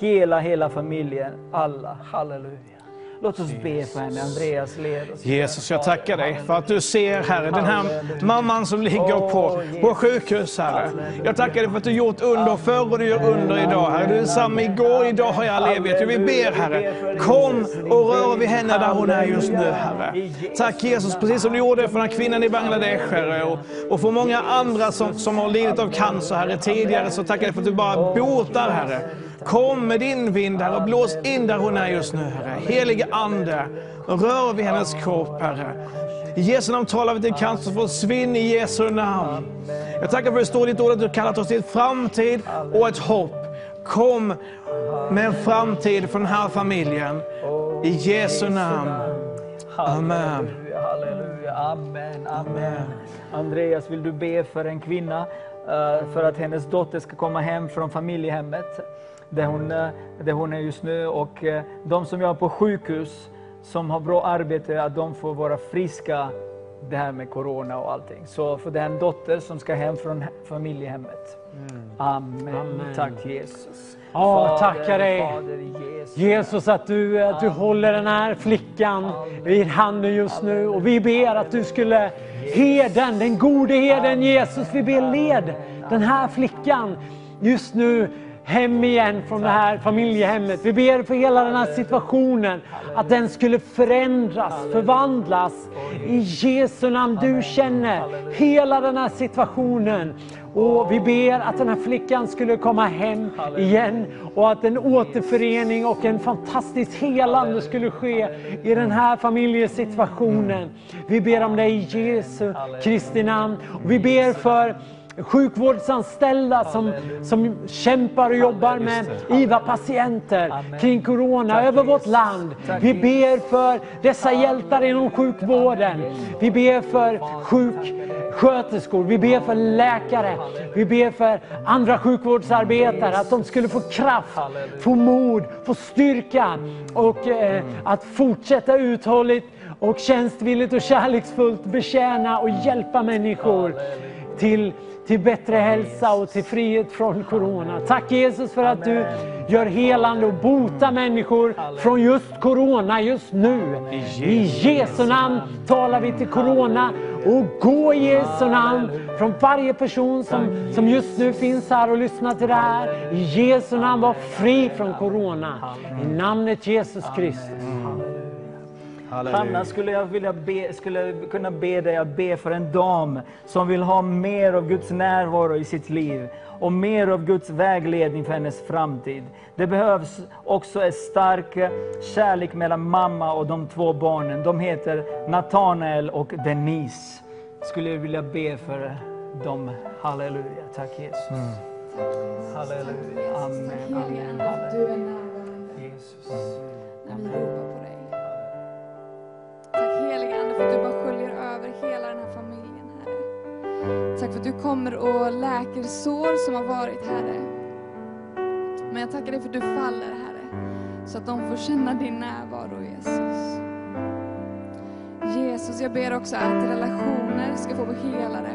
Hela, hela familjen, alla. Halleluja. Låt oss be för henne. Andreas, led oss. Jesus, jag tackar dig för att du ser, Herre, den här mamman som ligger på, på sjukhus, Herre. Jag tackar dig för att du gjort under förr och du gör under idag, Herre. Du är samma igår, idag har jag levat. Vi ber, Herre, kom och rör vid henne där hon är just nu, Herre. Tack Jesus, precis som du gjorde för den här kvinnan i Bangladesh, Herre. Och, och för många andra som, som har lidit av cancer, Herre, tidigare, så tackar jag dig för att du bara botar, Herre. Kom med din vind, Herre, och blås in där hon är just nu, Herre. Helige Ande, rör vid hennes kropp, Herre. I Jesu namn talar vi till cancer, försvinn i Jesu namn. Jag tackar för det står i ditt ord att du kallat oss till ett framtid och ett hopp. Kom med en framtid för den här familjen. I Jesu namn. Amen. Halleluja, halleluja. Amen, amen. Andreas, vill du be för en kvinna eh, för att hennes dotter ska komma hem från familjehemmet där hon, eh, där hon är just nu och eh, de som jobbar på sjukhus som har bra arbete, att de får vara friska det här med corona och allting. Så för den dotter som ska hem från he- familjehemmet. Amen. Amen. Tack Jesus. Ja, tackar dig. Fader, i Jesu Jesus, att du, att du håller den här flickan vid handen just nu. Och vi ber att du skulle herden, den gode herden Jesus, vi ber led den här flickan just nu hem igen från det här familjehemmet. Vi ber för hela den här situationen, att den skulle förändras, förvandlas. I Jesu namn, du känner hela den här situationen. Och vi ber att den här flickan skulle komma hem igen och att en återförening och en fantastisk helande skulle ske i den här familjesituationen. Vi ber om det i Jesu Kristi namn. Och vi ber för sjukvårdsanställda som, som kämpar och jobbar med IVA-patienter kring Corona över vårt land. Vi ber för dessa hjältar inom sjukvården. Vi ber för sjuksköterskor, vi ber för läkare, vi ber för andra sjukvårdsarbetare att de skulle få kraft, få mod, få styrka och eh, att fortsätta uthålligt och tjänstvilligt och kärleksfullt betjäna och hjälpa människor till, till bättre hälsa och till frihet från Corona. Tack Jesus för att du gör helande och botar människor från just Corona just nu. I Jesu namn. Talar vi till Corona och gå i Jesu namn från varje person som, som just nu finns här och lyssnar till det här. I Jesu namn var fri från Corona. I namnet Jesus Kristus. Hanna, skulle jag vilja be, skulle jag kunna be dig att be för en dam som vill ha mer av Guds närvaro i sitt liv och mer av Guds vägledning för hennes framtid. Det behövs också en stark kärlek mellan mamma och de två barnen. De heter Nathanael och Denise. Skulle jag vilja be för dem. Halleluja. Tack Jesus. Halleluja. Amen. Amen. Att du är närvarande Jesus. när Tack helige Ande för att du bara sköljer över hela den här familjen, Herre. Tack för att du kommer och läker sår som har varit, Herre. Men jag tackar dig för att du faller, Herre, så att de får känna din närvaro, Jesus. Jesus, jag ber också att relationer ska få bli helade.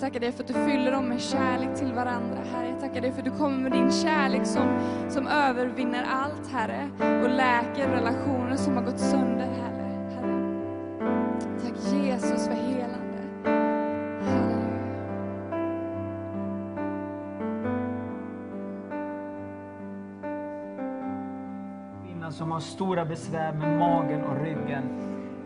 Tackar dig för att du fyller dem med kärlek till varandra, Herre. Jag tackar dig för att du kommer med din kärlek som, som övervinner allt, Herre. Och läker relationer som har gått sönder, Herre. Herre. Jesus för helande. Halleluja. Kvinnan som har stora besvär med magen och ryggen.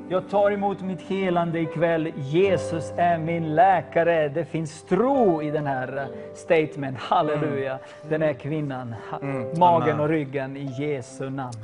Jag tar emot mitt helande ikväll. Jesus är min läkare. Det finns tro i den här statement. Halleluja. Den här kvinnan. Ha- Magen och ryggen i Jesu namn.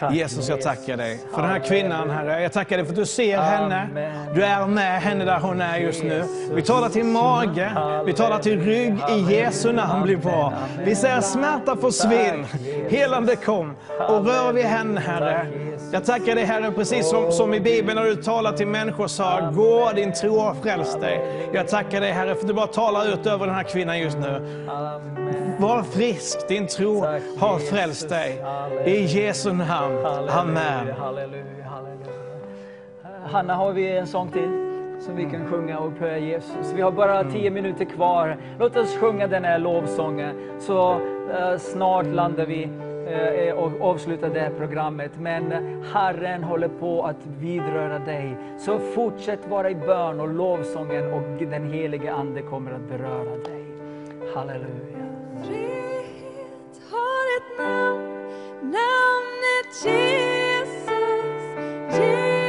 Tack, Jesus, jag tackar dig för den här kvinnan, Herre. Jag tackar dig för att du ser henne. Du är med henne där hon är just nu. Vi talar till mage, vi talar till rygg. I Jesu namn blir bra. Vi säger smärta försvinn, helande kom. Och rör vid henne, Herre. Jag tackar dig, Herre, precis som, som i Bibeln när du talar till människor och sa, gå din tro har frälst dig. Jag tackar dig, Herre, för att du bara talar ut över den här kvinnan just nu. Var frisk, din tro Tack, har Jesus. frälst dig. I Jesu namn. Amen. Halleluja, halleluja, halleluja. Hanna, har vi en sång till som vi kan sjunga och upphöja Jesus? Vi har bara tio minuter kvar. Låt oss sjunga den här lovsången, så eh, snart landar vi eh, och avslutar det här programmet. Men eh, Herren håller på att vidröra dig. Så fortsätt vara i bön och lovsången och den helige Ande kommer att beröra dig. Halleluja. Frihet har ett namn, namnet Jesus. Jesus,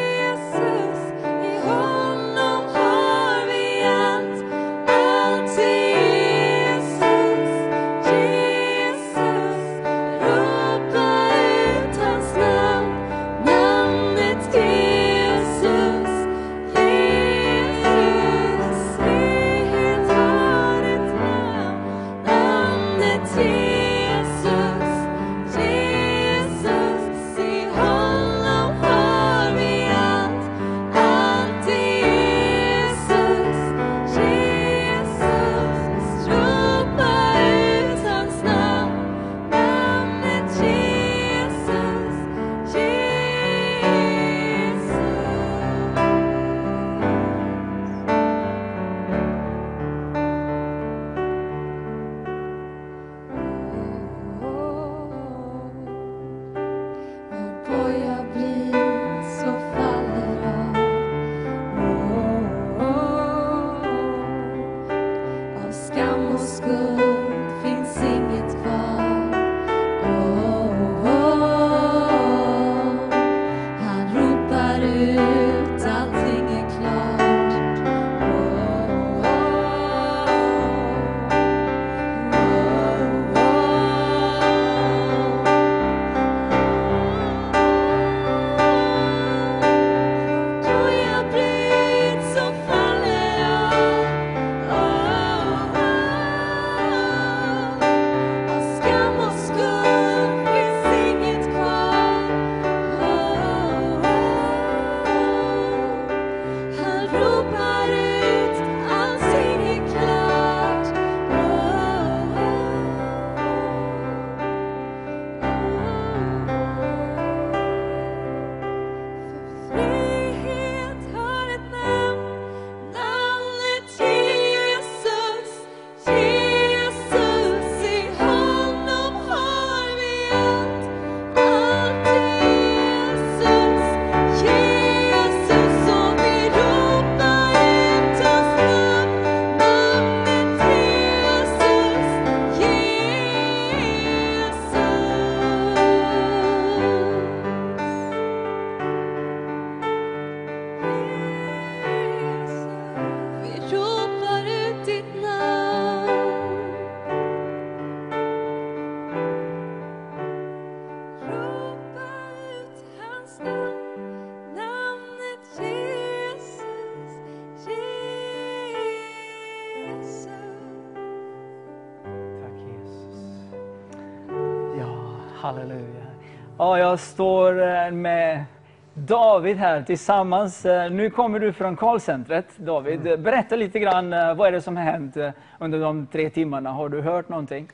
Ja, jag står eh, med David här tillsammans. Eh, Nu kommer du från callcentret, David. Berätta lite grann, eh, vad är det som har hänt under de tre timmarna? Har du hört någonting?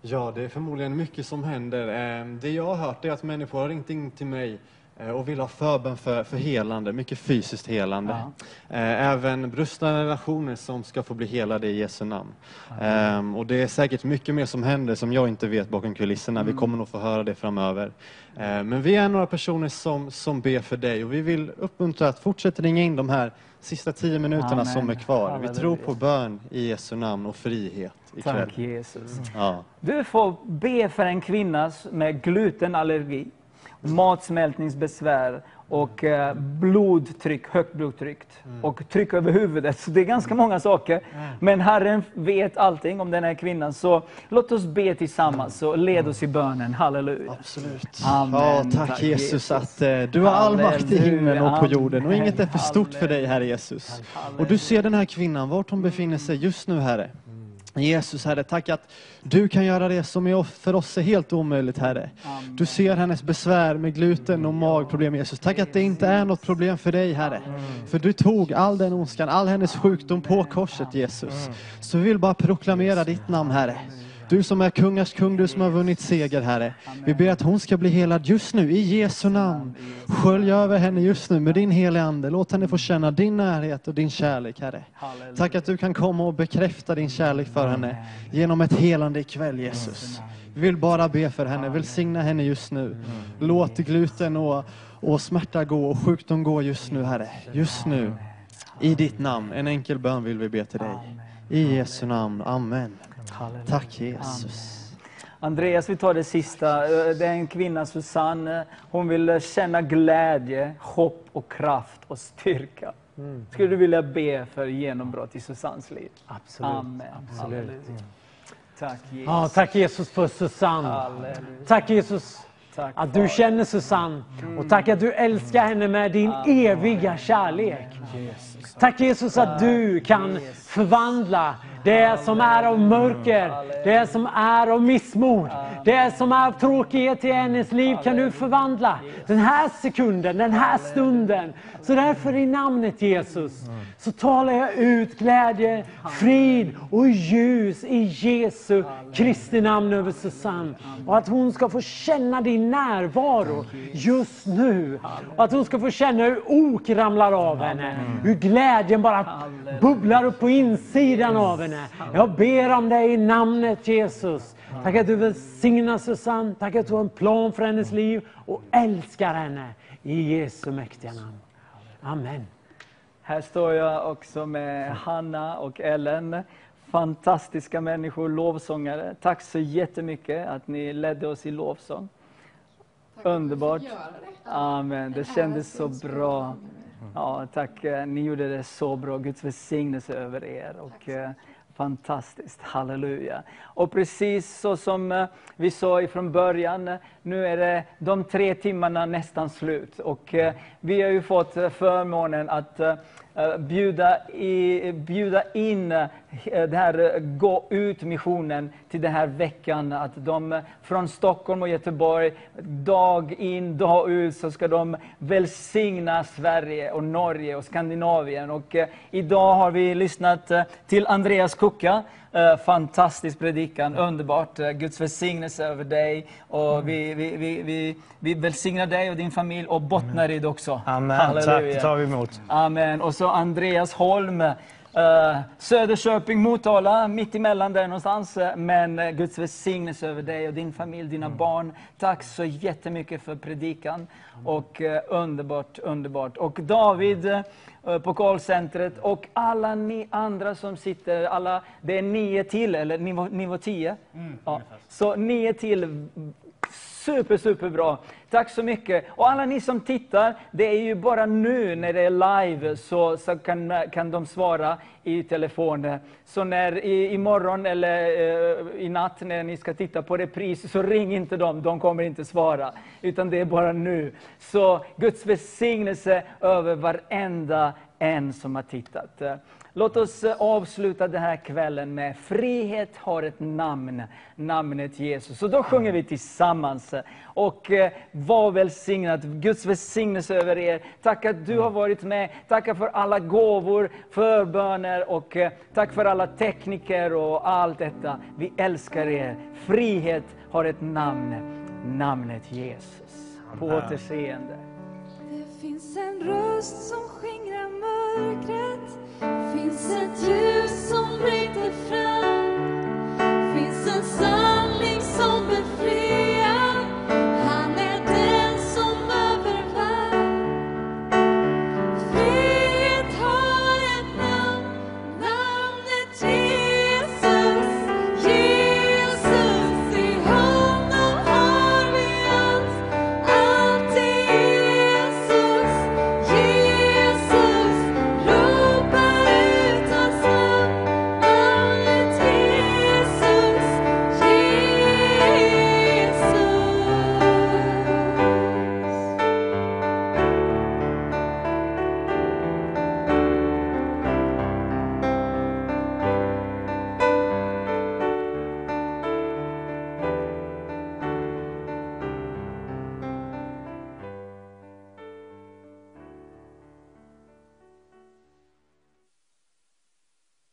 Ja, det är förmodligen mycket som händer. Det jag har hört är att människor har ringt in till mig och vill ha förbön för, för helande, mycket fysiskt helande. Eh, Även brustna relationer som ska få bli helade i Jesu namn. Ehm, Och det är säkert mycket mer som händer som jag inte vet bakom kulisserna. Vi kommer nog få höra det framöver. Eh, Men vi är några personer som, som ber för dig och vi vill uppmuntra att fortsätta ringa in de här sista tio minuterna Amen. som är kvar. Vi tror på bön i Jesu namn och frihet ikväll. Tack Jesus. Ja. Du får be för en kvinna med glutenallergi, matsmältningsbesvär och eh, blodtryck, högt blodtryck och tryck över huvudet. Så det är ganska många saker. Men Herren vet allting om den här kvinnan. Så låt oss be tillsammans och led oss i bönen. Halleluja. Absolut. Amen. Ja, tack, Tack, Jesus, Jesus. att eh, du har all makt i himlen och på jorden och inget är för stort för dig, Herre Jesus. Och du ser den här kvinnan, vart hon befinner sig just nu, Herre. Jesus, Herre, tack att du kan göra det som för oss är helt omöjligt, Herre. Du ser hennes besvär med gluten och magproblem, Jesus. Tack att det inte är något problem för dig, Herre. För du tog all den ondskan, all hennes sjukdom på korset, Jesus. Så vi vill bara proklamera ditt namn, Herre. Du som är kungars kung, du som har vunnit seger, Herre. Vi ber att hon ska bli helad just nu, i Jesu namn. Skölj över henne just nu med din heliga Ande. Låt henne få känna din närhet och din kärlek, Herre. Tack att du kan komma och bekräfta din kärlek för henne genom ett helande ikväll, Jesus. Vi vill bara be för henne, välsigna henne just nu. Låt gluten och, och smärta gå och sjukdom gå just nu, Herre. Just nu. I ditt namn. En enkel bön vill vi be till dig. I Jesu namn. Amen. Tack Jesus. Andreas, vi tar det sista. Eh, Det är en kvinna, Susanne. Hon vill känna glädje, hopp och kraft och styrka. Skulle du vilja be för genombrott i Susannes liv? Absolut. Amen. Absolut. Halleluja. Tack Jesus. Ja, tack Jesus för Susanne. Halleluja. Tack Jesus Tack, att du känner Susanne. Och tack att du älskar henne med din eviga kärlek. Tack Jesus att du kan förvandla det som är av mörker, det som är av missmod, det som är av tråkighet i hennes liv kan du förvandla. Den här sekunden, den här stunden. Så därför i namnet Jesus så talar jag ut glädje, frid och ljus i Jesu Kristi namn över Susanne. Och att hon ska få känna din närvaro just nu. Och att hon ska få känna hur ok ramlar av henne. Hur glädjen bara bubblar upp på insidan av henne. Jag ber om dig i namnet Jesus. Tack att du välsignar Susanne. Tack att du har en plan för hennes liv och älskar henne. I Jesu mäktiga namn. Amen. Här står jag också med Hanna och Ellen. Fantastiska människor, lovsångare. Tack så jättemycket att ni ledde oss i lovsång. Underbart. Amen. Det kändes så bra. Ja, tack. Ni gjorde det så bra. Guds välsignelse över er. Och, eh, fantastiskt. Halleluja. Och precis så som eh, vi sa ifrån början, eh, nu är det de tre timmarna nästan slut. Och eh, vi har ju fått förmånen att bjuda, i, bjuda in eh, det här eh, Gå ut-missionen till den här veckan. Att de eh, från Stockholm och Göteborg, dag in, dag ut, så ska de välsigna Sverige och Norge och Skandinavien. Och eh, idag har vi lyssnat till Andreas Kucka. Eh, fantastisk predikan, underbart. Guds välsignelse över dig. Och vi, vi, vi, vi, vi välsignar dig och din familj och Bottnaryd också. Amen. Tack, Halleluja. det tar vi emot. Amen. Och så Andreas Holm, eh, Söderköping, Motala, mitt emellan där någonstans. Eh, Men eh, Guds välsignelse över dig och din familj, dina barn. Tack så jättemycket för predikan. Och eh, underbart, underbart. Och David eh, på callcentret och alla ni andra som sitter, alla, det är nio till, eller nivå, nivå tio. ja. Så nio till Super, super bra. Tack så mycket. Och alla ni som tittar, det är ju bara nu när det är live så, så kan, kan de svara i telefonen. Så när i, imorgon eller eh, i natt när ni ska titta på repris så ring inte dem, de kommer inte svara. Utan det är bara nu. Så Guds välsignelse över varenda en som har tittat. Låt oss eh, avsluta den här kvällen med Frihet har ett namn, namnet Jesus. Så då sjunger vi tillsammans. Och eh, var välsignad, Guds välsignelse över er. Tack att du har varit med. Tack för alla gåvor, förböner och eh, tack för alla tekniker och allt detta. Vi älskar er. Frihet har ett namn, namnet Jesus. På återseende. finns en röst som skingrar mörkret som bryter fram? Finns en sanning som befriar?